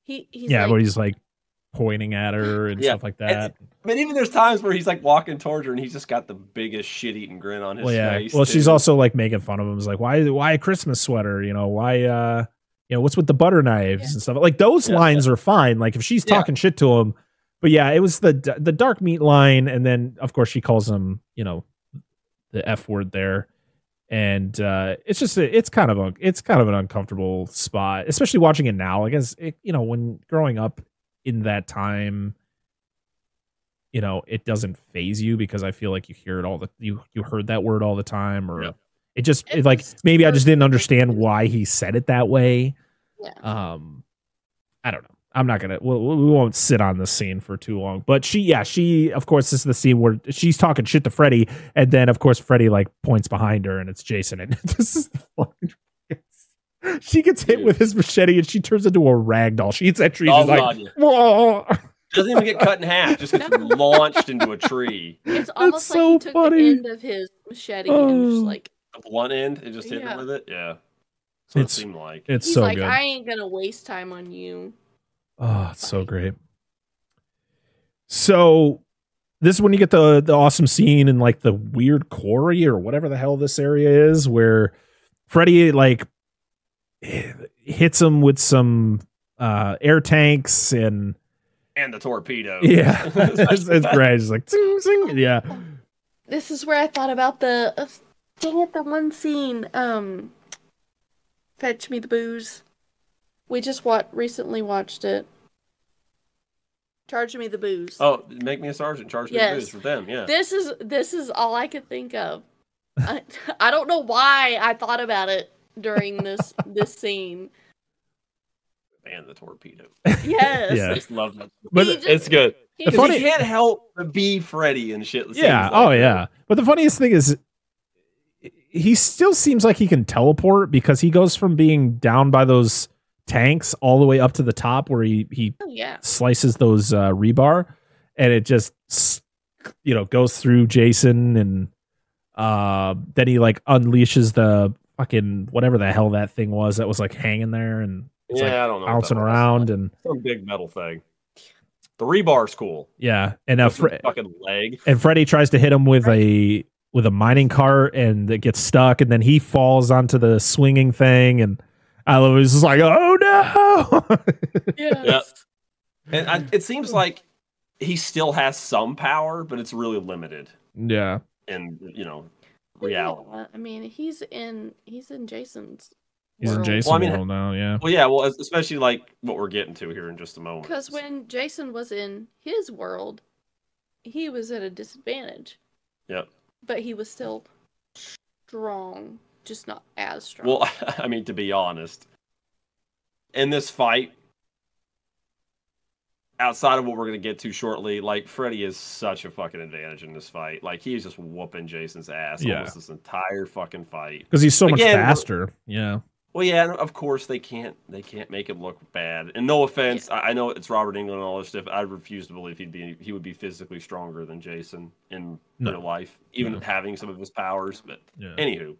He he's yeah like, but he's like pointing at her and Yeah, stuff like that But even there's times where he's like walking towards her and he's just got the biggest shit-eating grin on his well yeah face. well she's also like making fun of him it's like why why a christmas sweater you know why uh you know what's with the butter knives Yeah. and stuff like those Yeah. lines are fine like if she's Yeah. talking shit to him but yeah it was the the dark meat line and then of course she calls him you know the f word there. And uh it's just a, it's kind of a it's kind of an uncomfortable spot especially watching it now. I guess it, you know when growing up in that time you know it doesn't phase you because i feel like you hear it all the you you heard that word all the time or Yeah. it just It it, like maybe i just didn't understand why he said it that way. Yeah. um i don't know i'm not gonna we'll, we won't sit on this scene for too long but she yeah she of course this is the scene where she's talking shit to freddy and then of course freddy like points behind her and it's jason and [LAUGHS] this is the fucking she gets hit Dude. with his machete and she turns into a rag doll. She hits that tree. All She's like, on you. whoa. Doesn't even get cut in half. Just gets [LAUGHS] launched into a tree. It's almost so like he took funny. the end of his machete and just Oh. like The blunt end and just hit Yeah. it with it. Yeah. That's what It's- it seemed like. It's he's so like, good. I ain't gonna waste time on you. Oh, it's so great. So this is when you get the the awesome scene in like the weird quarry or whatever the hell this area is, where Freddy like hits him with some uh air tanks and And the torpedo. [LAUGHS] yeah, [LAUGHS] it's, it's great. It's like zing, zing. yeah, This is where I thought about the uh, dang it, the one scene. Um, fetch me the booze. We just what recently watched it. Charge me the booze. Oh, make me a sergeant. Charge me the booze for them. Yeah. This is this is all I could think of. I, [LAUGHS] I don't know why I thought about it during this [LAUGHS] this scene. and the torpedo. Yes. Yeah. I just love that. But just- It's good. he The funny- he can't help but be Freddy and shit. it yeah. like. oh yeah. But the funniest thing is, he still seems like he can teleport because he goes from being down by those tanks all the way up to the top where he he Oh, yeah. slices those uh, rebar, and it just you know goes through Jason, and uh, then he like unleashes the fucking whatever the hell that thing was that was like hanging there and it's Yeah, like I don't know. bouncing around and Some big metal thing. The rebar's cool. yeah, and uh, Fre- fucking leg. and Freddy tries to hit him with a with a mining cart and it gets stuck and then he falls onto the swinging thing and I was just like oh no Yes. And I, it seems like he still has some power, but it's really limited yeah And you know But yeah, reality. I mean, he's in he's in Jason's. he's in world. Jason Well, I mean- world now yeah Well, yeah, well, especially like what we're getting to here in just a moment. Because when Jason was in his world, he was at a disadvantage, Yep. but he was still strong, just not as strong. Well, [LAUGHS] I mean, to be honest, in this fight, outside of what we're going to get to shortly, like Freddy is such a fucking advantage in this fight. Like he's just whooping Jason's ass Yeah. almost this entire fucking fight. because he's so much Again, we're- faster yeah Well, yeah, of course they can't they can't make him look bad. And no offense, I, I know it's Robert Englund and all this stuff. I refuse to believe he'd be he would be physically stronger than Jason in No. real life, even No. having some of his powers. But yeah anywho,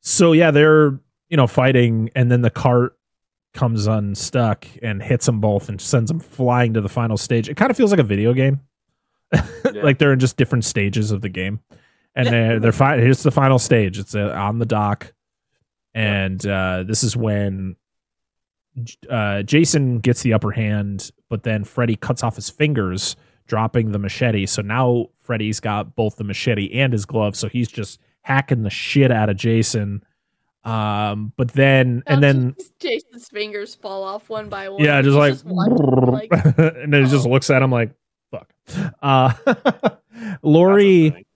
so yeah they're you know fighting and then the cart comes unstuck and hits them both and sends them flying to the final stage. It kind of feels like a video game. [LAUGHS] Like they're in just different stages of the game. And Yeah. they're they're fi- here's the final stage. It's uh, on the dock. And uh this is when uh jason gets the upper hand but then freddy cuts off his fingers dropping the machete. So now freddy's got both the machete and his glove so he's just hacking the shit out of jason um but then and then Jason's fingers fall off one by one. yeah, just like, watching, like, [LAUGHS] and then he just oh. looks at him like, "Fuck." Uh, [LAUGHS] that's Lori.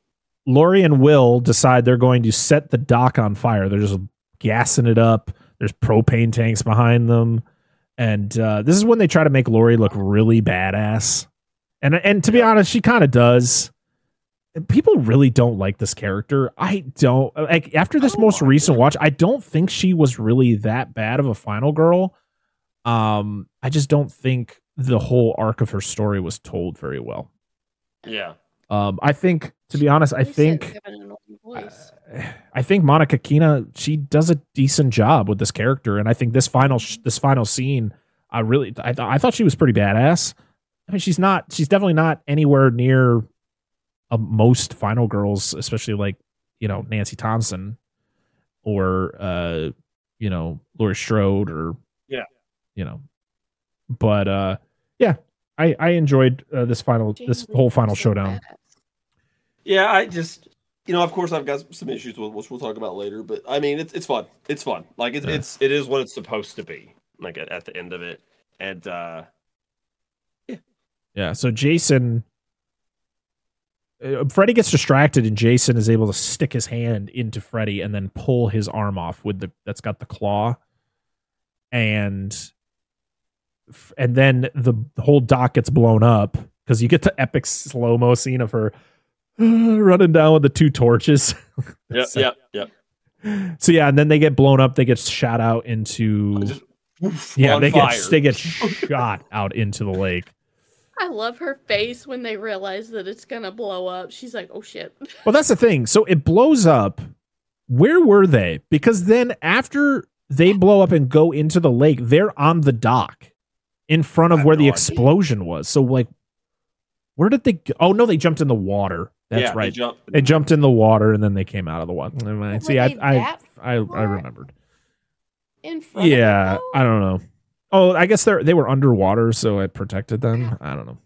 Lori, and Will decide they're going to set the dock on fire. They're just gassing it up. There's propane tanks behind them, and uh, this is when they try to make Lori look really badass. And and to be honest, she kind of does. People really don't like this character. I don't like after this Oh most my recent God. watch. I don't think she was really that bad of a final girl. Um, I just don't think the whole arc of her story was told very well. yeah, Um, I think, to be honest, I think, give it an annoying voice. [SIGHS] I think Monica Keena she does a decent job with this character, and I think this final sh- this final scene, I really, I, th- I thought she was pretty badass. I mean, she's not, she's definitely not anywhere near uh, most final girls, especially like you know Nancy Thompson or uh, you know Laurie Strode or Yeah. you know, but uh, yeah, I I enjoyed uh, this final this whole final so showdown. badass. yeah. I just you know, of course, I've got some issues with which we'll talk about later. But I mean, it's it's fun. It's fun. Like it's Yeah. it's it is what it's supposed to be. Like at, at the end of it, and uh Yeah. So Jason, uh, Freddy gets distracted, and Jason is able to stick his hand into Freddy and then pull his arm off with the that's got the claw, and and then the, whole dock gets blown up because you get the epic slow mo scene of her [SIGHS] running down with the two torches. [LAUGHS] yeah, So- yeah, yeah. So yeah, and then they get blown up. They get shot out into Just, woof, yeah. They fire. get they get shot out into the lake. I love her face when they realize that it's gonna blow up. She's like, "Oh shit!" [LAUGHS] Well, that's the thing. So it blows up. Where were they? Because then after they blow up and go into the lake, they're on the dock in front of have where the idea. explosion was. So like, where did they? Go? Oh no, they jumped in the water. That's yeah, They right. They jumped in the water and then they came out of the water. Never. Were See, I they I, I I remembered. In front. Yeah, Of I don't know. Oh, I guess they're they were underwater, so it protected them. I don't know.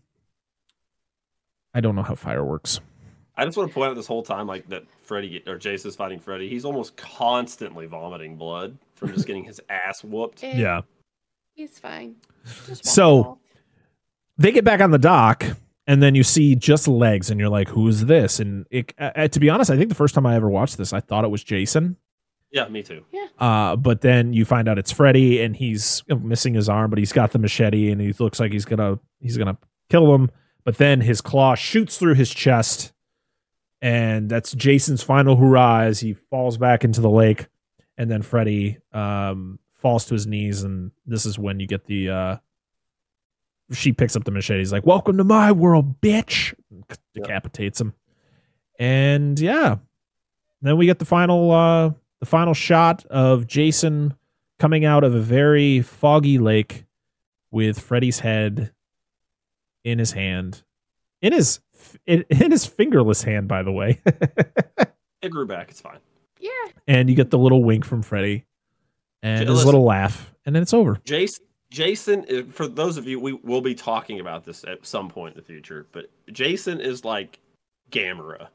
I don't know how fire works. I just want to point out this whole time, like that Freddy or Jason's fighting Freddy. He's almost constantly vomiting blood from just getting his ass whooped. Eh, Yeah. he's fine. So- they get back on the dock and then you see just legs and you're like who's this and it, uh, uh, to be honest i think the first time i ever watched this i thought it was jason Yeah, me too. Uh, but then you find out it's Freddy, and he's missing his arm, but he's got the machete, and he looks like he's gonna he's gonna kill him. But then his claw shoots through his chest, and that's Jason's final hurrah as he falls back into the lake, and then Freddy um, falls to his knees, and this is when you get the. Uh, she picks up the machete. He's like, "Welcome to my world, bitch!" Decapitates him, and yeah, then we get the final uh, the final shot of Jason coming out of a very foggy lake with Freddy's head in his hand, in his in, in his fingerless hand, by the way. It grew back. It's fine. Yeah. and you get the little wink from Freddy and J- his listen. little laugh, and then it's over. Jason, Jason, for those of you, we will be talking about this at some point in the future, but Jason is like Gamera.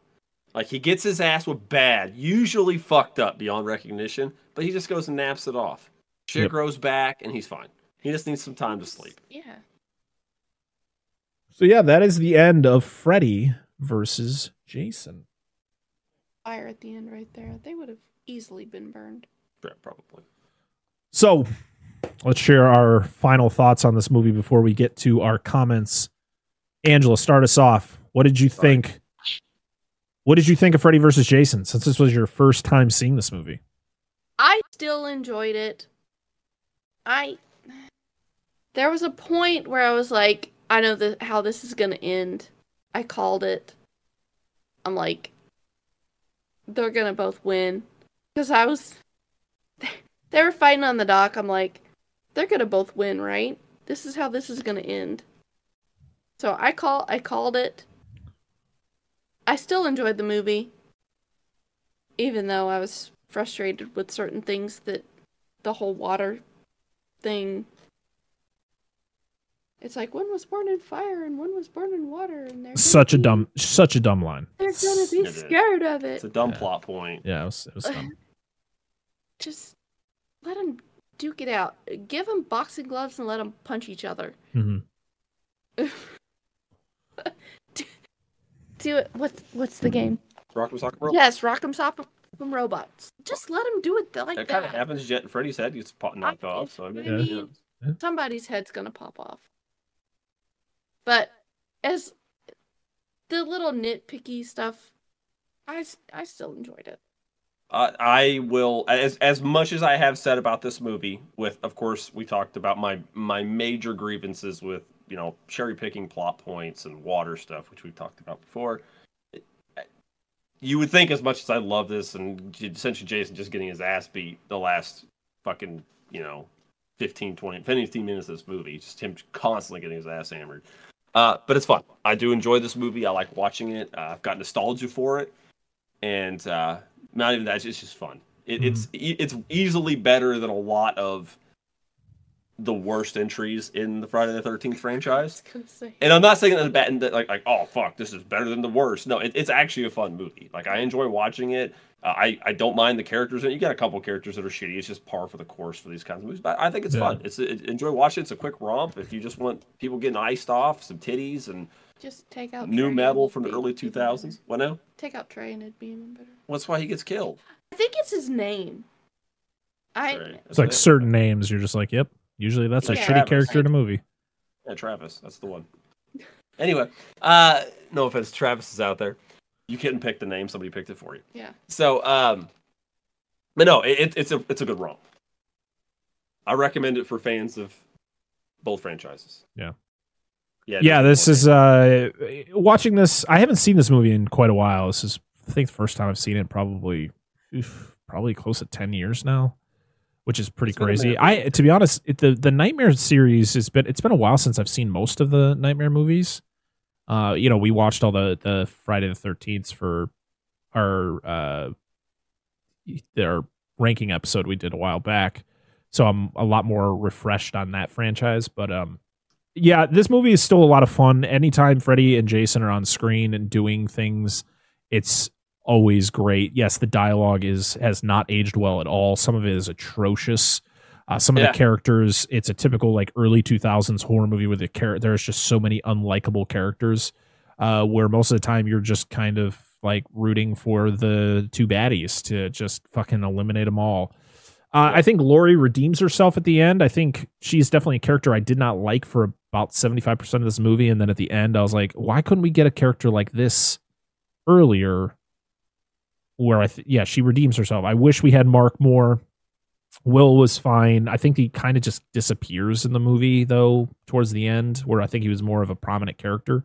Like he gets his ass with bad, usually fucked up beyond recognition, but he just goes and naps it off. Shit Yep. grows back and he's fine. He just needs some time to sleep. Yeah. So yeah, that is the end of Freddy versus Jason. Fire at the end right there. They would have easily been burned. Yeah, probably. So let's share our final thoughts on this movie before we get to our comments. Angela, start us off. What did you Sorry. think? What did you think of Freddy versus Jason since this was your first time seeing this movie? I still enjoyed it. I there was a point where I was like, I know the, how this is gonna end. I called it. I'm like, they're gonna both win because I was. [LAUGHS] They were fighting on the dock. I'm like, they're gonna both win, right? This is how this is gonna end. So I call. I called it. I still enjoyed the movie, even though I was frustrated with certain things that the whole water thing. It's like one was born in fire and one was born in water, and they're Such a be- dumb, such a dumb line. They're gonna be It is. scared of it. It's a dumb Yeah. plot point. Yeah, it was, it was [LAUGHS] dumb. Just let them duke it out. Give them boxing gloves and let them punch each other. hmm [LAUGHS] Do it. What's what's the game? Rock'em Sock'em Roll. Yes, Rock'em Sock'em Robots. Just let them do it like That that. kind of happens. Jet Freddy's head gets pop- knocked I- off. So I mean, you somebody's head's gonna pop off. But as the little nitpicky stuff, I I still enjoyed it. Uh, I will as as much as I have said about this movie. With of course, we talked about my my major grievances with you know cherry picking plot points and water stuff, which we've talked about before. You would think as much as I love this and essentially Jason just getting his ass beat the last fucking you know 15, 20, 15 minutes of this movie, just him constantly getting his ass hammered. Uh, but it's fun. I do enjoy this movie. I like watching it. Uh, I've got nostalgia for it, and uh, not even that. It's just, it's fun. It, It's e- it's easily better than a lot of the worst entries in the Friday the Thirteenth franchise. [LAUGHS] I was gonna say. And I'm not saying that in a bad, that, like like oh fuck, this is better than the worst. No, it, it's actually a fun movie. Like I enjoy watching it. Uh, I I don't mind the characters. in it. You got a couple characters that are shitty. It's just par for the course for these kinds of movies. But I think it's Yeah. fun. It's it, enjoy watching. it. It's a quick romp. If you just want people getting iced off, some titties and Just take out new Trey metal from the early 2000s. What now? Take out Trey and it'd be even better. That's why he gets killed. I think it's his name. I Right. It's like certain names. You're just like, yep. Usually that's a Yeah. shitty character in a movie. Yeah, Travis. That's the one. Anyway, uh, no offense, Travis is out there. You couldn't pick the name; somebody picked it for you. yeah. So, um, but no, it, it- it's a it's a good romp. I recommend it for fans of both franchises. Yeah. Yeah. yeah, this is uh watching this. I haven't seen this movie in quite a while. This is I think the first time I've seen it probably oof, probably close to ten years now, which is pretty It's crazy. I to be honest, it, the the Nightmare series has been it's been a while since I've seen most of the Nightmare movies. Uh, you know, we watched all the the Friday the Thirteenth for our uh their ranking episode we did a while back, so I'm a lot more refreshed on that franchise. But um, yeah, this movie is still a lot of fun. Anytime Freddy and Jason are on screen and doing things, it's always great. Yes, the dialogue is has not aged well at all. Some of it is atrocious. Uh, some of Yeah. the characters, it's a typical like early 2000s horror movie with the character. There's just so many unlikable characters. Uh, where most of the time you're just kind of like rooting for the two baddies to just fucking eliminate them all. Uh, I think Lori redeems herself at the end. I think she's definitely a character I did not like for about 75% of this movie. And then at the end, I was like, why couldn't we get a character like this earlier? Where I, th- yeah, she redeems herself. I wish we had Mark more. Will was fine. I think he kind of just disappears in the movie, though, towards the end, where I think he was more of a prominent character.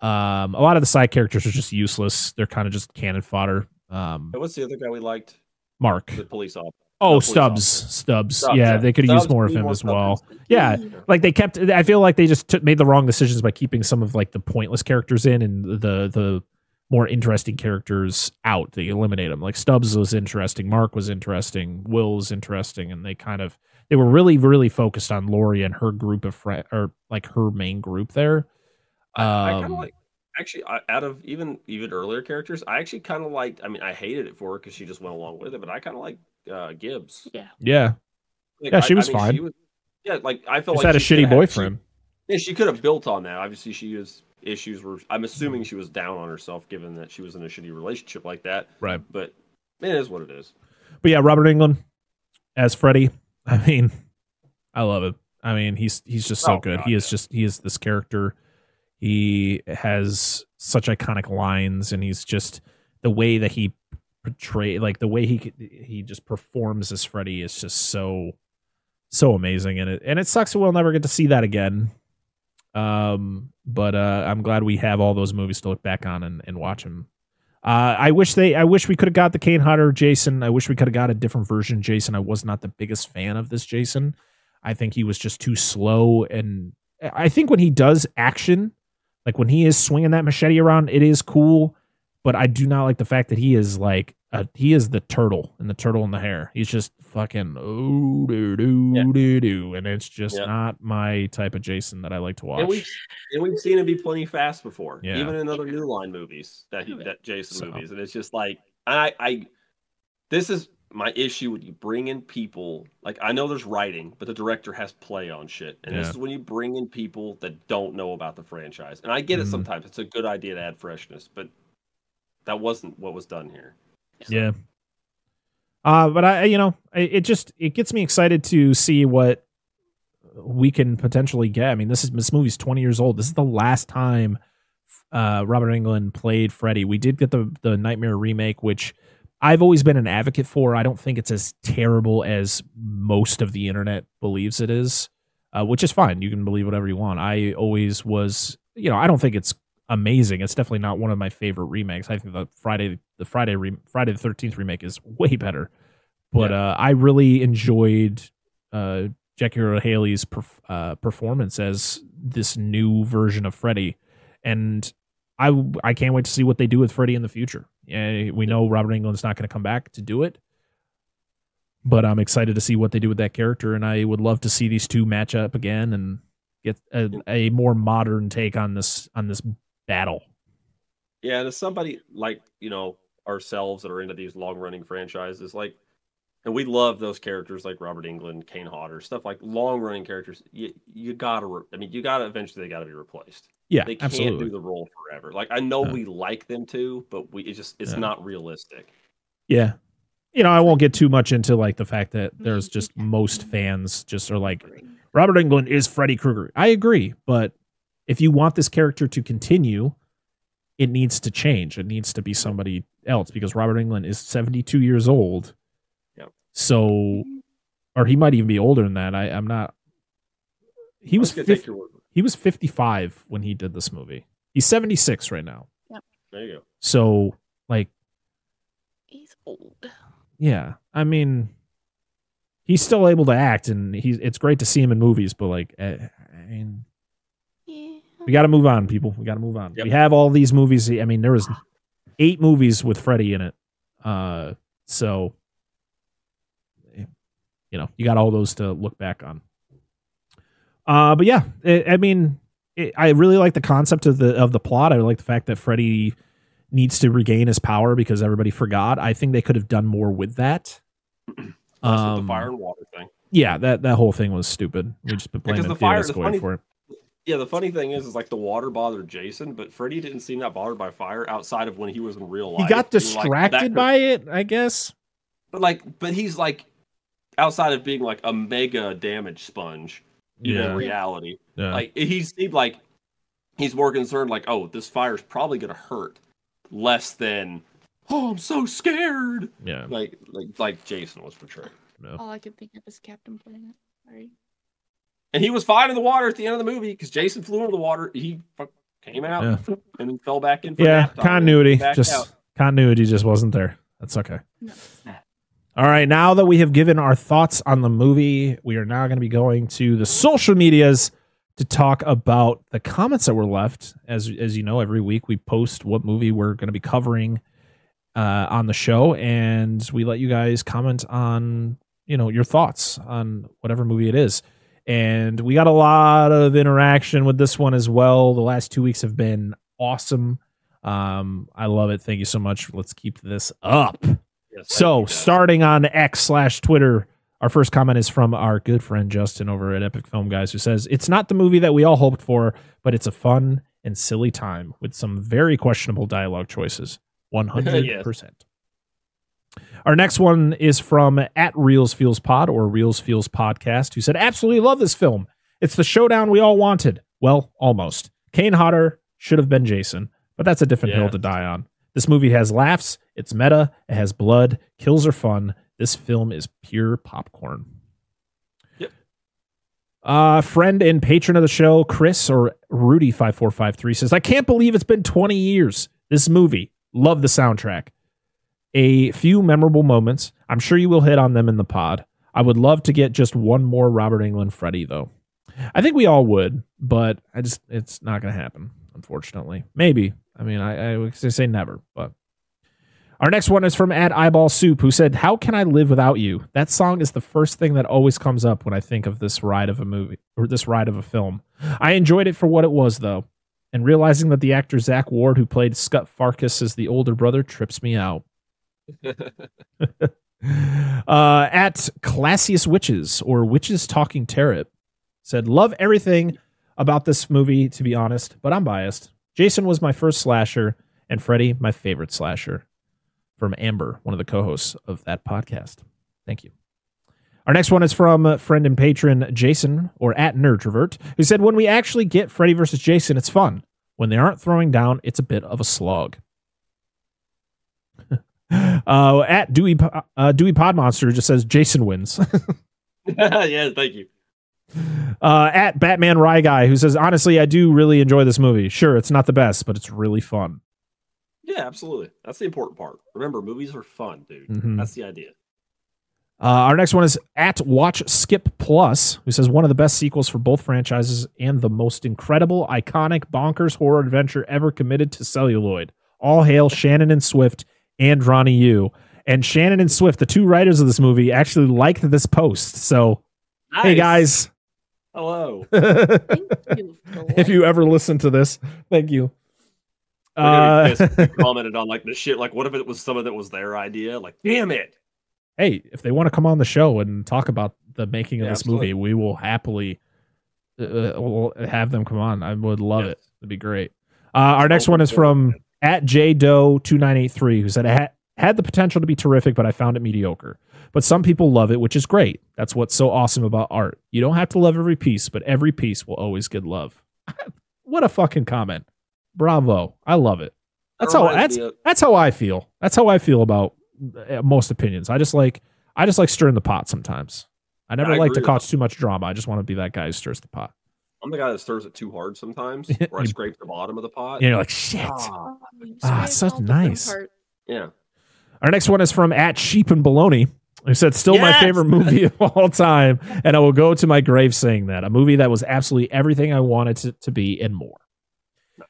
Um, a lot of the side characters are just useless. They're kind of just cannon fodder. Um, And what's the other guy we liked? Mark. The police officer. Oh, Stubbs. Stubbs. Stubbs, Yeah, they could have used more of him as Stubbs. well. Yeah, like they kept. I feel like they just took, made the wrong decisions by keeping some of like the pointless characters in and the the more interesting characters out. They eliminate them. Like Stubbs was interesting. Mark was interesting. Will was interesting, and they kind of they were really really focused on Lori and her group of friends or like her main group there. I, I kind Um, of like actually I, out of even even earlier characters. I actually kind of liked. I mean, I hated it for her because she just went along with it, but I kind of like uh, Gibbs. Yeah. Yeah, Like, Yeah, she I was mean, fine. She was, yeah, like I felt just like had a shitty coulda had- boyfriend. She, yeah, she could have built on that. Obviously, she has issues. Were I'm assuming she was down on herself, given that she was in a shitty relationship like that. Right. But it is what it is. But yeah, Robert Englund as Freddy. [LAUGHS] I mean, I love it. I mean, he's he's just so Oh, good. God, he is yeah. just he is this character. He has such iconic lines, and he's just the way that he portray like the way he he just performs as Freddy is just so so amazing, and it and it sucks that we'll never get to see that again. Um, but uh, I'm glad we have all those movies to look back on and, and watch them. Uh, I wish they. I wish we could have got the Kane Hodder Jason. I wish we could have got a different version Jason. I was not the biggest fan of this Jason. I think he was just too slow, and I think when he does action, like when he is swinging that machete around, it is cool. But I do not like the fact that he is like a, he is the turtle and the turtle in the hare. He's just fucking oh do do Yeah. do do, and it's just Yeah. not my type of Jason that I like to watch. And we've and we've seen him be plenty fast before, Yeah. even in other New Line movies that he, that Jason So- movies, and it's just like I I this is my issue when you bring in people like I know there's writing, but the director has play on shit, and this is when you bring in people that don't know about the franchise. And I get it Mhm. sometimes; it's a good idea to add freshness, but that wasn't what was done here. Yeah. Uh, but I, you know, it, just it gets me excited to see what we can potentially get. I mean, this is this movie's twenty years old. This is the last time uh, Robert Englund played Freddy. We did get the the Nightmare remake, which I've always been an advocate for. I don't think it's as terrible as most of the internet believes it is, uh, which is fine. You can believe whatever you want. I always was, you know, I don't think it's amazing. It's definitely not one of my favorite remakes. I think the Friday the Friday re- Friday the Thirteenth remake is way better. But uh, I really enjoyed uh, Jackie Earle Haley's perf- uh, performance as this new version of Freddy, and I I can't wait to see what they do with Freddy in the future. Yeah, we know Robert Englund's not going to come back to do it, but I'm excited to see what they do with that character, and I would love to see these two match up again and get a, a more modern take on this on this battle. Yeah, and as somebody like you know ourselves that are into these long running franchises, like, and we love those characters like Robert Englund, Kane Hodder, stuff like long running characters. You you gotta, re- I mean, you gotta eventually they gotta be replaced. Yeah, They can't absolutely. do the role forever. Like I know Yeah. we like them too, but we it just it's Yeah. not realistic. Yeah. You know, I won't get too much into like the fact that there's just [LAUGHS] most fans just are like Robert Englund is Freddy Krueger. I agree, but if you want this character to continue, it needs to change. It needs to be somebody else because Robert Englund is 72 years old. Yep. So or he might even be older than that. I I'm not he I'm was 50, take your word. he was 55 when he did this movie. He's 76 right now. Yep. There you go. So like He's old. Yeah, I mean, he's still able to act, and he's it's great to see him in movies. But like, eh, I mean, Yeah. We got to move on, people. We got to move on. Yep. We have all these movies. I mean, there was eight movies with Freddy in it. Uh, so you know, you got all those to look back on. Uh, but yeah, I I mean, it, I really like the concept of the of the plot. I like the fact that Freddy needs to regain his power because everybody forgot. I think they could have done more with that. Um, the fire and water thing. yeah, that that whole thing was stupid. We just been Yeah, 'cause blaming the fire- the funny- for it. Yeah, the funny thing is, is like the water bothered Jason, but Freddy didn't seem that bothered by fire outside of when he was in real life. He got being like, distracted could- by it, I guess. but like, but he's like outside of being like a mega damage sponge. You know, in reality, yeah. like he seemed like he's more concerned, like, oh, this fire's probably gonna hurt, less than, oh, I'm so scared. yeah. Like, like, like Jason was portraying, No. All I can think of is Captain Planet. Sorry. And he was fine in the water at the end of the movie because Jason flew into the water. He came out Yeah. and fell back in. For Yeah, nap time and continuity just out. continuity just wasn't there. That's okay. All right, now that we have given our thoughts on the movie, we are now going to be going to the social medias to talk about the comments that were left. As as you know, every week we post what movie we're going to be covering uh, on the show, and we let you guys comment on you know your thoughts on whatever movie it is. And we got a lot of interaction with this one as well. The last two weeks have been awesome. Um, I love it. Thank you so much. Let's keep this up. Yes, So, starting on X slash Twitter, our first comment is from our good friend Justin over at Epic Film Guys, who says, It's not the movie that we all hoped for, but it's a fun and silly time with some very questionable dialogue choices. [LAUGHS] 100%. Our next one is from at Reels Feels Pod or Reels Feels Podcast, who said, Absolutely love this film. It's the showdown we all wanted. Well, almost. Kane Hodder should have been Jason, but that's a different hill to die on. This movie has laughs, it's meta, it has blood, kills are fun. This film is pure popcorn. Yep. Uh, friend and patron of the show, Chris or Rudy5453 says, I can't believe it's been 20 years. This movie, love the soundtrack. A few memorable moments. I'm sure you will hit on them in the pod. I would love to get just one more Robert Englund Freddy, though. I think we all would, but I just, it's not going to happen, unfortunately. Maybe. I mean, I, I would say never, but. Our next one is from at Eyeball Soup, who said, How can I live without you? That song is the first thing that always comes up when I think of this ride of a movie or this ride of a film. I enjoyed it for what it was, though, and realizing that the actor Zack Ward, who played Scut Farkus as the older brother, trips me out. [LAUGHS] uh, at Classiest Witches or Witches Talking Tarot said, Love everything about this movie, to be honest, but I'm biased. Jason was my first slasher, and Freddy, my favorite slasher. From Amber, one of the co hosts of that podcast. Thank you. Our next one is from friend and patron Jason, or at Nerdtrovert, who said, When we actually get Freddy versus Jason, it's fun. When they aren't throwing down, it's a bit of a slog. [LAUGHS] uh, at Dewey, uh, Dewey Podmonster just says Jason wins. [LAUGHS] [LAUGHS] yeah, thank you. uh, at Batman Rye Guy, who says, Honestly, I do really enjoy this movie. Sure, it's not the best, but it's really fun. Yeah, absolutely. That's the important part. Remember, movies are fun, dude. Mhm. That's the idea. Uh, our next one is at Watch Skip Plus, who says one of the best sequels for both franchises and the most incredible, iconic, bonkers horror adventure ever committed to celluloid. All hail Shannon and Swift and Ronnie Yu. And Shannon and Swift, the two writers of this movie, actually liked this post. So, hey guys, Hello. Thank you. [LAUGHS] if you ever listen to this, thank you. We're Uh, pissed if you commented on like the shit. Like, what if it was someone that was their idea? Like, damn it. hey, if they want to come on the show and talk about the making of Yeah, this absolutely. movie, we will happily uh, we'll have them come on. I would love Yes. it. It'd be great. Uh, our next one is yeah. from at jdoe2983, who said it had, had the potential to be terrific, but I found it mediocre. But some people love it, which is great. That's what's so awesome about art. You don't have to love every piece, but every piece will always get love. [LAUGHS] what a fucking comment. Bravo. I love it. That's how that's of- that's how I feel. That's how I feel about uh, most opinions. I just like I just like stirring the pot sometimes. I never I like to cause too much drama. I just want to be that guy who stirs the pot. I'm the guy that stirs it too hard sometimes, [LAUGHS] or I scrape the bottom of the pot. And you're like, shit. Ah, Ah, so nice. yeah. Our next one is from at Sheep and Baloney, who said, Still my favorite movie of all time. And I will go to my grave saying that. A movie that was absolutely everything I wanted it to be and more.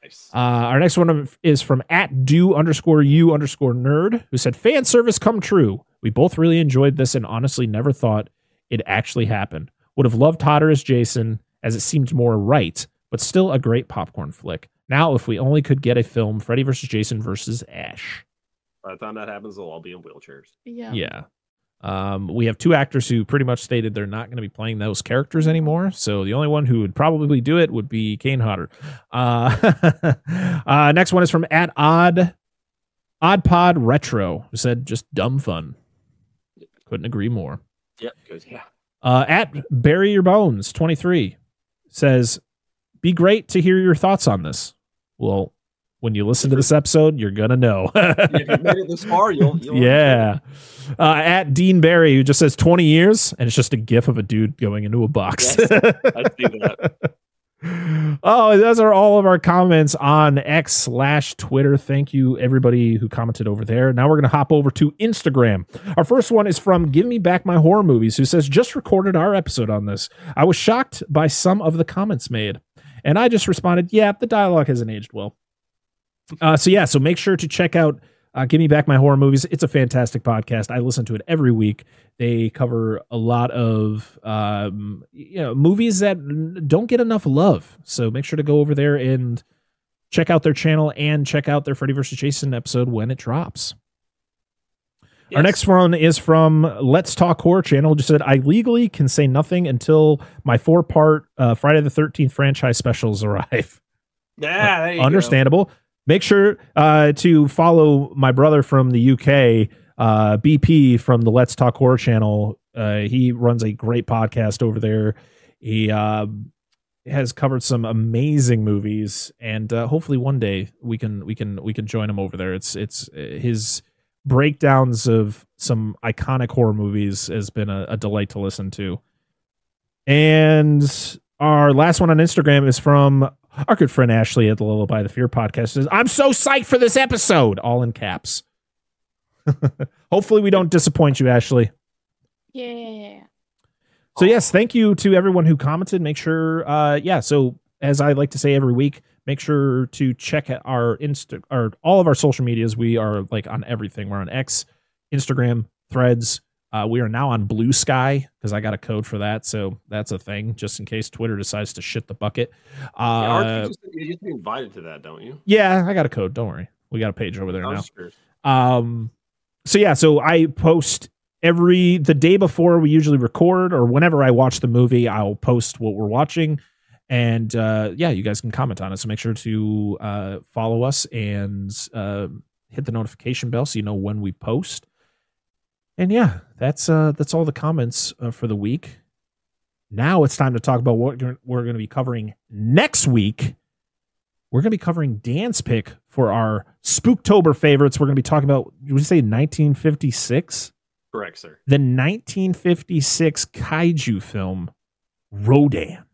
Nice. Uh, our next one is from at do underscore you underscore nerd, who said, Fan service come true. We both really enjoyed this and honestly never thought it actually happened. Would have loved Hodder as Jason, as it seemed more right, but still a great popcorn flick. Now, if we only could get a film, Freddy versus Jason versus Ash. By the time that happens, they'll all be in wheelchairs. Yeah. Yeah. Um, we have two actors who pretty much stated they're not going to be playing those characters anymore. So the only one who would probably do it would be Kane Hodder. Uh, [LAUGHS] uh, next one is from at Odd Odd Pod Retro, who said just dumb fun. Couldn't agree more. Yep. Good. Yeah. Uh, at Bury Your Bones 23 says, Be great to hear your thoughts on this. Well, when you listen to this episode, you're going to know. [LAUGHS] if you made it this far, you'll. you'll yeah. Uh, at Dean Barry, who just says 20 years, and it's just a gif of a dude going into a box. Yes, I see that. [LAUGHS] oh, those are all of our comments on X slash Twitter. Thank you, everybody who commented over there. Now we're going to hop over to Instagram. Our first one is from Give Me Back My Horror Movies, who says, Just recorded our episode on this. I was shocked by some of the comments made. And I just responded, Yeah, the dialogue hasn't aged well. Uh, so, yeah, so make sure to check out uh, Give Me Back My Horror Movies. It's a fantastic podcast. I listen to it every week. They cover a lot of um, you know movies that don't get enough love. So make sure to go over there and check out their channel and check out their Freddy vs. Jason episode when it drops. Our next one is from Let's Talk Horror Channel. Just said I legally can say nothing until my four part uh, Friday the Thirteenth franchise specials arrive. Yeah. There you go. Make sure uh, to follow my brother from the UK, uh, BP from the Let's Talk Horror channel. Uh, he runs a great podcast over there. He uh, has covered some amazing movies, and uh, hopefully one day we can we can we can join him over there. It's it's uh, his breakdowns of some iconic horror movies has been a, a delight to listen to. And our last one on Instagram is from our good friend Ashley at the Lullaby the Fear podcast. Says, I'm so psyched for this episode, all in caps. [LAUGHS] Hopefully, we don't disappoint you, Ashley. Yeah. So yes, thank you to everyone who commented. Make sure, uh, yeah. So as I like to say every week, make sure to check our Insta or all of our social medias. We are like on everything. We're on X, Instagram, Threads. Uh, we are now on Bluesky because I got a code for that, so that's a thing. Just in case Twitter decides to shit the bucket. Yeah, Uh, you just, you just be invited to that, don't you? yeah, I got a code. Don't worry, we got a page over there now. Um, so yeah, so I post every the day before we usually record, or whenever I watch the movie, I'll post what we're watching, and uh, yeah, you guys can comment on it. So make sure to uh, follow us and uh, hit the notification bell so you know when we post. And yeah, that's uh, that's all the comments uh, for the week. Now it's time to talk about what we're- going to be covering next week we're going to be covering Dan's pick for our Spooktober favorites. We're going to be talking about, would you say 1956? Correct, sir. The 1956 kaiju film Rodan,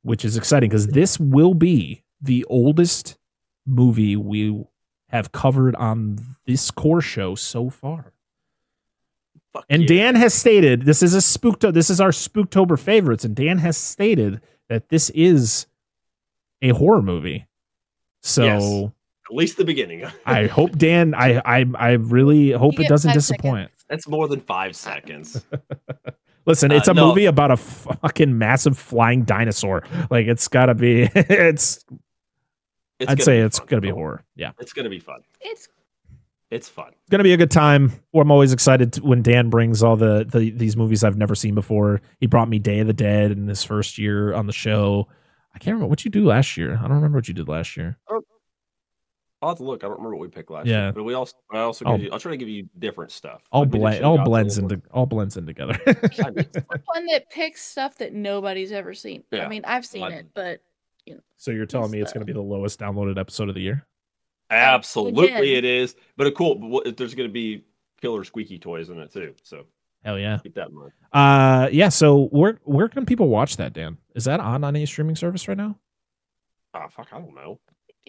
which is exciting because this will be the oldest movie we have covered on this core show so far. Fuck And yeah. Dan has stated this is a spookto. This is our Spooktober favorites, and Dan has stated that this is a horror movie. So Yes. at least the beginning. [LAUGHS] I hope Dan. I I I really hope You it doesn't five disappoint. That's more than five seconds. [LAUGHS] Listen, Uh, it's a no. movie about a fucking massive flying dinosaur. Like it's got to be. [LAUGHS] It's. It's I'd say be it's fun. gonna be horror. Yeah, It's gonna be fun. It's It's fun. it's gonna be a good time. I'm always excited to, when Dan brings all the, the these movies I've never seen before. He brought me Day of the Dead in his first year on the show. I can't remember what you do last year. I don't remember what you did last year. Oh. I'll have to look. I don't remember what we picked last Yeah. year. But we also I also I'll- you, I'll try to give you different stuff. All Like blend, all blends Godzilla. into all blends in together. [LAUGHS] I mean, [LAUGHS] one that picks stuff that nobody's ever seen. Yeah. I mean, I've seen Like- it, but you know. so you're telling me it's going to be the lowest downloaded episode of the year? Absolutely, it is. But a cool. but There's going to be killer squeaky toys in it too. So Hell yeah. keep that in mind. Uh, yeah. So where where can people watch that, Dan? Is that on on any streaming service right now? Ah, fuck, I don't know.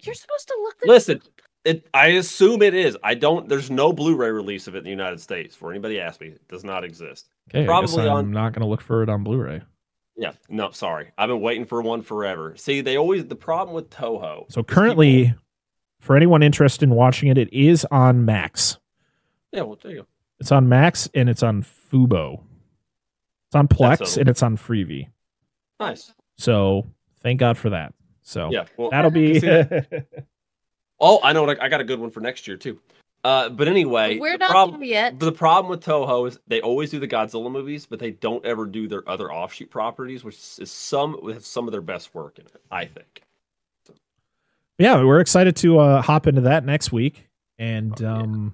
you're supposed to look. This Listen, it. I assume it is. I don't. There's no Blu-ray release of it in the United States. For anybody ask me, it does not exist. Okay, I guess Probably I'm on- not going to look for it on Blu-ray. Yeah, no, sorry. I've been waiting for one forever. See, they always the problem with Toho. So currently, people- for anyone interested in watching it, it is on Max. yeah, well, there you go. It's on Max and it's on Fubo. It's on Plex That's a- and it's on Freevee. Nice. So thank God for that. So Yeah. Well, that'll be See that? [LAUGHS] oh, I know. What I, I got a good one for next year too. Uh, but anyway, We're the not problem, there yet. the problem with Toho is they always do the Godzilla movies, but they don't ever do their other offshoot properties, which is some with some of their best work in it. I think. Yeah, we're excited to uh, hop into that next week, and Oh, yeah. um,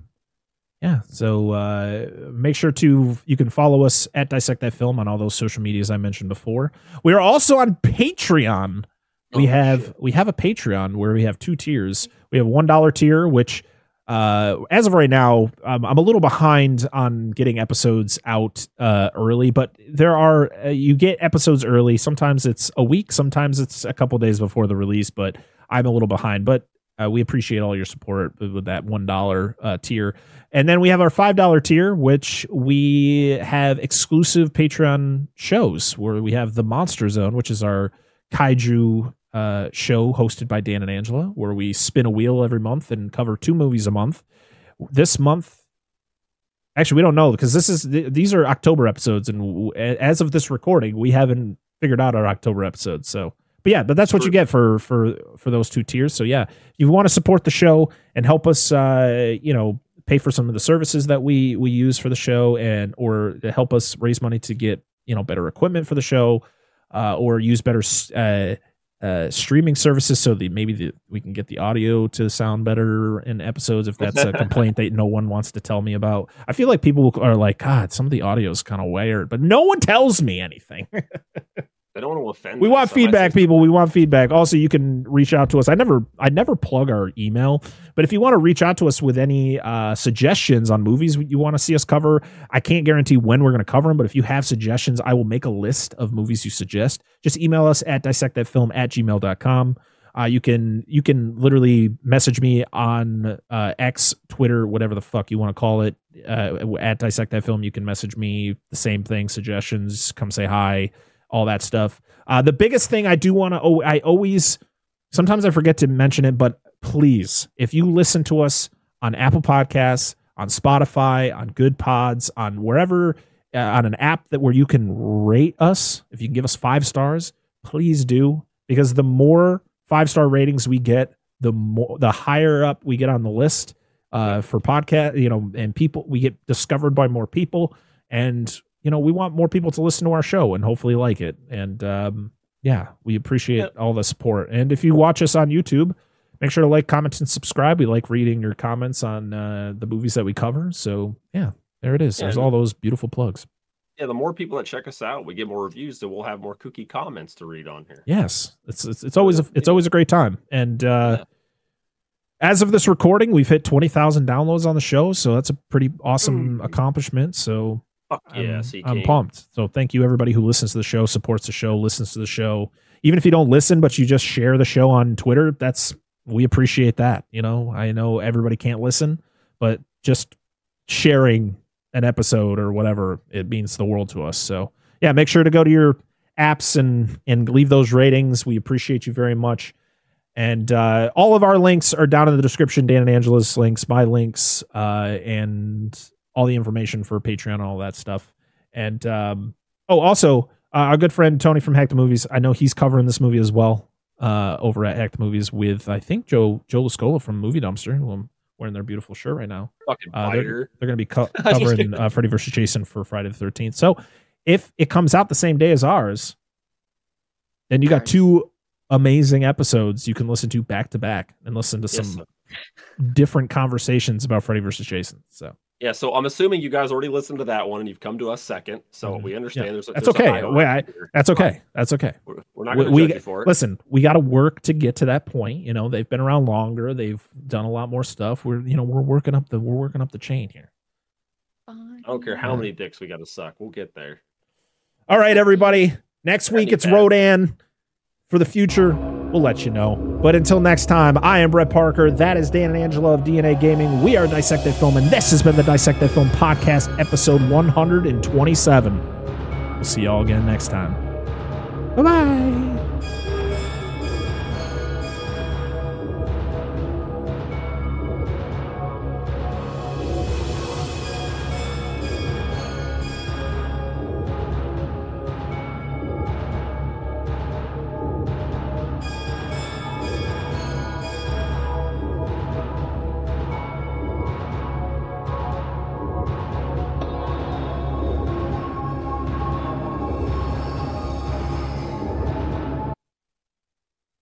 yeah. So uh, make sure to you can follow us at Dissect That Film on all those social medias I mentioned before. We are also on Patreon. We Oh, have shit. we have a Patreon where we have two tiers. We have one dollar tier, which uh, as of right now, um, I'm a little behind on getting episodes out uh, early, but there are uh, you get episodes early. Sometimes it's a week, sometimes it's a couple days before the release, but I'm a little behind. But uh, we appreciate all your support with that one dollar uh, tier, and then we have our five dollar tier, which we have exclusive Patreon shows where we have the Monster Zone, which is our kaiju uh, show hosted by Dan and Angela, where we spin a wheel every month and cover two movies a month. This month, actually, we don't know because this is these are October episodes, and as of this recording, we haven't figured out our October episodes. So, but yeah, but that's what you get for for for those two tiers. So yeah, if you want to support the show and help us, uh, you know, pay for some of the services that we we use for the show, and or help us raise money to get you know better equipment for the show, uh, or use better uh, uh, streaming services so that maybe the, we can get the audio to sound better in episodes if that's a [LAUGHS] complaint that no one wants to tell me about. I feel like people are like, God, some of the audio is kind of weird, but no one tells me anything. [LAUGHS] I don't want to offend. we want so I say feedback, people. We want feedback. Also, you can reach out to us. I never, I never plug our email, but if you want to reach out to us with any uh, suggestions on movies you want to see us cover, I can't guarantee when we're going to cover them, but if you have suggestions, I will make a list of movies you suggest. Just email us at dissectthatfilm at gmail.com. Uh, you can you can literally message me on uh, X, Twitter, whatever the fuck you want to call it, uh, at dissect that film. You can message me the same thing, suggestions, come say hi, all that stuff. Uh, the biggest thing I do want to, oh, I always, sometimes I forget to mention it, but please, if you listen to us on Apple Podcasts, on Spotify, on Goodpods, on wherever, uh, on an app that where you can rate us, if you can give us five stars, please do, because the more five star ratings we get, the more, the higher up we get on the list uh, for podcast, you know, and people, we get discovered by more people, and you know, we want more people to listen to our show and hopefully like it. And um, yeah, we appreciate Yep. all the support. And if you watch us on YouTube, make sure to like, comment, and subscribe. We like reading your comments on uh, the movies that we cover. So yeah, there it is. Yeah, There's all those beautiful plugs. Yeah, the more people that check us out, we get more reviews, then we'll have more kooky comments to read on here. Yes, it's it's, it's always a, it's always a great time. And uh, Yeah. as of this recording, we've hit twenty thousand downloads on the show, so that's a pretty awesome Mm. accomplishment. So Fuck yeah, I'm, I'm pumped. So thank you everybody who listens to the show, supports the show, listens to the show. Even if you don't listen, but you just share the show on Twitter, that's we appreciate that. You know, I know everybody can't listen, but just sharing an episode or whatever, it means the world to us. So yeah, make sure to go to your apps and and leave those ratings. We appreciate you very much. And uh, all of our links are down in the description. Dan and Angela's links, my links, uh, and all the information for Patreon, and all that stuff. And um, oh, also uh, our good friend Tony from Hack the Movies. I know he's covering this movie as well uh, over at Hack the Movies with I think Joe Joe Lascola from Movie Dumpster, who I'm wearing their beautiful shirt right now. Fucking Uh, they're, they're going to be co- [LAUGHS] covering uh, Freddy vs. Jason for Friday the 13th. So if it comes out the same day as ours, then you got two amazing episodes you can listen to back to back and listen to Yes, some sir. different conversations about Freddy vs. Jason. So Yeah, so I'm assuming you guys already listened to that one and you've come to us second. So Mhm. we understand Yeah. there's a That's there's okay. hierarchy Wait, I- that's okay. That's okay. We're, we're not We- going to we judge get- you for it. Listen, we got to work to get to that point. You know, they've been around longer. They've done a lot more stuff. We're, you know, we're working up the we're working up the chain here. Fine. I don't care how many dicks we got to suck. We'll get there. All right, everybody. Next week it's that. Rodan. For the future, we'll let you know. But until next time, I am Brett Parker. That is Dan and Angela of DNA Gaming. We are Dissected Film, and this has been the Dissected Film Podcast, episode 127. We'll see y'all again next time. Bye bye.